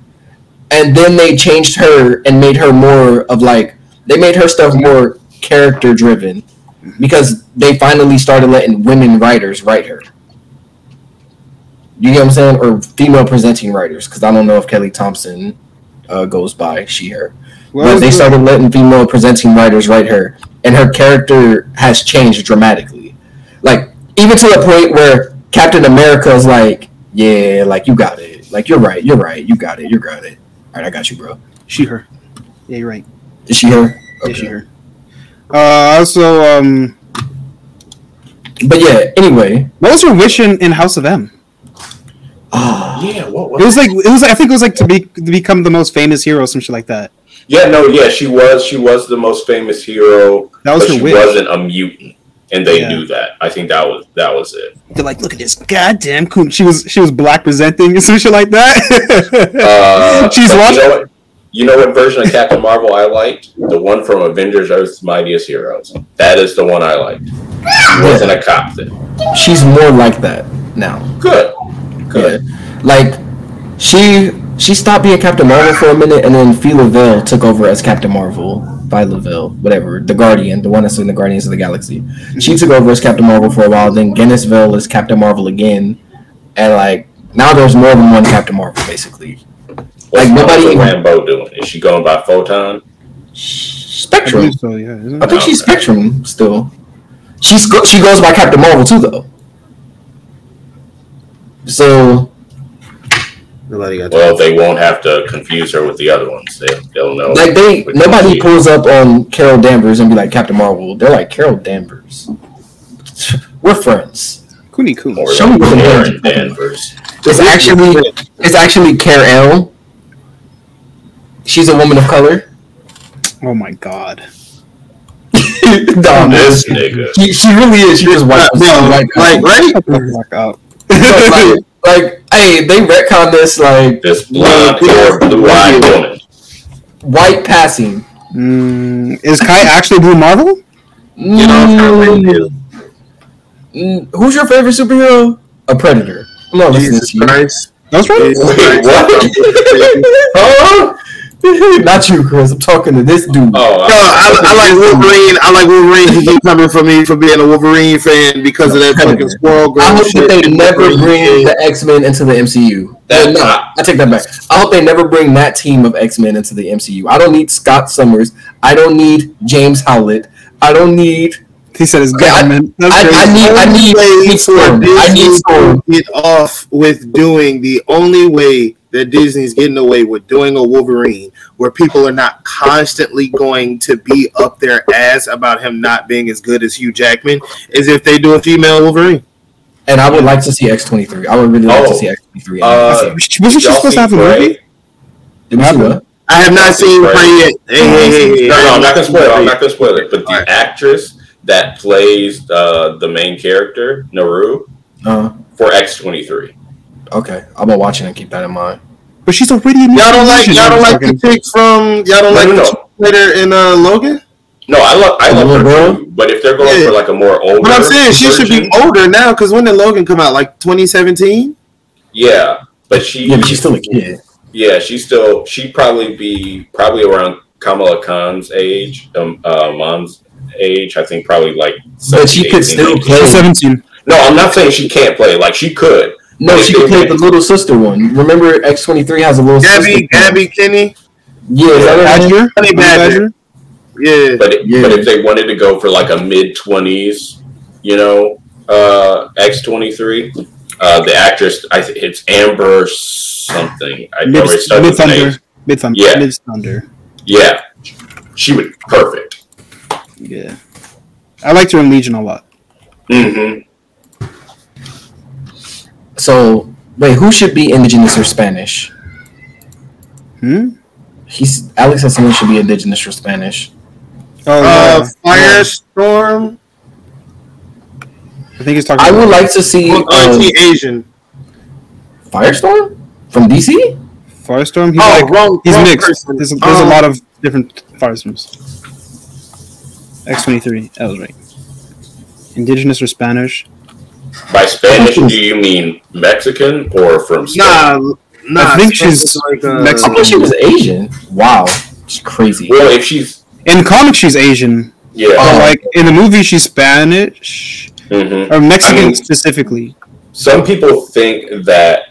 [SPEAKER 6] And then they changed her and made her more of like they made her stuff more character driven because they finally started letting women writers write her. You get what I'm saying? Or female presenting writers, because I don't know if Kelly Thompson uh, goes by she her
[SPEAKER 8] What
[SPEAKER 6] but they started letting female presenting writers write her, and her character has changed dramatically. Like even to the point where Captain America is like, "Yeah, like you got it. Like you're right. You're right. You got it. You got it. All right, I got you, bro."
[SPEAKER 8] She her. Yeah, you're right.
[SPEAKER 6] Is she her?
[SPEAKER 8] Yeah, she her. Uh, also, um,
[SPEAKER 6] But yeah. Anyway,
[SPEAKER 8] what was her wish in, in House of M?
[SPEAKER 6] ah,
[SPEAKER 7] Yeah, what was
[SPEAKER 8] It was like it was. I think it was like to be to become the most famous hero, some shit like that.
[SPEAKER 7] Yeah, no, yeah, she was. She was the most famous hero,
[SPEAKER 8] That was
[SPEAKER 7] but
[SPEAKER 8] her
[SPEAKER 7] she
[SPEAKER 8] wish.
[SPEAKER 7] wasn't a mutant, and they
[SPEAKER 8] Yeah.
[SPEAKER 7] knew that. I think that was that was it.
[SPEAKER 8] They're like, look at this goddamn coon. She was she was black presenting and some shit like that.
[SPEAKER 7] Uh,
[SPEAKER 8] She's watching.
[SPEAKER 7] You know, what, you know what version of Captain Marvel I liked? The one from Avengers: Earth's Mightiest Heroes. That is the one I liked. She wasn't a cop then.
[SPEAKER 6] she's more like that now.
[SPEAKER 7] Good,
[SPEAKER 6] Yeah.
[SPEAKER 7] good.
[SPEAKER 6] Like she she stopped being Captain Marvel for a minute, and then Phyla-Vell took over as Captain Marvel. Phyla-Vell, whatever, the Guardian, the one that's in the Guardians of the Galaxy. She took over as Captain Marvel for a while. Then Genis-Vell is Captain Marvel again, and like now there's more than one Captain Marvel basically.
[SPEAKER 7] What's
[SPEAKER 6] Like, nobody
[SPEAKER 7] Monica
[SPEAKER 6] even-
[SPEAKER 7] Rambeau doing? Is she going by Photon?
[SPEAKER 8] I
[SPEAKER 6] Spectrum.
[SPEAKER 8] so, yeah. isn't
[SPEAKER 6] I
[SPEAKER 8] it?
[SPEAKER 6] think she's Spectrum still. She's go- she goes by Captain Marvel too though. So
[SPEAKER 1] Nobody got
[SPEAKER 7] Well, they won't have to confuse her with the other ones. They, they'll know.
[SPEAKER 6] like they nobody
[SPEAKER 7] she-
[SPEAKER 6] pulls up on Carol Danvers and be like Captain Marvel. They're like Carol Danvers. We're friends.
[SPEAKER 8] Cooney Coon.
[SPEAKER 7] Or
[SPEAKER 6] Show me what the
[SPEAKER 7] Aaron Danvers.
[SPEAKER 6] It's actually it's actually Carol. She's a woman of color.
[SPEAKER 8] Oh my god.
[SPEAKER 6] Dumb.
[SPEAKER 7] This nigga.
[SPEAKER 6] She, she really is. She just white.
[SPEAKER 1] Uh, no,
[SPEAKER 6] white
[SPEAKER 1] like right?
[SPEAKER 8] Shut the fuck up.
[SPEAKER 6] like, like, hey, they retcon this like
[SPEAKER 7] This blonde hair, blue eyed woman.
[SPEAKER 6] white passing.
[SPEAKER 8] Mm, is Kai actually Blue Marvel?
[SPEAKER 1] You know,
[SPEAKER 6] Mm, who's your favorite superhero? A predator. I'm not listening to you.
[SPEAKER 1] Christ.
[SPEAKER 8] That's right.
[SPEAKER 1] Jesus
[SPEAKER 7] Wait, what?
[SPEAKER 6] Huh? Not you, Chris. I'm talking to this dude.
[SPEAKER 7] Oh,
[SPEAKER 1] No, I, I like Wolverine. I like Wolverine. He keep coming for me for being a Wolverine fan because of that fucking squirrel girl
[SPEAKER 6] I hope
[SPEAKER 1] shit.
[SPEAKER 6] that they never bring the X Men into the MCU.
[SPEAKER 7] That-
[SPEAKER 6] no, I take that back. I hope they never bring that team of X Men into the MCU. I don't need Scott Summers. I don't need James Howlett. I don't need
[SPEAKER 8] He said his
[SPEAKER 6] Okay, I- I- I need- I need-
[SPEAKER 1] way
[SPEAKER 6] need
[SPEAKER 1] for
[SPEAKER 6] Storm. I need Storm.
[SPEAKER 1] to get off with doing the only way that Disney's getting away with doing a Wolverine, where people are not constantly going to be up their ass about him not being as good as Hugh Jackman, is if they do a female Wolverine.
[SPEAKER 6] And I would like to see X twenty three. I would really like
[SPEAKER 7] Oh,
[SPEAKER 6] to see X twenty three.
[SPEAKER 7] Uh,
[SPEAKER 8] Wasn't she supposed to have a movie?
[SPEAKER 6] Did we see what?
[SPEAKER 1] I have not seen
[SPEAKER 7] Right.
[SPEAKER 1] Prey yet. Hey, hey, hey, hey,
[SPEAKER 7] No, no, I'm not gonna spoil it. I'm not gonna spoil it. But the
[SPEAKER 1] Alright.
[SPEAKER 7] actress that plays uh, the main character, Naru,
[SPEAKER 6] Uh,
[SPEAKER 7] for X23.
[SPEAKER 6] Okay, I'm gonna watch it and keep that in mind.
[SPEAKER 8] But she's already in.
[SPEAKER 1] Y'all don't like y'all don't like the
[SPEAKER 8] Fucking-
[SPEAKER 1] chick from y'all don't
[SPEAKER 7] No,
[SPEAKER 1] like
[SPEAKER 7] no,
[SPEAKER 1] the
[SPEAKER 7] no.
[SPEAKER 1] later in uh, Logan.
[SPEAKER 7] No, I love I love her
[SPEAKER 6] girl?
[SPEAKER 7] too. But if they're going
[SPEAKER 1] Yeah.
[SPEAKER 7] for like a more older,
[SPEAKER 1] But I'm saying she should be older now because when did Logan come out? Like 2017.
[SPEAKER 7] Yeah, but she
[SPEAKER 6] Yeah, but she's still a kid.
[SPEAKER 7] Yeah, she's still she'd probably be probably around Kamala Khan's age, um, uh, mom's age. I think probably like.
[SPEAKER 6] But she could still play.
[SPEAKER 8] Seventeen.
[SPEAKER 7] No, I'm not saying she can't play. Like she could.
[SPEAKER 6] No, she
[SPEAKER 7] if
[SPEAKER 6] could play the little sister one. Remember, X twenty three has a little
[SPEAKER 1] Gabby,
[SPEAKER 6] sister.
[SPEAKER 1] Gabby Kinney.
[SPEAKER 6] Yeah, is that her name?
[SPEAKER 8] Badger.
[SPEAKER 1] Honey Badger. Yeah.
[SPEAKER 7] But it,
[SPEAKER 6] Yeah.
[SPEAKER 7] but if they wanted to go for like a mid twenties, you know, uh, X twenty three, uh, the actress I think it's Amber something. I know
[SPEAKER 8] Mid
[SPEAKER 7] it starts with an
[SPEAKER 8] Thunder. Midthunder.
[SPEAKER 7] Yeah.
[SPEAKER 8] Midthunder.
[SPEAKER 7] Yeah, she would perfect.
[SPEAKER 8] Yeah. I liked her in Legion a lot.
[SPEAKER 7] hmm
[SPEAKER 6] So wait, who should be indigenous or Spanish?
[SPEAKER 8] Hmm.
[SPEAKER 6] He's Alex said someone should be indigenous or Spanish.
[SPEAKER 8] Oh,
[SPEAKER 1] Uh,
[SPEAKER 8] yeah.
[SPEAKER 1] Firestorm.
[SPEAKER 8] I think he's talking.
[SPEAKER 6] I would
[SPEAKER 8] about
[SPEAKER 6] like to see
[SPEAKER 1] Well,
[SPEAKER 6] um,
[SPEAKER 1] Asian.
[SPEAKER 6] Firestorm from DC.
[SPEAKER 8] Firestorm. He's
[SPEAKER 1] Oh,
[SPEAKER 8] like
[SPEAKER 1] wrong.
[SPEAKER 8] he's
[SPEAKER 1] wrong
[SPEAKER 8] mixed.
[SPEAKER 1] person.
[SPEAKER 8] There's, there's a
[SPEAKER 1] Um,
[SPEAKER 8] lot of different Firestorms. X twenty three. That was right. Indigenous or Spanish?
[SPEAKER 7] By Spanish, do you mean Mexican or from Spain?
[SPEAKER 1] Nah, nah.
[SPEAKER 8] I think
[SPEAKER 1] Spanish
[SPEAKER 8] she's
[SPEAKER 1] like, uh,
[SPEAKER 6] I
[SPEAKER 8] Mexican.
[SPEAKER 6] thought she was Asian. Wow, it's crazy.
[SPEAKER 7] Well, if she's
[SPEAKER 8] In the comics, she's Asian.
[SPEAKER 7] yeah,
[SPEAKER 8] But
[SPEAKER 6] Oh.
[SPEAKER 8] like in the movie, she's Spanish
[SPEAKER 7] mhm.
[SPEAKER 8] or Mexican
[SPEAKER 7] I mean-
[SPEAKER 8] specifically.
[SPEAKER 7] some people think that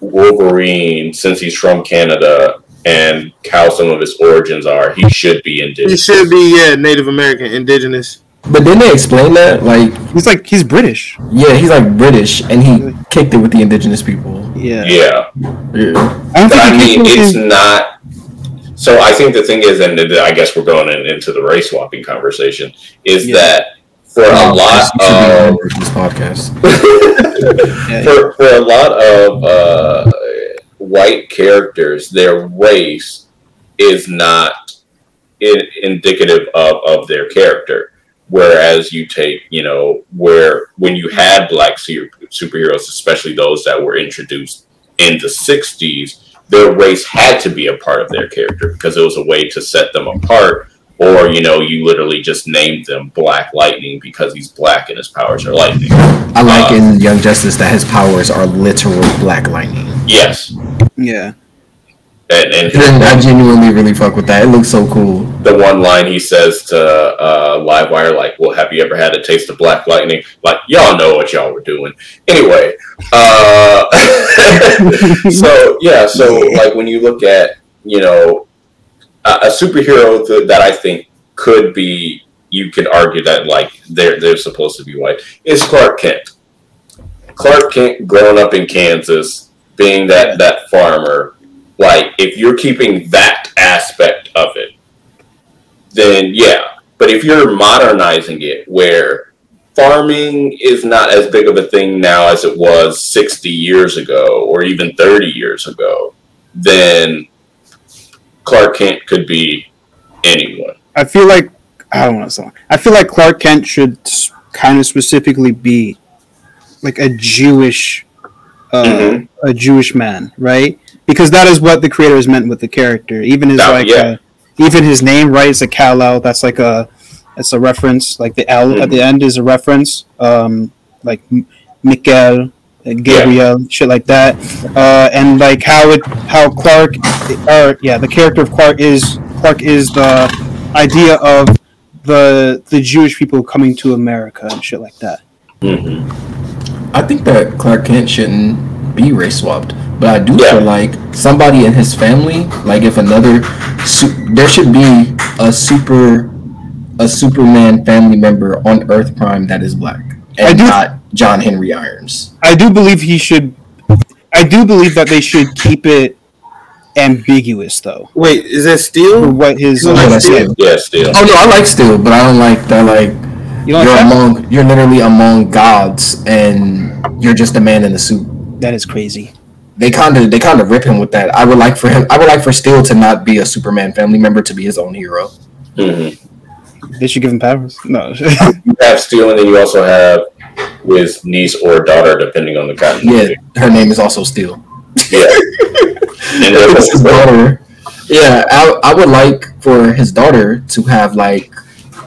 [SPEAKER 7] Wolverine, since he's from Canada and how some of his origins are, he should be indigenous.
[SPEAKER 1] He should be yeah, Native American, indigenous.
[SPEAKER 6] But didn't they explain that? Like,
[SPEAKER 8] He's like he's British.
[SPEAKER 6] yeah, he's like British, and he kicked it with the indigenous people.
[SPEAKER 8] Yeah.
[SPEAKER 7] Yeah,
[SPEAKER 6] Yeah.
[SPEAKER 8] I don't
[SPEAKER 7] I mean,
[SPEAKER 8] kicked it with
[SPEAKER 7] it's
[SPEAKER 8] his-
[SPEAKER 7] not. So I think the thing is, and I guess we're going in, into the race swapping conversation, is
[SPEAKER 8] Yeah.
[SPEAKER 7] that for a lot
[SPEAKER 6] You should be a
[SPEAKER 7] of
[SPEAKER 6] member this podcast.
[SPEAKER 8] Yeah.
[SPEAKER 7] for, for a lot of uh, white characters, their race is not in, indicative of, of their character. Whereas you take, you know, where when you had black super- superheroes, especially those that were introduced in the 60s, their race had to be a part of their character because it was a way to set them apart. Or, you know, you literally just named them Black Lightning because he's black and his powers are lightning.
[SPEAKER 6] I like
[SPEAKER 7] Uh,
[SPEAKER 6] in Young Justice that his powers are literal black lightning.
[SPEAKER 7] Yes.
[SPEAKER 8] Yeah.
[SPEAKER 7] And, and
[SPEAKER 6] I genuinely really fuck with that. It looks so cool.
[SPEAKER 7] the one line he says to uh, Livewire, like, "Well, have you ever had a taste of black lightning?" Like, y'all know what y'all were doing. Anyway, uh, so yeah, so like when you look at you know a, a superhero th- that I think could be, you could argue that like they're they're supposed to be white is Clark Kent. Clark Kent, growing up in Kansas, being that that farmer, like if you're keeping that aspect of it then yeah. But if you're modernizing it where farming is not as big of a thing now as it was 60 years ago or even 30 years ago, then Clark Kent could be anyone.
[SPEAKER 8] I feel like I don't want to say. I feel like Clark Kent should kind of specifically be like a Jewish, uh,
[SPEAKER 7] Mhm.
[SPEAKER 8] a Jewish man, right? Because that is what the creators meant with the character. Even his
[SPEAKER 7] Oh,
[SPEAKER 8] like,
[SPEAKER 7] yeah.
[SPEAKER 8] uh, even his name, right? It's a Kal El. That's like a, it's a reference. Like the L at the end is a reference. Um, like M- Mikael, uh, Gabriel, shit like that. Uh, and like how it, how Clark, or yeah, the character of Clark is Clark is the idea of the the Jewish people coming to America and shit like that.
[SPEAKER 7] Mm-hmm.
[SPEAKER 6] I think that Clark Kent shouldn't be race swapped, but I do
[SPEAKER 7] Yeah.
[SPEAKER 6] feel like somebody in his family, like if another, su- there should be a super a Superman family member on Earth Prime that is black, and
[SPEAKER 8] I do-
[SPEAKER 6] not John Henry Irons.
[SPEAKER 8] I do believe he should. I do believe that they should keep it ambiguous, though,
[SPEAKER 1] Wait, is that Steel?
[SPEAKER 8] what his.
[SPEAKER 1] No,
[SPEAKER 6] Oh, that's
[SPEAKER 1] Steel.
[SPEAKER 6] it.
[SPEAKER 7] Yeah, still.
[SPEAKER 6] Oh no, I like Steel, but I don't like that. Like
[SPEAKER 8] you
[SPEAKER 6] you're
[SPEAKER 8] that,
[SPEAKER 6] among, you're literally among gods, and you're just a man in a suit.
[SPEAKER 8] that is crazy.
[SPEAKER 6] They kind of, they kind of rip him with that. I would like for him, I would like for Steel to not be a Superman family member, to be his own hero.
[SPEAKER 7] Mhm.
[SPEAKER 8] They should give him powers. No,
[SPEAKER 7] You have Steel, and then you also have with niece or daughter, depending on the
[SPEAKER 6] kind.
[SPEAKER 7] Yeah,
[SPEAKER 6] her name is also Steel.
[SPEAKER 7] Yeah.
[SPEAKER 6] It's his daughter. Yeah, I, I would like for his daughter to have like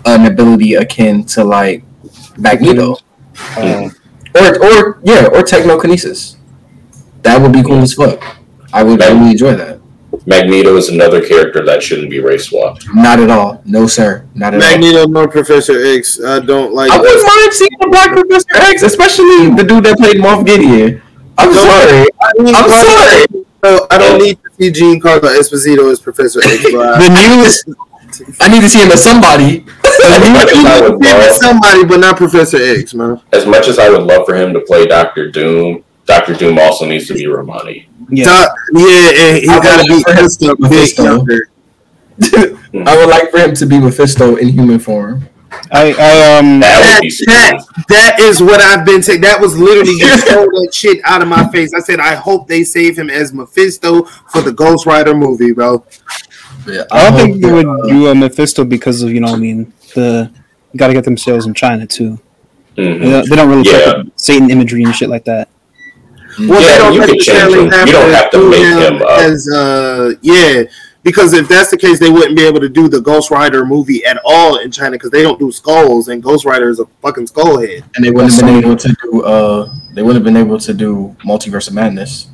[SPEAKER 6] an ability akin to like Magneto,
[SPEAKER 8] Uh,
[SPEAKER 6] or or yeah, or technokinesis. That would be cool as fuck. I would really enjoy that.
[SPEAKER 7] Magneto is another character that shouldn't be race swapped.
[SPEAKER 6] Not at all. No, sir. Not at all.
[SPEAKER 1] Magneto, no Professor X. I don't like.
[SPEAKER 6] I wouldn't mind seeing a Black Professor X, especially the dude that played Moff Gideon. I'm
[SPEAKER 1] Don't-
[SPEAKER 6] sorry.
[SPEAKER 1] I mean,
[SPEAKER 6] I'm sorry.
[SPEAKER 1] No, I don't need to see Giancarlo Esposito as Professor X.
[SPEAKER 8] The new
[SPEAKER 6] I need to see him as somebody.
[SPEAKER 7] As much as I would love,
[SPEAKER 1] somebody, but not Professor X, man.
[SPEAKER 7] as much as I would love for him to play Doctor Doom, Doctor Doom also needs to be Romani.
[SPEAKER 8] yeah.
[SPEAKER 1] Doc- yeah, and he
[SPEAKER 6] I
[SPEAKER 1] got to be
[SPEAKER 6] like for him
[SPEAKER 1] Mephisto,
[SPEAKER 6] to be
[SPEAKER 1] big
[SPEAKER 6] Mephisto. I would like for him to be Mephisto in human form.
[SPEAKER 8] I I um
[SPEAKER 7] That
[SPEAKER 1] That, that, that is what I've been saying. That was literally you stole that shit out of my face. I said I hope they save him as Mephisto for the Ghost Rider movie, bro.
[SPEAKER 6] Yeah,
[SPEAKER 8] I don't think they would
[SPEAKER 6] uh,
[SPEAKER 8] do a Mephisto because of you know I mean the got to get them sales in China too. They
[SPEAKER 7] Mhm.
[SPEAKER 8] don't, they don't really
[SPEAKER 7] Yeah.
[SPEAKER 8] fuck Satan imagery and shit like that.
[SPEAKER 1] Well,
[SPEAKER 7] Yeah,
[SPEAKER 1] they don't
[SPEAKER 7] you could change
[SPEAKER 1] necessarily
[SPEAKER 7] him. You don't have to
[SPEAKER 1] do
[SPEAKER 7] make him up.
[SPEAKER 1] as uh yeah. Because if that's the case, they wouldn't be able to do the Ghost Rider movie at all in China because they don't do skulls, and Ghost Rider is a fucking skull head.
[SPEAKER 6] and they wouldn't have been able to do. Uh, they wouldn't have been able to do Multiverse of Madness.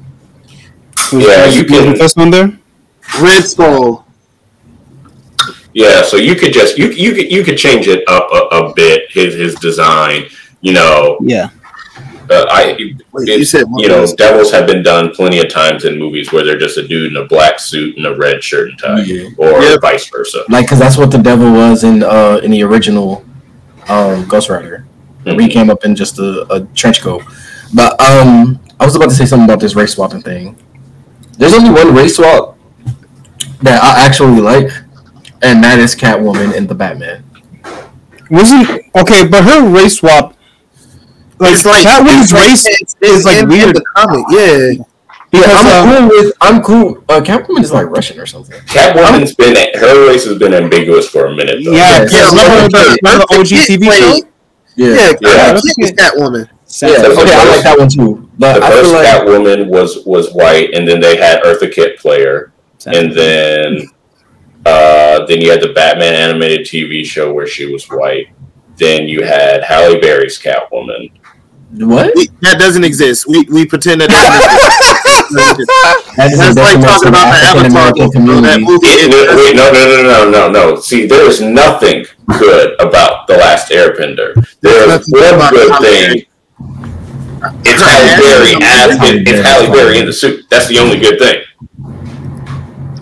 [SPEAKER 8] Was
[SPEAKER 7] Yeah, you can-
[SPEAKER 8] Mephisto in there.
[SPEAKER 1] Red Skull.
[SPEAKER 7] Yeah, so you could just you you could you could change it up a, a bit his his design. You know,
[SPEAKER 8] Yeah,
[SPEAKER 7] uh, I
[SPEAKER 1] Wait,
[SPEAKER 7] It's-
[SPEAKER 1] you said
[SPEAKER 7] you know devils have been done plenty of times in movies where they're just a dude in a black suit and a red shirt and tie,
[SPEAKER 6] Yeah.
[SPEAKER 7] or
[SPEAKER 1] Yep.
[SPEAKER 7] vice versa.
[SPEAKER 6] Like, cause that's what the devil was in uh in the original um Ghost Rider.
[SPEAKER 7] Mhm.
[SPEAKER 6] He came up in just a, a trench coat. But um, I was about to say something about this race swapping thing. There's only one race swap that I actually like, and that is Catwoman in the Batman.
[SPEAKER 8] wasn't okay, but her race swap. Like,
[SPEAKER 1] It's like
[SPEAKER 8] Catwoman's
[SPEAKER 1] it's like-
[SPEAKER 8] race
[SPEAKER 1] it's,
[SPEAKER 8] is like
[SPEAKER 1] in,
[SPEAKER 8] weird.
[SPEAKER 1] in the comic. Yeah,
[SPEAKER 6] Yeah,
[SPEAKER 8] Because,
[SPEAKER 6] I'm
[SPEAKER 8] uh,
[SPEAKER 6] cool with. I'm cool. Uh, Catwoman is like Russian or something.
[SPEAKER 7] Catwoman's been her race has been ambiguous for a minute though.
[SPEAKER 8] Yeah,
[SPEAKER 6] Yeah,
[SPEAKER 8] because
[SPEAKER 1] yeah,
[SPEAKER 8] remember the, remember the OG
[SPEAKER 1] Eartha
[SPEAKER 8] TV show?
[SPEAKER 1] played- Yeah,
[SPEAKER 6] Yeah,
[SPEAKER 1] yeah,
[SPEAKER 7] Yeah.
[SPEAKER 1] Catwoman.
[SPEAKER 6] yeah.
[SPEAKER 7] the
[SPEAKER 6] Okay, I like that one too. But
[SPEAKER 7] The
[SPEAKER 6] I
[SPEAKER 7] first
[SPEAKER 6] feel like
[SPEAKER 7] Catwoman was was white, and then they had Eartha Kitt play her, and then uh, then you had the Batman animated TV show where she was white. Then you had Halle Berry's Catwoman.
[SPEAKER 6] What?
[SPEAKER 1] We, that doesn't exist. We we pretend that doesn't exist.
[SPEAKER 6] That's,
[SPEAKER 1] That's like talking about the Avatar movie. bro. That movie.
[SPEAKER 7] Wait, wait, no, no, no, no, no, no. See, there is nothing good about the Last Airbender. There is one good thing. It's Halle Berry as it's Halle Berry in the suit. That's the only good thing.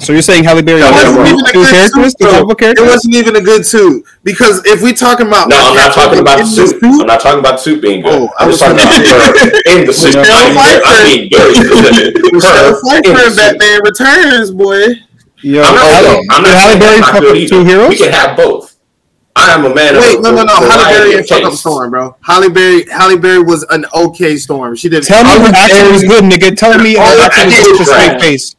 [SPEAKER 8] So you're saying Halle Berry
[SPEAKER 7] No,
[SPEAKER 8] has
[SPEAKER 7] no, no.
[SPEAKER 1] Even a
[SPEAKER 8] two
[SPEAKER 1] good
[SPEAKER 8] characters,
[SPEAKER 1] suit,
[SPEAKER 8] two
[SPEAKER 1] though.
[SPEAKER 8] double
[SPEAKER 1] It wasn't even a good suit because if we talking about
[SPEAKER 7] No, I'm not talking about the
[SPEAKER 1] in
[SPEAKER 7] suit. I'm not talking about the suit being good.
[SPEAKER 1] Oh, I
[SPEAKER 7] I'm just talking about her in the suit.
[SPEAKER 1] Michelle
[SPEAKER 7] I'm, very- I'm being very specific.
[SPEAKER 1] Michelle
[SPEAKER 7] Her in
[SPEAKER 1] Pfeiffer
[SPEAKER 7] the
[SPEAKER 1] and
[SPEAKER 7] suit.
[SPEAKER 1] Batman Returns, boy.
[SPEAKER 8] Yo,
[SPEAKER 7] I'm not
[SPEAKER 8] Halle-
[SPEAKER 7] saying, I'm not
[SPEAKER 8] Halle Berry
[SPEAKER 7] that's
[SPEAKER 8] fuck
[SPEAKER 7] good
[SPEAKER 8] up two
[SPEAKER 7] either.
[SPEAKER 8] heroes?
[SPEAKER 7] We can have both. I am a man of
[SPEAKER 1] Wait, no, no, no. Halle Berry and fuck up. Storm, bro. Halle Berry, Halle Berry was an okay Storm. She did.
[SPEAKER 8] Tell me
[SPEAKER 6] Halle
[SPEAKER 8] her accent was good, nigga. Tell me her
[SPEAKER 7] her
[SPEAKER 8] was
[SPEAKER 7] accent
[SPEAKER 8] good straight face.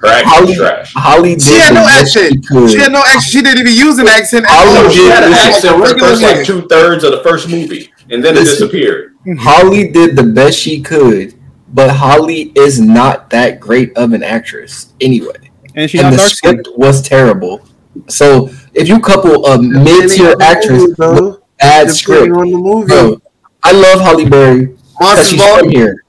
[SPEAKER 7] Her accent Halle, trash.
[SPEAKER 6] Halle did
[SPEAKER 1] She had no accent.
[SPEAKER 6] She.
[SPEAKER 1] She had no accent. She didn't even use an accent. Halle
[SPEAKER 6] did-
[SPEAKER 7] She had an accent for the first like two thirds of the first movie, and then it disappeared.
[SPEAKER 6] Mm-hmm. Halle did the best she could, but Halle is not that great of an actress anyway.
[SPEAKER 8] And she's
[SPEAKER 6] and the
[SPEAKER 8] dark skinned.
[SPEAKER 6] script was terrible. So if you couple a mid-tier
[SPEAKER 1] Depending on the
[SPEAKER 6] actress
[SPEAKER 1] movie,
[SPEAKER 6] with bad script,
[SPEAKER 1] on the movie.
[SPEAKER 6] bro, I love Halle Berry because
[SPEAKER 1] Monsters
[SPEAKER 6] she's
[SPEAKER 1] Ball.
[SPEAKER 6] from here.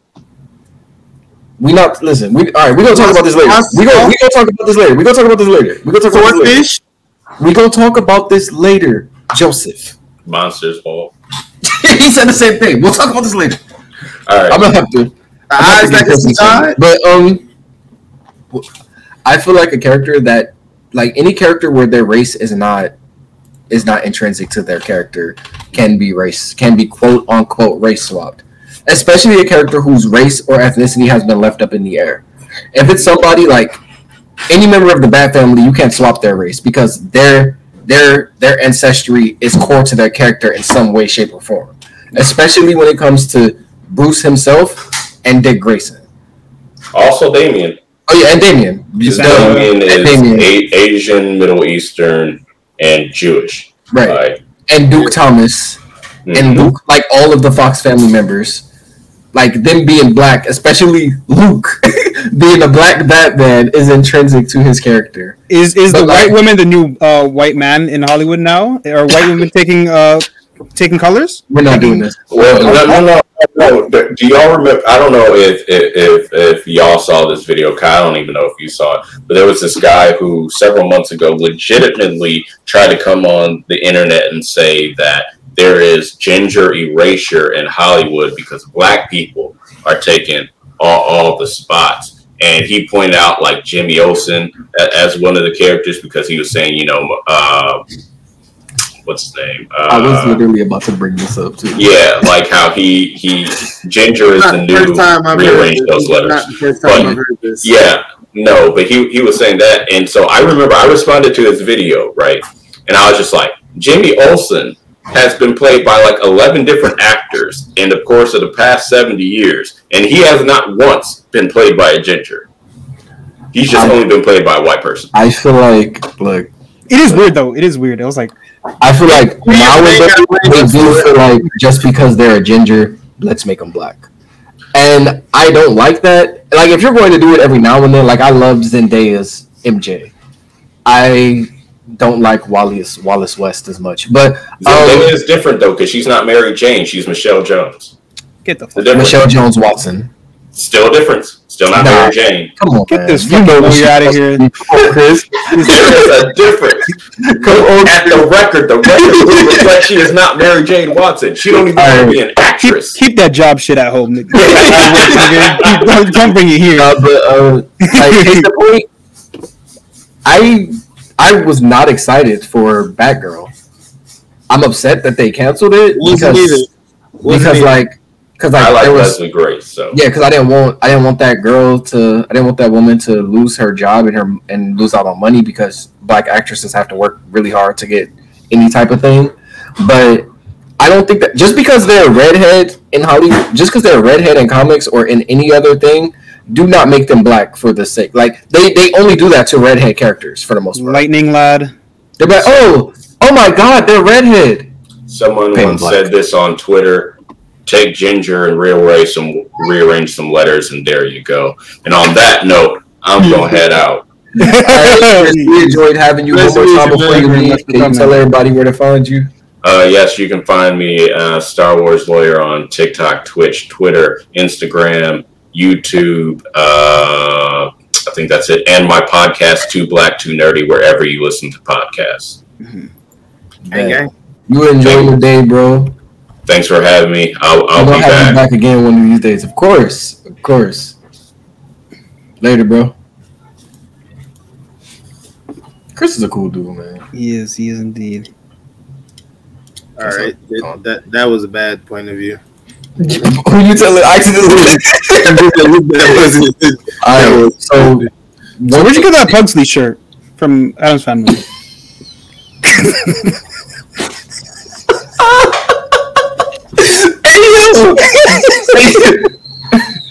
[SPEAKER 6] We not listen. We all right. We gonna talk about this later. We gonna we gonna talk about this later. We gonna talk about this later. We gonna talk about this later. We gonna talk about this later, Joseph.
[SPEAKER 7] Monsters Ball.
[SPEAKER 6] he said the same thing. We'll talk about this later.
[SPEAKER 7] All right.
[SPEAKER 6] I'm gonna have to. I'm
[SPEAKER 1] eyes
[SPEAKER 6] to
[SPEAKER 1] that
[SPEAKER 6] get
[SPEAKER 1] can see
[SPEAKER 6] Kristen
[SPEAKER 1] God.
[SPEAKER 6] But um, I feel like a character that, like any character where their race is not is not intrinsic to their character can be race can be quote unquote race swapped, especially a character whose race or ethnicity has been left up in the air. If it's somebody like any member of the Bat family, you can't swap their race because their their their ancestry is core to their character in some way, shape, or form. Especially when it comes to Bruce himself and Dick Grayson.
[SPEAKER 7] Also, Damian.
[SPEAKER 6] Oh yeah, and Damian. Just,
[SPEAKER 7] Damian is
[SPEAKER 6] and Damian.
[SPEAKER 7] A- Asian, Middle Eastern, and Jewish.
[SPEAKER 6] right.
[SPEAKER 7] Like,
[SPEAKER 6] And Duke Thomas and
[SPEAKER 7] mhm.
[SPEAKER 6] Luke, like all of the Fox family members, like them being black, especially Luke being a black Batman, is intrinsic to his character.
[SPEAKER 8] Is is
[SPEAKER 6] But
[SPEAKER 8] the
[SPEAKER 6] like-
[SPEAKER 8] white woman the new uh, white man in Hollywood now? Are white women taking uh taking colors?
[SPEAKER 6] We're not doing this.
[SPEAKER 7] Well, no, no, no, no. Do do y'all remember? I don't know if if if, if y'all saw this video. Kyle, I don't even know if you saw it, but there was this guy who several months ago legitimately tried to come on the internet and say that there is ginger erasure in Hollywood because black people are taking all, all the spots. And he pointed out like Jimmy Olsen as one of the characters because he was saying, you know, uh, what's his name? Uh,
[SPEAKER 6] I was literally about to bring this up too.
[SPEAKER 7] yeah, like how he he Ginger is the
[SPEAKER 1] the
[SPEAKER 7] new
[SPEAKER 1] first time I've
[SPEAKER 7] rearrange those letters.
[SPEAKER 1] Not the first time
[SPEAKER 7] But-
[SPEAKER 1] I've heard this.
[SPEAKER 7] Yeah, no, but he he was saying that, and so I remember I responded to his video, right, and I was just like, Jimmy Olsen has been played by like eleven different actors in the course of the past seventy years, and he has not once been played by a ginger. He's just
[SPEAKER 6] I-
[SPEAKER 7] only been played by a white person.
[SPEAKER 6] I feel like look,
[SPEAKER 8] It is weird though. It is weird. I was like,
[SPEAKER 6] I feel like
[SPEAKER 1] We have to
[SPEAKER 6] nowadays they do feel like just because they're a ginger, let's make them black. And I don't like that. Like if you're going to do it every now and then, like I love Zendaya's MJ. I don't like Wallace Wallace West as much, but
[SPEAKER 7] Zendaya
[SPEAKER 6] um,
[SPEAKER 7] is different though because she's not Mary Jane; she's Michelle Jones.
[SPEAKER 8] get the
[SPEAKER 7] The
[SPEAKER 8] fuck.
[SPEAKER 7] difference,
[SPEAKER 6] Michelle Jones Watson.
[SPEAKER 7] still a difference. Still not
[SPEAKER 6] Nah.
[SPEAKER 7] Mary Jane.
[SPEAKER 6] Come on,
[SPEAKER 8] Get
[SPEAKER 6] man.
[SPEAKER 8] this
[SPEAKER 6] You
[SPEAKER 8] fucking
[SPEAKER 6] know what
[SPEAKER 8] lawyer
[SPEAKER 6] she's
[SPEAKER 8] outta
[SPEAKER 6] supposed
[SPEAKER 8] here.
[SPEAKER 6] Come on, Chris.
[SPEAKER 7] There is a difference.
[SPEAKER 6] Come on,
[SPEAKER 7] At the record, the record will reflect she is not Mary Jane Watson. She don't even want to be an actress.
[SPEAKER 8] keep that job shit at home. nigga. don't, don't bring it here.
[SPEAKER 6] Uh, but uh, like, case in point, I I was not excited for Batgirl. I'm upset that they canceled it because because
[SPEAKER 1] either.
[SPEAKER 6] like because like,
[SPEAKER 7] I like
[SPEAKER 6] was
[SPEAKER 7] Leslie Grace, so
[SPEAKER 6] yeah because I didn't want I didn't want that girl to I didn't want that woman to lose her job and her and lose out on money because black actresses have to work really hard to get any type of thing. But I don't think that just because they're redhead in Hollywood, just because they're redhead in comics or in any other thing, do not make them black for the sake. Like they they only do that to redhead characters for the most part.
[SPEAKER 8] Lightning lad.
[SPEAKER 6] They're like, oh, oh my god, they're redhead.
[SPEAKER 7] someone
[SPEAKER 6] Paint
[SPEAKER 7] once
[SPEAKER 6] black.
[SPEAKER 7] said this on Twitter. Take ginger and rearrange some rearrange some letters, and there you go. And on that note, I'm gonna head out.
[SPEAKER 6] Alright, Chris, we enjoyed having you one
[SPEAKER 1] Nice
[SPEAKER 6] more time before you leave. Can you tell everybody where to find you?
[SPEAKER 7] Uh, yes, you can find me, uh, Star Wars Lawyer, on TikTok, Twitch, Twitter, Instagram, YouTube. Uh, I think that's it. And my podcast, Too Black, Too Nerdy, wherever you listen to podcasts.
[SPEAKER 1] Gang, gang.
[SPEAKER 6] You enjoy your day, bro.
[SPEAKER 7] Thanks for having me. I'll,
[SPEAKER 6] I'm
[SPEAKER 7] I'll be
[SPEAKER 6] have you
[SPEAKER 7] back.
[SPEAKER 6] back again one of these days. Of course, of course. Later, bro. Chris is a cool dude, man.
[SPEAKER 8] He is. He is indeed.
[SPEAKER 1] All right, that, that that was a bad point of view.
[SPEAKER 6] Who you telling? Accidentally. All right, so
[SPEAKER 8] So where'd you get that Pugsley shirt from Addams Family?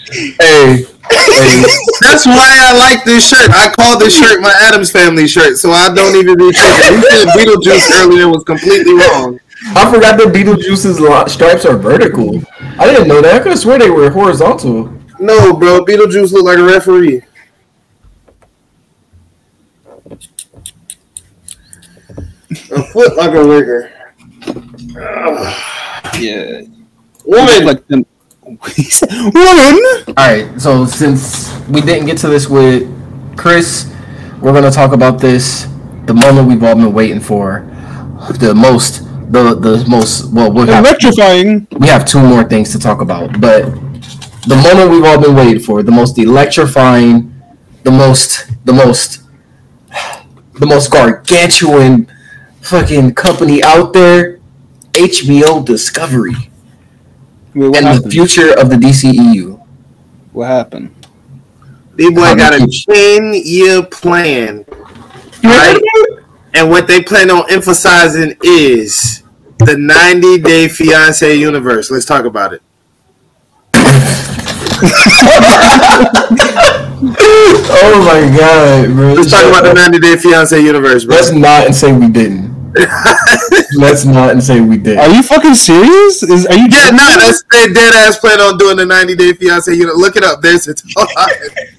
[SPEAKER 6] hey, hey,
[SPEAKER 1] That's why I like this shirt. I call this shirt my Addams Family shirt, so I don't even be tripping. You said Beetlejuice earlier was completely wrong.
[SPEAKER 6] I forgot that Beetlejuice's stripes are vertical. I didn't know that. I could have sworn they were horizontal.
[SPEAKER 1] No, bro, Beetlejuice look like a referee. A foot like a rigger.
[SPEAKER 8] Yeah.
[SPEAKER 1] Woman,
[SPEAKER 8] Like them. Woman.
[SPEAKER 6] All right, so since we didn't get to this with Chris, we're gonna talk about this. The moment we've all been waiting for, the most, the the most. Well, we have
[SPEAKER 8] Electrifying.
[SPEAKER 6] we have two more things to talk about, but the moment we've all been waiting for, the most electrifying, the most, the most, the most gargantuan fucking company out there, HBO Discovery,
[SPEAKER 8] Wait, what
[SPEAKER 6] and the future of the DCEU.
[SPEAKER 8] What happened?
[SPEAKER 1] Big boy got a ten year plan. Right? And what they plan on emphasizing is the 90 day fiance universe. Let's talk about it.
[SPEAKER 6] oh my god, bro!
[SPEAKER 1] Let's talk about the 90 day fiance universe, bro.
[SPEAKER 6] Let's not and say we didn't. Let's not and say we did.
[SPEAKER 8] Are you fucking serious? Is are you?
[SPEAKER 1] Yeah, no, that's they dead ass plan on doing the 90 day fiance unit. Look it up. There's it.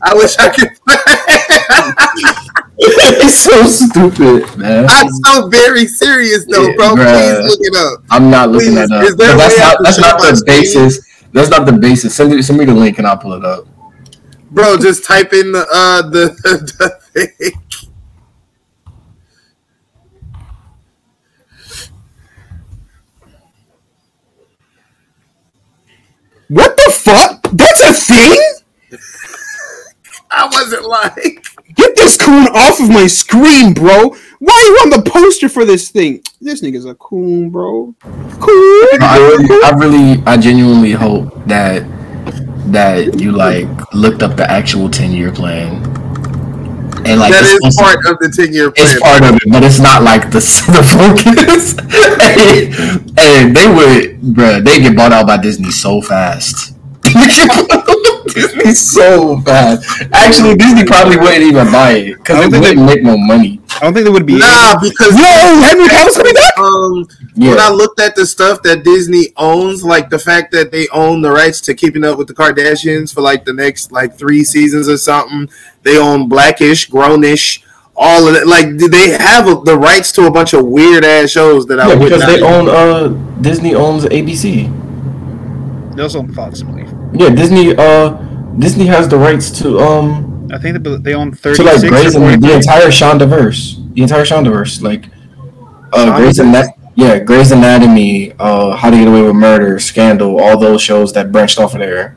[SPEAKER 1] I wish I could.
[SPEAKER 6] it's so stupid, man.
[SPEAKER 1] I'm so very serious though,
[SPEAKER 6] Yeah,
[SPEAKER 1] bro.
[SPEAKER 6] bruh.
[SPEAKER 1] Please look it up.
[SPEAKER 6] I'm not looking
[SPEAKER 1] Please,
[SPEAKER 6] that up. that's not that's not the basis. That's not the basis. Send me send me the link and I'll pull it up.
[SPEAKER 1] Bro, just type in the uh the, the thing.
[SPEAKER 8] What the fuck? That's a thing?
[SPEAKER 1] I wasn't lying.
[SPEAKER 8] Get this coon off of my screen, bro. Why are you on the poster for this thing? This nigga's a coon, bro. Coon.
[SPEAKER 6] I really, I really, I genuinely hope that that you like looked up the actual ten year plan and like
[SPEAKER 1] that
[SPEAKER 6] it's to-
[SPEAKER 1] part of the 10 year plan.
[SPEAKER 6] It's part of it, but it's not like the the focus. and, and they would, bruh, they get bought out by Disney so fast. Disney so bad. Actually, Disney probably wouldn't even buy it
[SPEAKER 8] I
[SPEAKER 6] because
[SPEAKER 8] don't
[SPEAKER 6] it
[SPEAKER 8] think
[SPEAKER 6] wouldn't make no money.
[SPEAKER 8] I don't think they would be.
[SPEAKER 1] Nah, because
[SPEAKER 8] Yo, Henry Cavill's coming back.
[SPEAKER 1] um,
[SPEAKER 6] Yeah,
[SPEAKER 1] when I looked at the stuff that Disney owns, like the fact that they own the rights to Keeping Up with the Kardashians for like the next like three seasons or something, they own Blackish, Grownish, all of it. Like do they have a, the rights to a bunch of weird ass shows that I
[SPEAKER 6] yeah,
[SPEAKER 1] would
[SPEAKER 6] because
[SPEAKER 1] not
[SPEAKER 6] they
[SPEAKER 1] even-
[SPEAKER 6] own uh Disney owns ABC.
[SPEAKER 8] They also own Fox, I believe.
[SPEAKER 6] Yeah, Disney uh Disney has the rights to um
[SPEAKER 8] I think they, they own
[SPEAKER 6] to like Grey's and the entire Shondaverse, the entire Shondaverse, like uh? Grey's Anatomy, yeah, Grey's Anatomy, uh, How to Get Away with Murder, Scandal, all those shows that branched off of there.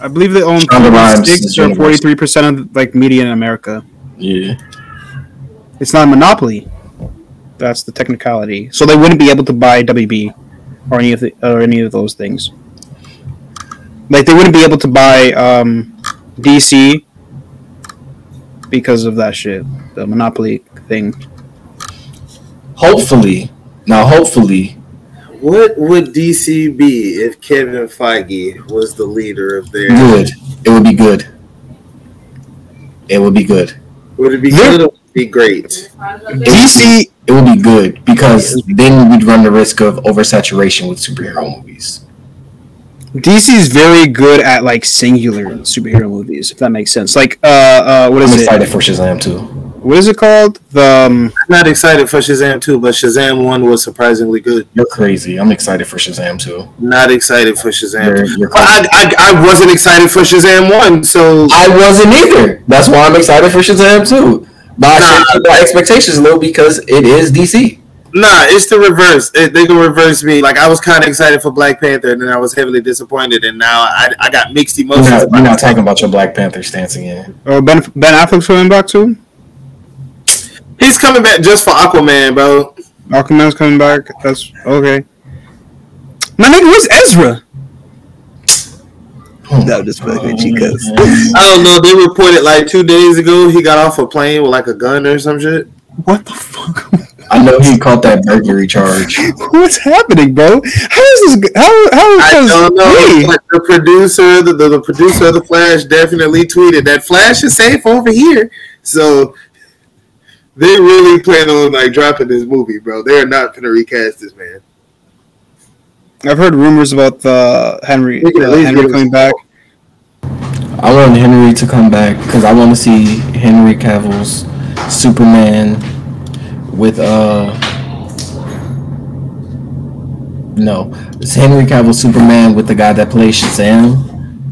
[SPEAKER 8] I believe they own thirty six or forty three percent of like media in America.
[SPEAKER 6] Yeah,
[SPEAKER 8] It's not a monopoly. That's the technicality. So they wouldn't be able to buy WB or any of the or any of those things. Like they wouldn't be able to buy um, DC because of that shit, the monopoly thing.
[SPEAKER 6] hopefully. Now, hopefully,
[SPEAKER 1] What would DC be if Kevin Feige was the leader of their?
[SPEAKER 6] good. It would be good. It would be good.
[SPEAKER 1] Would it be
[SPEAKER 8] Yeah.
[SPEAKER 1] good or would it be great?
[SPEAKER 8] DC,
[SPEAKER 6] It would be good because then we'd run the risk of oversaturation with superhero movies.
[SPEAKER 8] DC is very good at like singular superhero movies, if that makes sense. Like, uh, uh, what
[SPEAKER 6] I'm
[SPEAKER 8] is it?
[SPEAKER 6] excited for Shazam too.
[SPEAKER 8] What is it called? The um,
[SPEAKER 1] I'm not excited for Shazam 2, but Shazam 1 was surprisingly good.
[SPEAKER 6] You're crazy. I'm excited for Shazam too.
[SPEAKER 1] Not excited for Shazam.
[SPEAKER 6] You're, you're
[SPEAKER 1] I. I, I wasn't excited for Shazam 1, so
[SPEAKER 6] I wasn't either. That's why I'm excited for Shazam too. But I should my expectations low because it is DC.
[SPEAKER 1] Nah, it's the reverse. It, they can reverse me. Like I was kind of excited for Black Panther, and then I was heavily disappointed, and now I, I got mixed
[SPEAKER 6] You're
[SPEAKER 1] emotions.
[SPEAKER 6] not,
[SPEAKER 1] about
[SPEAKER 6] you're not talking about your Black Panther stance again.
[SPEAKER 8] uh, Ben Ben Affleck's coming back too.
[SPEAKER 1] He's coming back just for Aquaman, bro.
[SPEAKER 8] Aquaman's coming back. That's okay. My nigga, where's Ezra? No, just fucking chicas.
[SPEAKER 1] I don't know. They reported like two days ago he got off a plane with like a gun or some shit.
[SPEAKER 8] What the fuck?
[SPEAKER 6] I know he caught that burglary charge.
[SPEAKER 8] What's happening, bro? How is this? How how
[SPEAKER 1] I
[SPEAKER 8] is
[SPEAKER 1] don't know.
[SPEAKER 8] Hey,
[SPEAKER 1] the producer, the, the, the producer of the Flash, definitely tweeted that Flash is safe over here. So they really plan on like dropping this movie, bro. They are not gonna recast this man.
[SPEAKER 8] I've heard rumors about the Henry
[SPEAKER 1] We can at
[SPEAKER 8] uh, Henry coming back.
[SPEAKER 6] I want Henry to come back because I want to see Henry Cavill's Superman with uh no, it's Henry Cavill Superman with the guy that plays Shazam,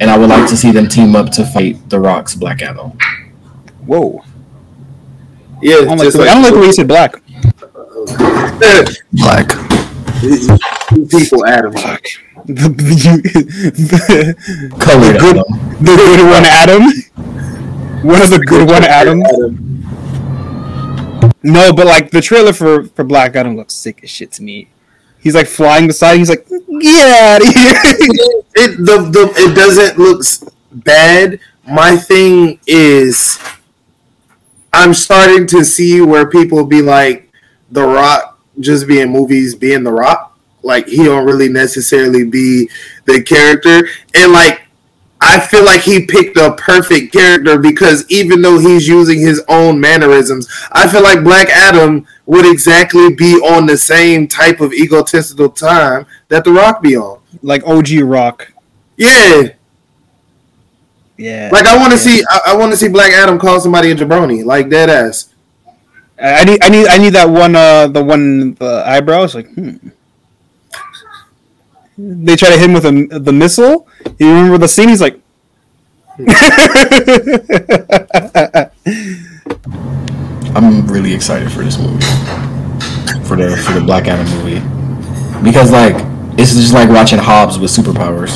[SPEAKER 6] and I would like to see them team up to fight The Rock's Black Adam.
[SPEAKER 8] Whoa!
[SPEAKER 1] Yeah,
[SPEAKER 8] I don't, like
[SPEAKER 1] just
[SPEAKER 8] the, I don't like the way you said black.
[SPEAKER 6] Black.
[SPEAKER 1] two people, Adam.
[SPEAKER 8] Black. The, the, the,
[SPEAKER 6] Colored
[SPEAKER 8] good-
[SPEAKER 6] Adam.
[SPEAKER 8] the good one, Adam. One of the good one, Adam. No, but like the trailer for for Black Adam looks sick as shit to me. He's like flying beside. He's like, get out of here.
[SPEAKER 1] it the, the it doesn't look bad. My thing is, I'm starting to see where people be like, The Rock just being movies being The Rock. Like he don't really necessarily be the character, and like I feel like he picked a perfect character because even though he's using his own mannerisms, I feel like Black Adam would exactly be on the same type of egotistical time that The Rock be on.
[SPEAKER 8] like OG Rock.
[SPEAKER 1] Yeah,
[SPEAKER 8] Yeah.
[SPEAKER 1] like I want to
[SPEAKER 8] Yeah.
[SPEAKER 1] see, I, I want to see Black Adam call somebody a jabroni, like dead ass.
[SPEAKER 8] I I need I need I need that one uh the one the eyebrows like hmm. They try to hit him with a, the missile. You remember the scene? He's like,
[SPEAKER 6] I'm really excited for this movie, for the for the Black Adam movie, because like it's just like watching Hobbs with superpowers.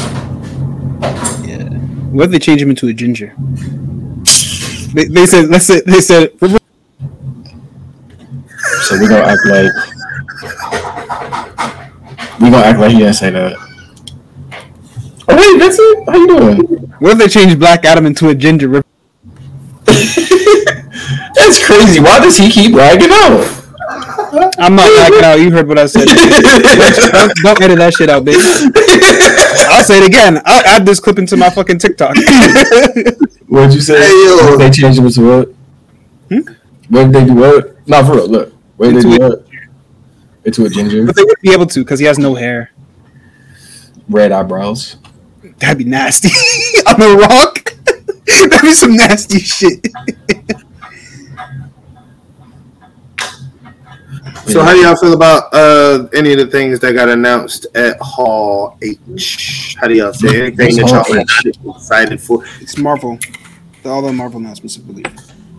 [SPEAKER 8] yeah. What if they change him into a ginger? They, they said let's say they said
[SPEAKER 6] So we're gonna act like we're gonna act like he didn't say that. Oh wait, Vincent, how you doing?
[SPEAKER 8] what if they change Black Adam into a ginger?
[SPEAKER 6] That's crazy. Why does he keep bragging out?
[SPEAKER 8] I'm not backing out. You heard what I said. don't, don't edit that shit out, bitch. I'll say it again. I'll add this clip into my fucking TikTok.
[SPEAKER 6] What'd you say?
[SPEAKER 1] Hey, yo.
[SPEAKER 6] What if they change him to what?
[SPEAKER 8] Hmm?
[SPEAKER 6] What if they do what? Not for real. Look, what if they
[SPEAKER 8] Into
[SPEAKER 6] do what? Into a ginger,
[SPEAKER 8] but they wouldn't be able to because he has no hair.
[SPEAKER 6] red eyebrows.
[SPEAKER 8] That'd be nasty. On the rock. That'd be some nasty shit.
[SPEAKER 1] So how do y'all feel about uh, any of the things that got announced at Hall H? How do y'all say anything that y'all
[SPEAKER 6] H?
[SPEAKER 1] are excited for?
[SPEAKER 8] It's Marvel. All the Marvel announcements, I believe.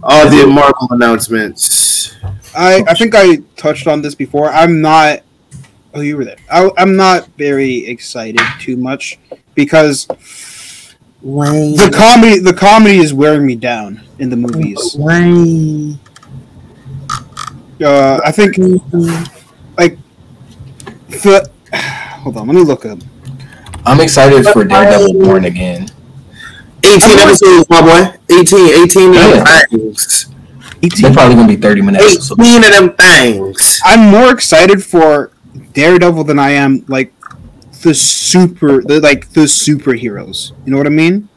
[SPEAKER 1] All the Marvel announcements.
[SPEAKER 8] I, I think I touched on this before. I'm not. Oh, you were there. I, I'm not very excited too much because the comedy the comedy is wearing me down in the movies. Uh, I think like the. Hold on, let me look up.
[SPEAKER 6] I'm excited for Daredevil Born Again.
[SPEAKER 1] 18 episodes, my boy. 18, 18 of them
[SPEAKER 6] Yeah.
[SPEAKER 1] things.
[SPEAKER 6] They're probably gonna be 30 minutes. So
[SPEAKER 1] 18 of them things.
[SPEAKER 8] I'm more excited for Daredevil than I am like the super the like the superheroes. You know what I mean?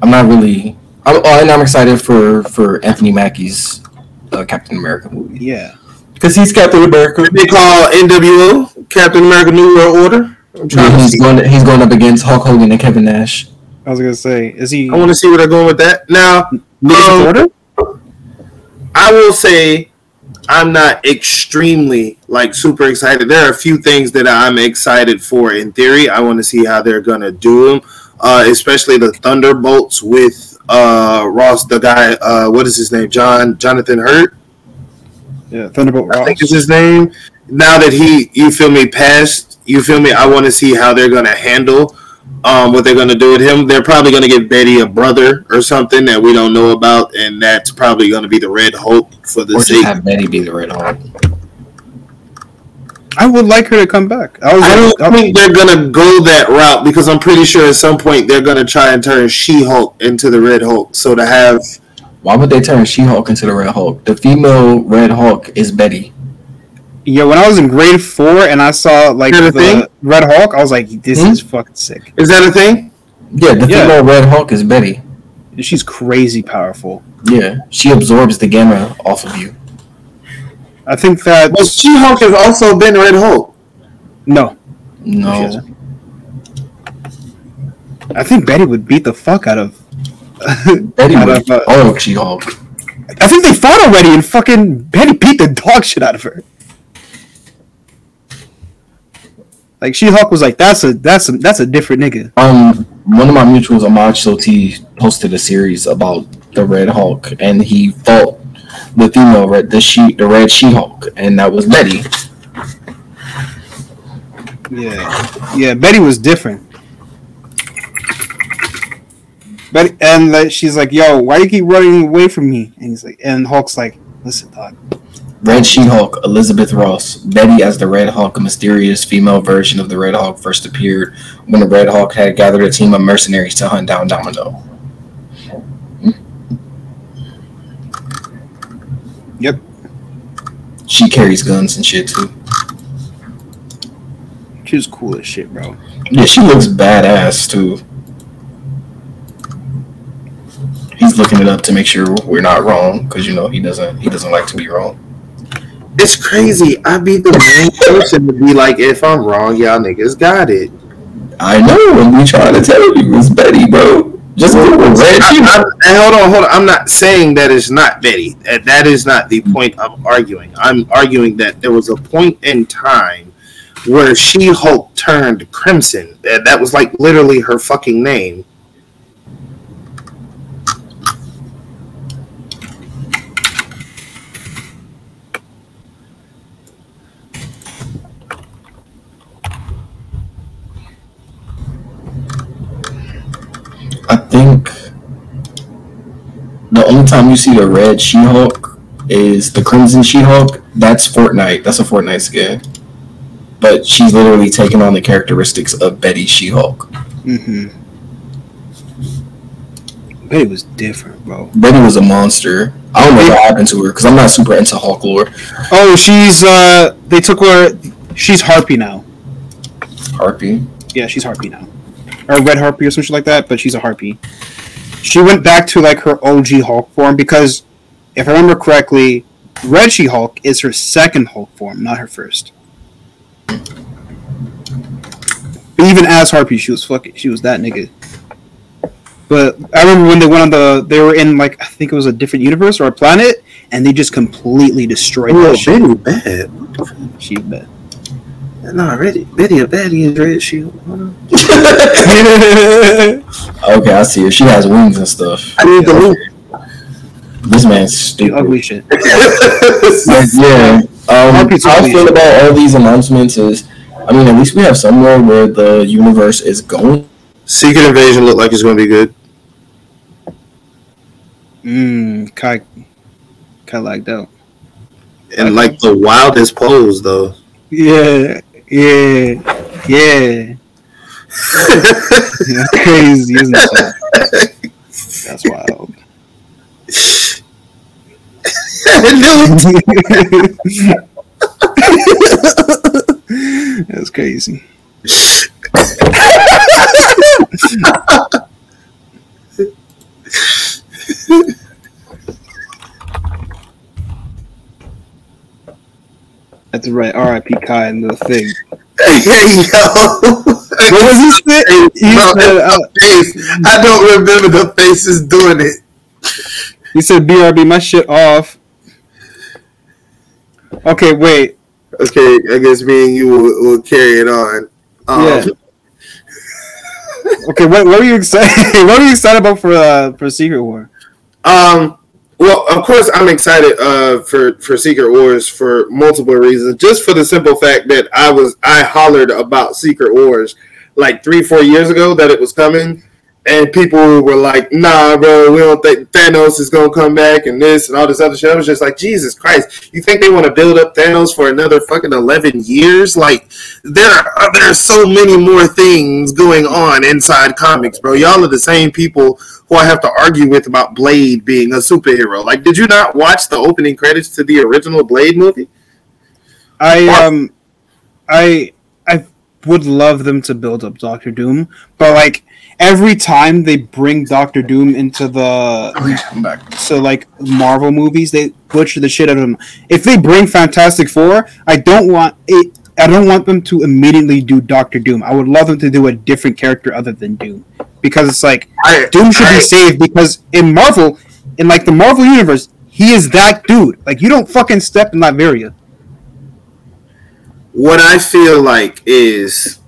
[SPEAKER 6] I'm not really. I'm, oh, and I'm excited for for Anthony Mackie's uh, Captain America movie
[SPEAKER 8] Yeah.
[SPEAKER 6] because he's Captain America.
[SPEAKER 1] They call NWO Captain America New World Order. I'm trying
[SPEAKER 6] Yeah,
[SPEAKER 1] to
[SPEAKER 6] he's
[SPEAKER 1] see.
[SPEAKER 6] going. He's going up against Hulk Hogan and Kevin Nash.
[SPEAKER 8] I was gonna say, is he
[SPEAKER 1] I want to see where they're going with that. Now,
[SPEAKER 8] Niggas
[SPEAKER 1] um,
[SPEAKER 8] order?
[SPEAKER 1] I will say I'm not extremely like super excited. There are a few things that I'm excited for in theory. I want to see how they're gonna do them, uh, especially the Thunderbolts with uh, Ross, the guy. Uh, what is his name? John Jonathan Hurt.
[SPEAKER 8] Yeah, Thunderbolt
[SPEAKER 1] I
[SPEAKER 8] Ross.
[SPEAKER 1] think is his name. Now that he, you feel me, passed. You feel me? I want to see how they're gonna handle um, what they're gonna do with him. They're probably gonna give Betty a brother or something that we don't know about, and that's probably gonna be the Red Hulk for the
[SPEAKER 6] Or just
[SPEAKER 1] sake.
[SPEAKER 6] have Betty be the Red Hulk.
[SPEAKER 8] I would like her to come back. I was
[SPEAKER 1] I don't think they're gonna go that route because I'm pretty sure at some point they're gonna try and turn She-Hulk into the Red Hulk. So to have
[SPEAKER 6] Why would they turn She-Hulk into the Red Hulk? The female Red Hulk is Betty.
[SPEAKER 8] yeah, when I was in grade four and I saw like
[SPEAKER 1] Is that a
[SPEAKER 8] the
[SPEAKER 1] thing?
[SPEAKER 8] Red Hulk, I was like, this
[SPEAKER 6] Hmm?
[SPEAKER 8] is fucking sick.
[SPEAKER 1] is that a thing?
[SPEAKER 6] Yeah, the
[SPEAKER 8] Yeah.
[SPEAKER 6] female Red Hulk is Betty.
[SPEAKER 8] She's crazy powerful.
[SPEAKER 6] Yeah, she absorbs the gamma off of you.
[SPEAKER 8] I think that
[SPEAKER 1] Well, She-Hulk has also been Red Hulk.
[SPEAKER 8] no,
[SPEAKER 6] No,
[SPEAKER 8] hasn't. I think Betty would beat the fuck out of.
[SPEAKER 6] Betty
[SPEAKER 8] out
[SPEAKER 6] was
[SPEAKER 8] of, uh,
[SPEAKER 6] oh She-Hulk.
[SPEAKER 8] I think they fought already, and fucking Betty beat the dog shit out of her. Like She Hulk was like, "That's a that's a that's a different nigga."
[SPEAKER 6] Um, one of my mutuals, Ahmad Soti, posted a series about the Red Hulk, and he fought the female red, the she, the Red She-Hulk, and that was Betty.
[SPEAKER 8] Yeah, yeah. Betty was different. Betty, and like, she's like, "Yo, why you keep running away from me?" And he's like, and Hulk's like, "Listen, dog,
[SPEAKER 6] Red She-Hulk, Elizabeth Ross, Betty as the Red Hulk, a mysterious female version of the Red Hulk, first appeared when the Red Hulk had gathered a team of mercenaries to hunt down Domino.
[SPEAKER 8] Yep.
[SPEAKER 6] She carries guns and shit too.
[SPEAKER 8] She's cool as shit, bro.
[SPEAKER 6] Yeah, she looks badass too. He's looking it up to make sure we're not wrong, because you know he doesn't he doesn't like to be wrong.
[SPEAKER 1] It's crazy. I'd be the main person to be like, if I'm wrong, y'all niggas got it.
[SPEAKER 6] I know, and we trying to tell you it's Betty, bro. Just Google Red
[SPEAKER 1] I,
[SPEAKER 6] She-Hulk.
[SPEAKER 1] And hold on, hold on. I'm not saying that it's not Betty. That that is not the point I'm arguing. I'm arguing that there was a point in time where She Hulk turned crimson. That was like literally her fucking name.
[SPEAKER 6] I think the only time you see the red She-Hulk is the Crimson She-Hulk. That's Fortnite. That's a Fortnite skin. But she's literally taking on the characteristics of Betty She-Hulk.
[SPEAKER 8] Mm-hmm. Betty was different, bro.
[SPEAKER 6] Betty was a monster. I don't know what happened to her because I'm not super into Hulk lore.
[SPEAKER 8] Oh, she's uh, they took her. She's Harpy now.
[SPEAKER 6] Harpy.
[SPEAKER 8] Yeah, she's Harpy now, or Red Harpy or something like that. But she's a Harpy. She went back to like her OG Hulk form because, if I remember correctly, Red She Hulk is her second Hulk form, not her first. Even as Harpy, she was fucking. She was that nigga. But I remember when they went on the, they were in like I think it was a different universe or a planet, and they just completely destroyed
[SPEAKER 1] Oh,
[SPEAKER 8] that shit.
[SPEAKER 1] Bad.
[SPEAKER 8] She bet.
[SPEAKER 1] No, Betty, Betty a baddie is Red Shield.
[SPEAKER 6] Okay, I see her. She has wings and stuff.
[SPEAKER 1] I need the loot.
[SPEAKER 6] This man's
[SPEAKER 8] The
[SPEAKER 6] stupid.
[SPEAKER 8] ugly shit.
[SPEAKER 6] But yeah. Um, how I
[SPEAKER 8] ugly
[SPEAKER 6] feel about all these announcements is, I mean, at least we have somewhere where the universe is going.
[SPEAKER 1] Secret Invasion look like it's gonna be good.
[SPEAKER 8] Mmm, Kai, Kai lagged out.
[SPEAKER 1] And like the wildest pose though.
[SPEAKER 8] Yeah, yeah, yeah. That's crazy, isn't it? That's wild. That's crazy. That's right. R.I.P. Kai and the thing. Yo. What was he say? He
[SPEAKER 1] No,
[SPEAKER 8] said, uh,
[SPEAKER 1] face. I don't remember the faces doing it.
[SPEAKER 8] he said, "BRB, my shit off." Okay, wait.
[SPEAKER 1] Okay, I guess me and you will, will carry it on. Um,
[SPEAKER 8] Yeah. Okay, what, what were you excited? what were you excited about for uh, for Secret War?
[SPEAKER 1] Um. Well, of course, I'm excited uh, for for Secret Wars for multiple reasons. Just for the simple fact that I was I hollered about Secret Wars like three four years ago that it was coming, and people were like, "Nah, bro, we don't think Thanos is gonna come back and this and all this other shit." I was just like, "Jesus Christ! You think they want to build up Thanos for another fucking eleven years? Like, there are there are so many more things going on inside comics, bro. Y'all are the same people who I have to argue with about Blade being a superhero. Like, did you not watch the opening credits to the original Blade movie?
[SPEAKER 8] I um, I I would love them to build up Doctor Doom, but like every time they bring Doctor Doom into the
[SPEAKER 6] I'm back.
[SPEAKER 8] so like Marvel movies, they butcher the shit out of him. If they bring Fantastic Four, I don't want it. I don't want them to immediately do Doctor Doom. I would love them to do a different character other than Doom, because it's like
[SPEAKER 1] I,
[SPEAKER 8] Doom should
[SPEAKER 1] I-
[SPEAKER 8] be saved because in Marvel, in like the Marvel universe, he is that dude. Like you don't fucking step in Latveria.
[SPEAKER 1] what I feel like is,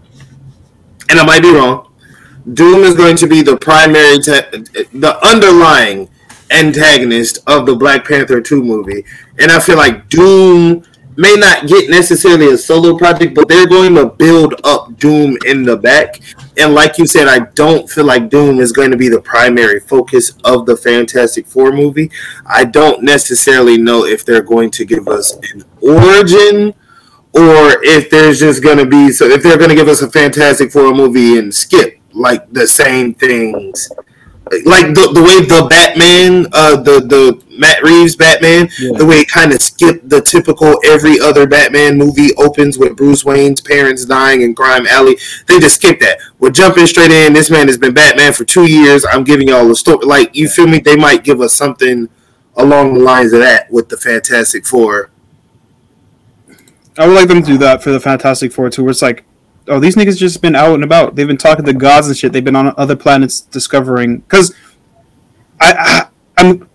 [SPEAKER 1] and I might be wrong, Doom is going to be the primary, te- the underlying antagonist of the Black Panther 2 movie. And I feel like Doom may not get necessarily a solo project, but they're going to build up Doom in the back. And like you said, I don't feel like Doom is going to be the primary focus of the Fantastic Four movie. I don't necessarily know if they're going to give us an origin or if there's just going to be so if they're going to give us a Fantastic Four movie and skip like the same things like the, the way the Batman, uh, the the Matt Reeves Batman,
[SPEAKER 8] Yeah.
[SPEAKER 1] the way it kind of skipped the typical every other Batman movie opens with Bruce Wayne's parents dying in Crime Alley. They just skipped that. We're jumping straight in. This man has been Batman for two years. I'm giving y'all a story. Like you feel me? They might give us something along the lines of that with the Fantastic Four.
[SPEAKER 8] I would like them to do that for the Fantastic Four too. Where it's like, oh, these niggas just been out and about. They've been talking to gods and shit. They've been on other planets discovering. Because I, I, I'm,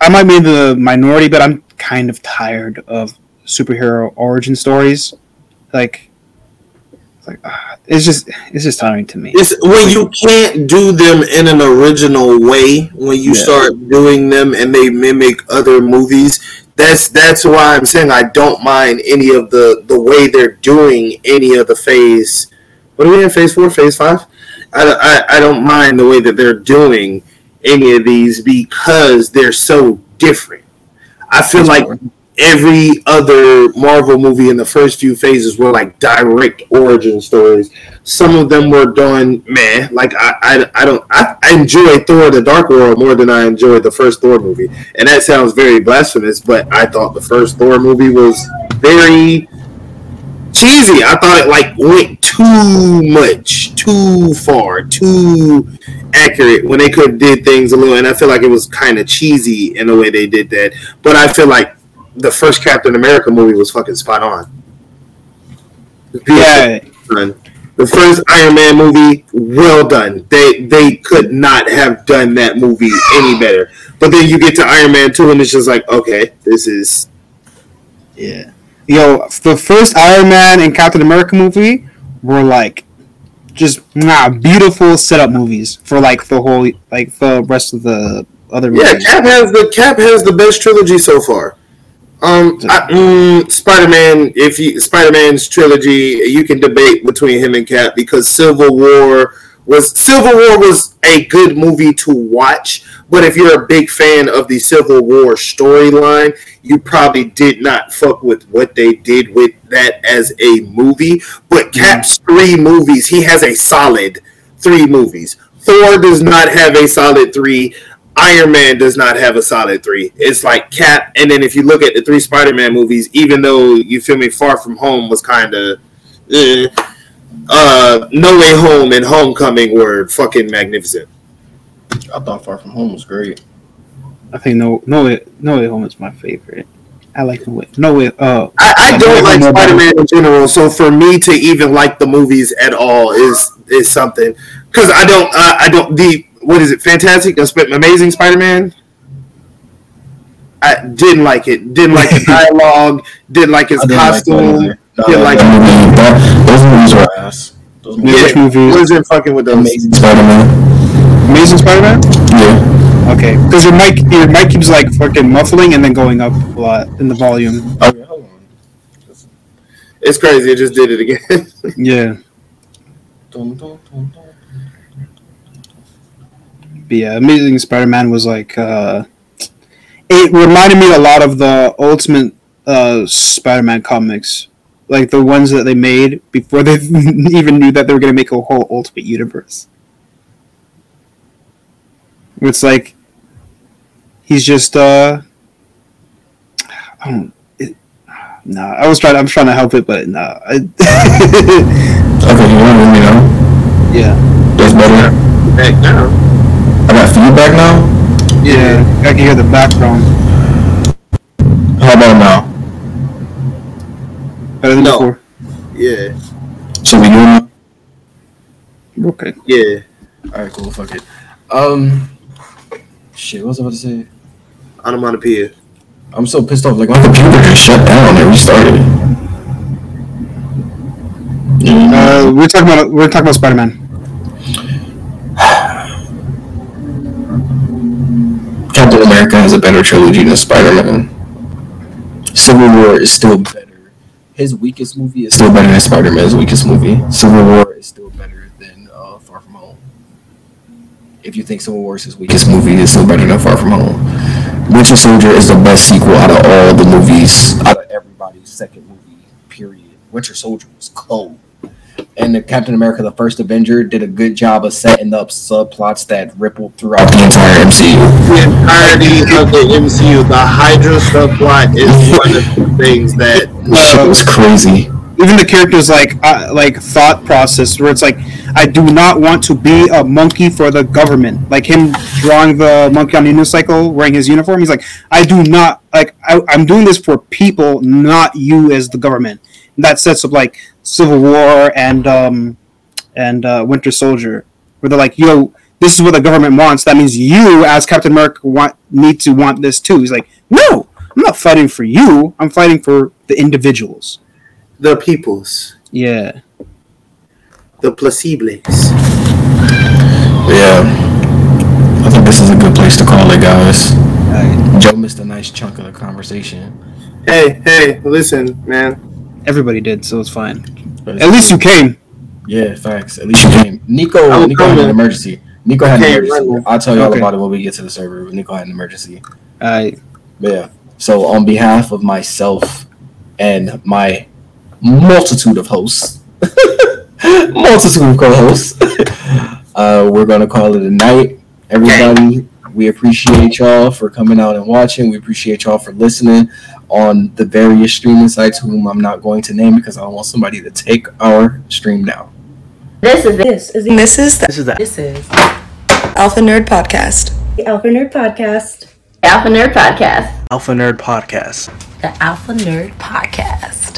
[SPEAKER 8] I might be in the minority, but I'm kind of tired of superhero origin stories. Like, it's like ah, it's just it's just tiring to me.
[SPEAKER 1] It's when you can't do them in an original way. When you
[SPEAKER 8] Yeah.
[SPEAKER 1] start doing them and they mimic other movies, that's that's why I'm saying I don't mind any of the the way they're doing any of the phase. What are we in phase four, phase five? I, I, I don't mind the way that they're doing any of these because they're so different. I feel like every other Marvel movie in the first few phases were like direct origin stories. Some of them were done man, like I I, I don't I, I enjoy Thor the Dark World more than I enjoyed the first Thor movie. And that sounds very blasphemous, but I thought the first Thor movie was very cheesy. I thought it like went too much, too far, too accurate when they could have did things a little and I feel like it was kind of cheesy in the way they did that. But I feel like the first Captain America movie was fucking spot on.
[SPEAKER 8] yeah.
[SPEAKER 1] The first Iron Man movie, well done. They they could not have done that movie any better. But then you get to Iron Man two, and it's just like, okay, this is
[SPEAKER 8] yeah. Yo, the first Iron Man and Captain America movie were like just nah, beautiful setup movies for like the whole like the rest of the other
[SPEAKER 1] yeah. Cap has the Cap has the best trilogy so far. Um, I, mm, Spider Man. If you Spider Man's trilogy, you can debate between him and Cap because Civil War was Civil War was a good movie to watch. But if you're a big fan of the Civil War storyline, you probably did not fuck with what they did with that as a movie. But Cap's three movies, he has a solid three movies. Thor does not have a solid three. Iron Man does not have a solid three. It's like Cap, and then if you look at the three Spider-Man movies, even though you feel me, Far From Home was kind of, eh, uh, No Way Home and Homecoming were fucking magnificent.
[SPEAKER 6] I thought Far From Home was great.
[SPEAKER 8] I think no no way no way home is my favorite. I like no way no way uh
[SPEAKER 1] I, I don't like Spider-Man in general, so for me to even like the movies at all is is something because I don't uh, I don't the what is it Fantastic Amazing Spider-Man. I didn't like it. Didn't like the dialogue. Didn't like his
[SPEAKER 6] I didn't
[SPEAKER 1] costume.
[SPEAKER 6] either. No,
[SPEAKER 1] didn't like
[SPEAKER 6] that movie- that- those movies were ass.
[SPEAKER 8] Yeah,
[SPEAKER 6] movies
[SPEAKER 8] which movie?
[SPEAKER 1] wasn't fucking with those.
[SPEAKER 6] Amazing Spider-Man.
[SPEAKER 8] Amazing Spider-Man?
[SPEAKER 6] Yeah.
[SPEAKER 8] Okay, because your mic your mic keeps like fucking muffling and then going up a lot in the volume.
[SPEAKER 6] Oh, okay, hold on.
[SPEAKER 1] It's crazy. It just did it again.
[SPEAKER 8] Yeah,
[SPEAKER 6] Dun, dun, dun, dun.
[SPEAKER 8] But yeah, Amazing Spider-Man was like uh, it reminded me a lot of the Ultimate uh, Spider-Man comics, like the ones that they made before they even knew that they were gonna make a whole Ultimate Universe. It's like he's just uh, I don't. It, Nah, I was trying. I was trying to help it, but nah. I,
[SPEAKER 6] Okay, you want to let me know?
[SPEAKER 8] yeah,
[SPEAKER 6] That's better.
[SPEAKER 1] Back now.
[SPEAKER 6] I got feedback now.
[SPEAKER 8] yeah. I can hear the background
[SPEAKER 6] How about now?
[SPEAKER 8] better than
[SPEAKER 1] No.
[SPEAKER 8] before.
[SPEAKER 1] Yeah.
[SPEAKER 6] So we good now?
[SPEAKER 8] Okay.
[SPEAKER 1] Yeah.
[SPEAKER 6] All right, cool. Fuck it. Um, shit. What was I about to say?
[SPEAKER 1] Onomatopoeia.
[SPEAKER 6] I'm so pissed off. Like my computer just shut down and restarted.
[SPEAKER 8] Uh, we're talking about we're talking about Spider Man.
[SPEAKER 6] Captain America has a better trilogy than Spider-Man. Civil War is still better his weakest movie is still better than Spider Man's weakest movie. Civil War is still better than uh, Far From Home. If you think Civil War is his weakest movie, it's still better than Far From Home. Winter Soldier is the best sequel out of all the movies, out of everybody's second movie. Period. Winter Soldier was cold and the Captain America: The First Avenger did a good job of setting up subplots that rippled throughout the entire MCU.
[SPEAKER 1] The entirety of the MCU, the Hydra subplot is one of the things that
[SPEAKER 6] Shit was crazy.
[SPEAKER 8] even the characters like uh, like thought process where it's like I do not want to be a monkey for the government. Like him drawing the monkey on a unicycle wearing his uniform. He's like, I do not like I, I'm doing this for people, not you as the government. And that sets up like Civil War and um and uh, Winter Soldier, where they're like, yo. This is what the government wants. That means you, as Captain America, want need to want this too. He's like, no, I'm not fighting for you. I'm fighting for the individuals.
[SPEAKER 1] the peoples,
[SPEAKER 8] Yeah.
[SPEAKER 1] the placebos.
[SPEAKER 6] Yeah, I think this is a good place to call it, guys. Joe missed a nice chunk of the conversation.
[SPEAKER 1] Hey, hey, listen, man.
[SPEAKER 8] Everybody did, so it's fine.
[SPEAKER 6] But
[SPEAKER 8] At least you came.
[SPEAKER 6] yeah, facts. At least you came. Nico,
[SPEAKER 1] I'm
[SPEAKER 6] Nico had an emergency. Nico had an emergency.
[SPEAKER 1] right.
[SPEAKER 6] I'll tell you all
[SPEAKER 8] Okay.
[SPEAKER 6] about it when we get to the server. but Nico had an emergency.
[SPEAKER 8] Uh,
[SPEAKER 6] But yeah. So on behalf of myself and my multitude of hosts, multitude of co-hosts, uh, we're gonna call it a night. Everybody, we appreciate y'all for coming out and watching. We appreciate y'all for listening on the various streaming sites, whom I'm not going to name because I don't want somebody to take our stream down.
[SPEAKER 3] This is
[SPEAKER 2] This is
[SPEAKER 4] And
[SPEAKER 2] the
[SPEAKER 4] this is the
[SPEAKER 5] This is
[SPEAKER 4] Alpha Nerd Podcast.
[SPEAKER 2] The Alpha Nerd Podcast.
[SPEAKER 3] Alpha Nerd Podcast.
[SPEAKER 9] Alpha Nerd Podcast.
[SPEAKER 5] the Alpha Nerd Podcast.